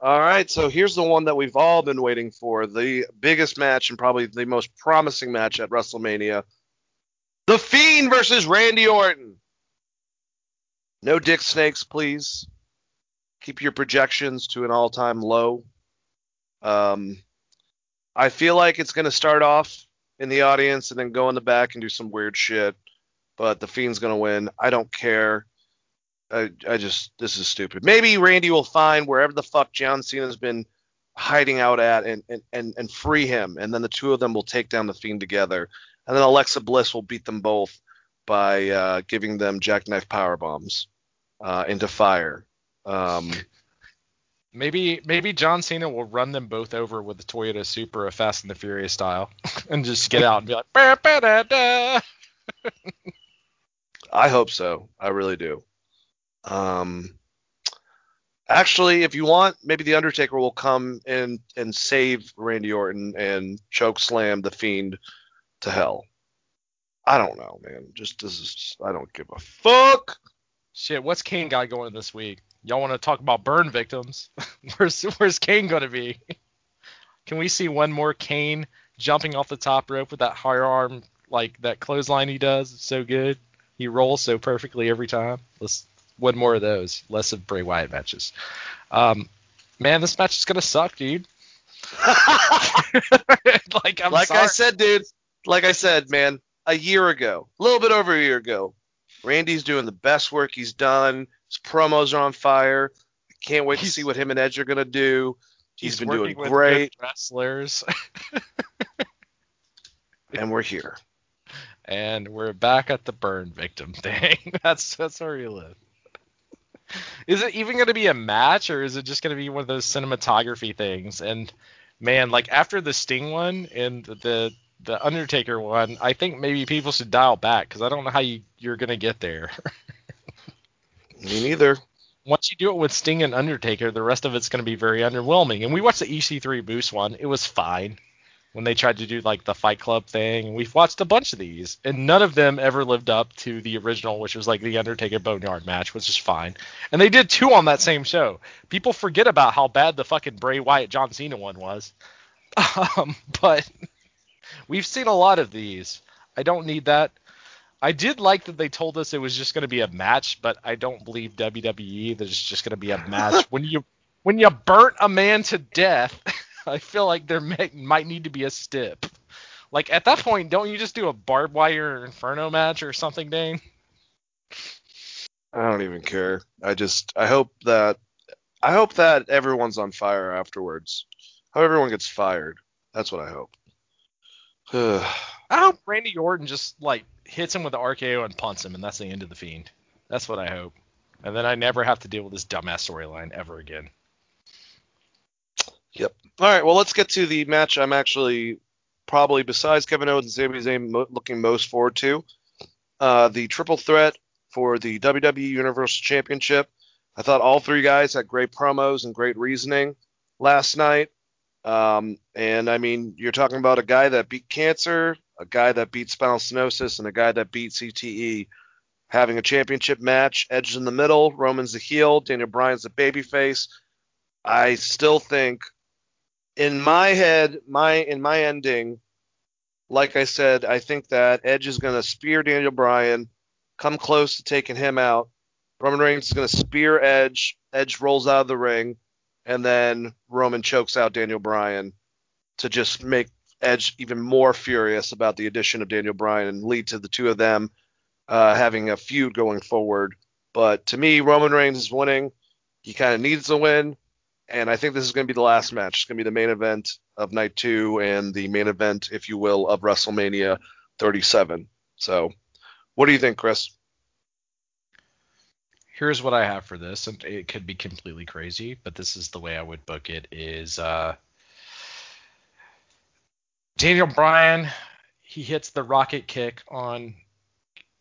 All right, so here's the one that we've all been waiting for the biggest match and probably the most promising match at WrestleMania The Fiend versus Randy Orton. No dick snakes, please. Keep your projections to an all time low. Um, I feel like it's going to start off in the audience and then go in the back and do some weird shit, but The Fiend's going to win. I don't care. I, I just this is stupid. Maybe Randy will find wherever the fuck John Cena's been hiding out at and, and, and, and free him, and then the two of them will take down the Fiend together, and then Alexa Bliss will beat them both by uh, giving them jackknife power bombs uh, into fire. Um, Maybe maybe John Cena will run them both over with the Toyota Supra, Fast and the Furious style, and just get out and be like, "Bah, bah, da, da." I hope so. I really do. Um, actually, if you want, maybe the Undertaker will come in and save Randy Orton and choke slam the Fiend to hell. I don't know, man. Just this is I don't give a fuck. Shit, what's Kane got going this week? Y'all want to talk about burn victims? where's where's Kane gonna be? Can we see one more Kane jumping off the top rope with that higher arm like that clothesline he does? It's so good. He rolls so perfectly every time. Let's one more of those. Less of Bray Wyatt matches. Um, man, this match is gonna suck, dude. like I'm like sorry. I said, dude. Like I said, man. A year ago, a little bit over a year ago, Randy's doing the best work he's done. His promos are on fire. I can't wait to see what him and Edge are gonna do. he's been doing great. wrestlers. and we're here. and we're back at the burn victim thing. that's that's where you live. Is it even going to be a match, or is it just going to be one of those cinematography things? And man, like after the Sting one and the the Undertaker one, I think maybe people should dial back because I don't know how you you're going to get there. Me neither. Once you do it with Sting and Undertaker, the rest of it's going to be very underwhelming. And we watched the EC3 Moose one; it was fine when they tried to do like the Fight Club thing. We've watched a bunch of these, and none of them ever lived up to the original, which was like the Undertaker Boneyard match, which is fine. And they did two on that same show. People forget about how bad the fucking Bray Wyatt John Cena one was. Um, but we've seen a lot of these. I don't need that. I did like that they told us it was just going to be a match, but I don't believe WWE that it's just going to be a match. when you when you burnt a man to death, I feel like there may, might need to be a stip. Like at that point, don't you just do a barbed wire inferno match or something, Dane? I don't even care. I just I hope that I hope that everyone's on fire afterwards. How everyone gets fired. That's what I hope. I hope Randy Orton just like hits him with the RKO and punts him, and that's the end of the Fiend. That's what I hope. And then I never have to deal with this dumbass storyline ever again. Yep. All right. Well, let's get to the match I'm actually probably besides Kevin Owens and Sami Zayn mo- looking most forward to. Uh, the triple threat for the WWE Universal Championship. I thought all three guys had great promos and great reasoning last night. Um, and I mean, you're talking about a guy that beat cancer, a guy that beat spinal stenosis, and a guy that beat CTE. Having a championship match, Edge in the middle, Roman's the heel, Daniel Bryan's the babyface. I still think in my head, my in my ending, like I said, I think that Edge is going to spear Daniel Bryan, come close to taking him out. Roman Reigns is going to spear Edge. Edge rolls out of the ring, and then Roman chokes out Daniel Bryan to just make Edge even more furious about the addition of Daniel Bryan and lead to the two of them uh, having a feud going forward. But to me, Roman Reigns is winning. He kind of needs to win and I think this is going to be the last match. It's going to be the main event of night two and the main event, if you will, of WrestleMania 37. So, what do you think, Chris? Here's what I have for this, and it could be completely crazy, but this is the way I would book it: is uh, Daniel Bryan, he hits the rocket kick on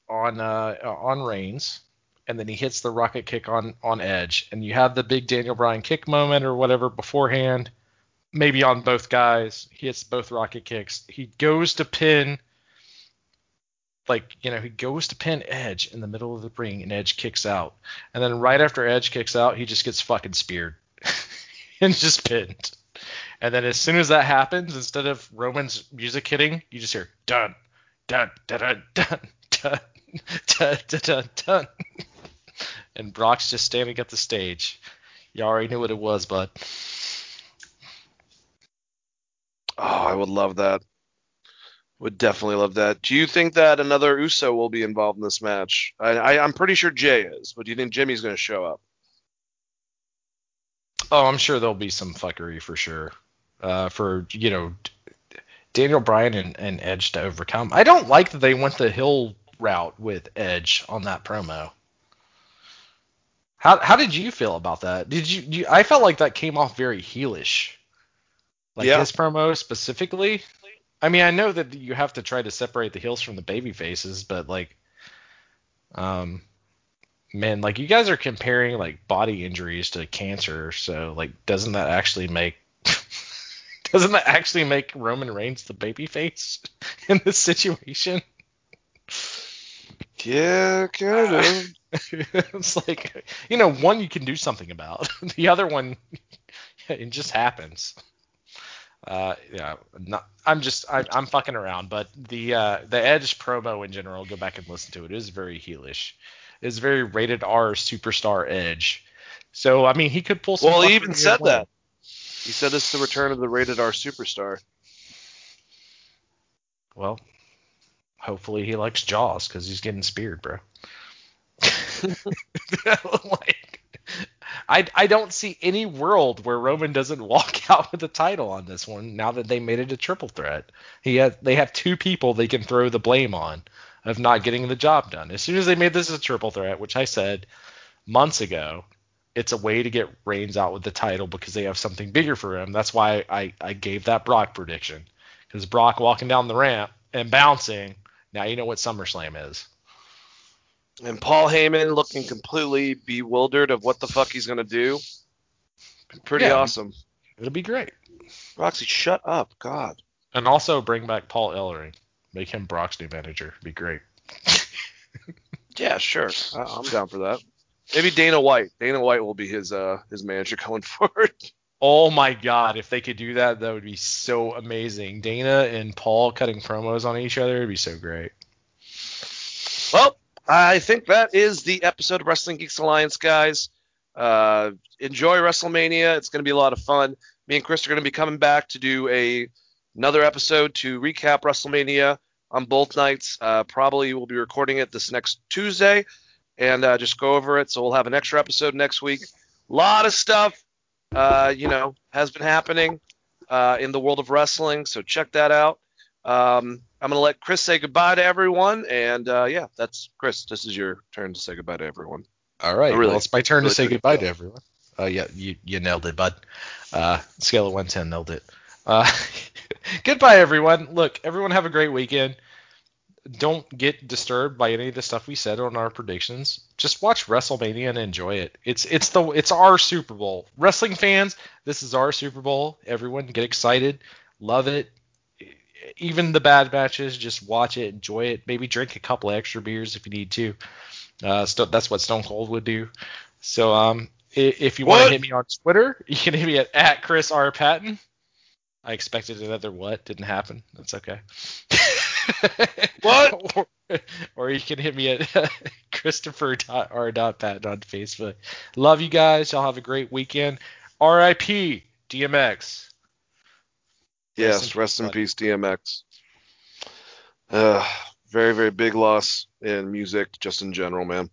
on uh, on Reigns, and then he hits the rocket kick on on Edge, and you have the big Daniel Bryan kick moment or whatever beforehand. maybe on both guys. He hits both rocket kicks. He goes to pin, like you know, he goes to pin Edge in the middle of the ring, and Edge kicks out. And then right after Edge kicks out, he just gets fucking speared and just pinned. And then as soon as that happens, instead of Roman's music hitting, you just hear dun dun dun dun dun dun dun dun dun. And Brock's just standing at the stage. You already knew what it was, bud. Oh, I would love that. Would definitely love that. Do you think that another Uso will be involved in this match? I, I, I'm pretty sure Jay is, but do you think Jimmy's going to show up? Oh, I'm sure there'll be some fuckery for sure. Uh, for you know, Daniel Bryan and, and Edge to overcome. I don't like that they went the heel route with Edge on that promo. How how did you feel about that? Did you, you I felt like that came off very heelish. Like Yeah. his promo specifically. I mean, I know that you have to try to separate the heels from the baby faces, but like um man, like you guys are comparing like body injuries to cancer, so like doesn't that actually make doesn't that actually make Roman Reigns the baby face in this situation? Yeah, kind of. it's like you know, one you can do something about. the other one it just happens. Uh, yeah, not, I'm just I, I'm fucking around, but the uh, the Edge promo in general, go back and listen to it. It is very heelish. It's very rated R superstar Edge. So I mean, he could pull some. well, he even said that. He said this is the return of the rated R superstar. Well, hopefully he likes Jaws because he's getting speared, bro. like, I I don't see any world where Roman doesn't walk out with the title on this one. Now that they made it a triple threat, he they have two people they can throw the blame on of not getting the job done. As soon as they made this a triple threat, which I said months ago, it's a way to get Reigns out with the title because they have something bigger for him. That's why I, I gave that Brock prediction. Because Brock walking down the ramp and bouncing, now you know what SummerSlam is. And Paul Heyman looking completely bewildered of what the fuck he's gonna do. Pretty Yeah. awesome. It'll be great. Roxy, shut up. God. And also bring back Paul Ellering. Make him Brock's new manager. Be great. Yeah, sure. I, I'm down for that. Maybe Dana White. Dana White will be his uh his manager going forward. Oh my god, if they could do that, that would be so amazing. Dana and Paul cutting promos on each other would be so great. Well, I think that is the episode of Wrestling Geeks Alliance, guys. Uh, enjoy WrestleMania. It's going to be a lot of fun. Me and Chris are going to be coming back to do a another episode to recap WrestleMania on both nights. Uh, probably we'll be recording it this next Tuesday and uh, just go over it. So we'll have an extra episode next week. A lot of stuff, uh, you know, has been happening uh, in the world of wrestling. So check that out. Um, I'm gonna let Chris say goodbye to everyone, and uh, yeah, that's Chris. This is your turn to say goodbye to everyone. All right. Oh, really? Well, it's my turn Really to say good. goodbye to everyone. Uh, yeah, you, you nailed it, bud. Uh, scale of 1 to 10, nailed it. Uh, goodbye, everyone. Look, everyone have a great weekend. Don't get disturbed by any of the stuff we said on our predictions. Just watch WrestleMania and enjoy it. It's it's the it's our Super Bowl. Wrestling fans, this is our Super Bowl. Everyone get excited, love it. Even the bad matches, just watch it, enjoy it. Maybe drink a couple extra beers if you need to. Uh, that's what Stone Cold would do. So um, if you want to hit me on Twitter, you can hit me at, at Chris R Patton. I expected another what didn't happen. That's okay. What? or, or you can hit me at Christopher R Patton on Facebook. Love you guys. Y'all have a great weekend. R.I.P. DMX. Yes, rest in peace, DMX. Uh, very very big loss in music, just in general, man.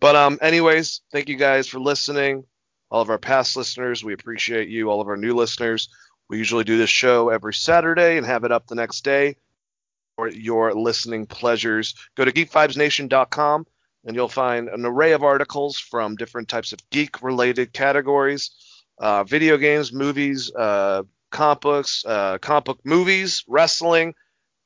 But um, anyways, thank you guys for listening. All of our past listeners, we appreciate you. All of our new listeners, we usually do this show every Saturday and have it up the next day for your listening pleasures. Go to geekvibesnation.com and you'll find an array of articles from different types of geek related categories uh, video games, movies, uh, comic books, uh, comic book movies, wrestling.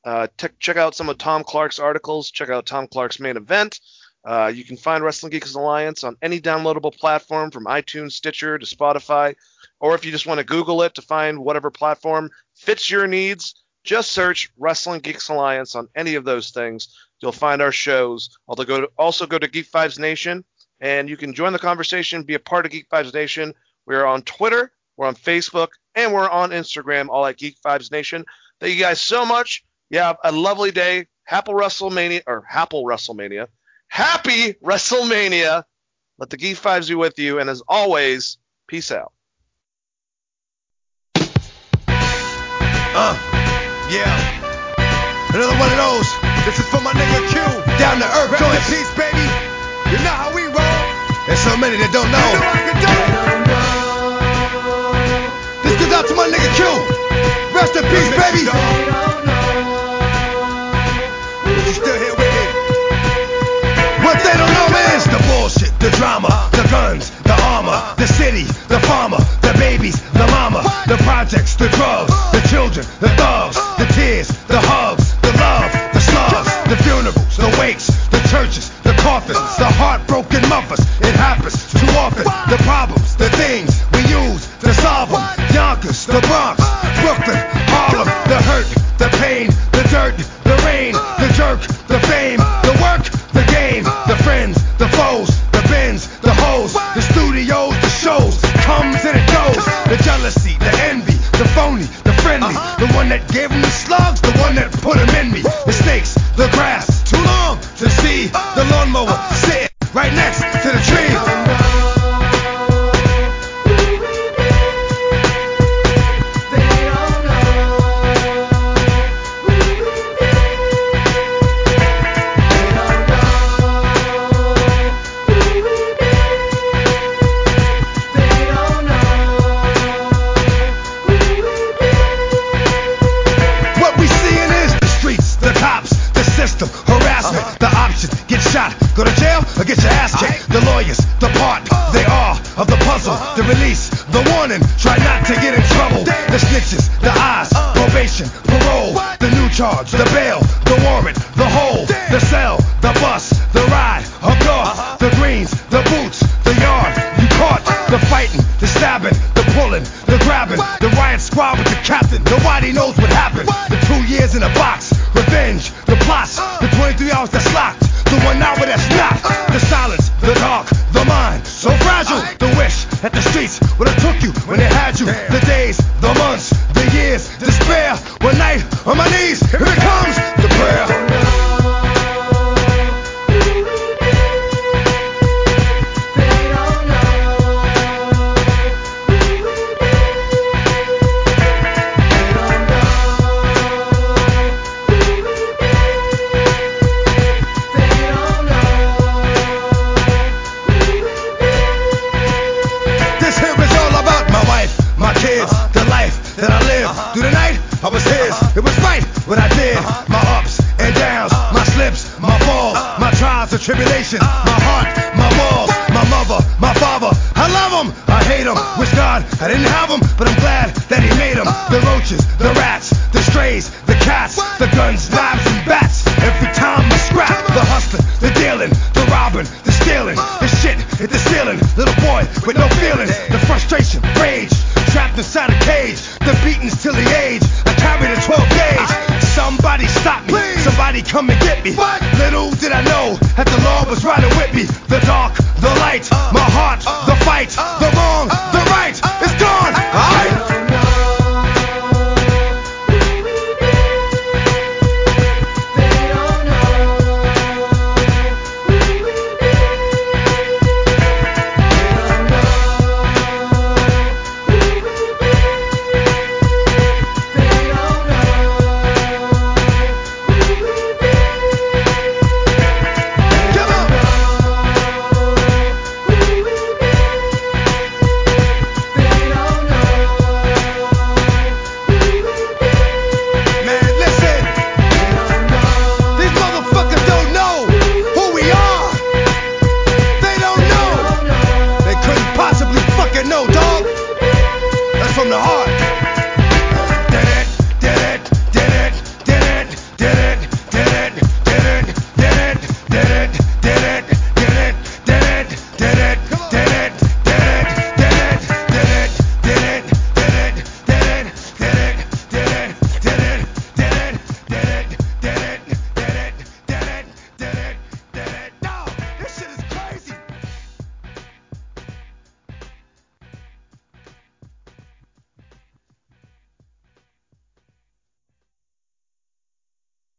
Uh, t- check out some of Tom Clark's articles. Check out Tom Clark's main event. Uh, you can find Wrestling Geeks Alliance on any downloadable platform from iTunes, Stitcher to Spotify, or if you just want to Google it to find whatever platform fits your needs, just search Wrestling Geeks Alliance on any of those things. You'll find our shows. Also go to, also go to Geek Vibes Nation, and you can join the conversation, be a part of Geek Vibes Nation. We're on Twitter, we're on Facebook, and we're on Instagram, all at Geek Vibes Nation. Thank you guys so much. You have a lovely day. Happy WrestleMania, or Happy WrestleMania. Happy WrestleMania. Let the Geek Vibes be with you, and as always, peace out. Uh, yeah. Another one of those. This is for my nigga Q. Down to earth, joint peace, baby. You know how we roll. There's so many that don't know. You know my nigga Q. Rest in peace, baby. You still here with. What they don't know is the bullshit, the drama, the guns, the armor, the city, the farmer, the babies, the mama, the projects, the drugs, the children, the thugs, the tears, the hugs, Yonkers, the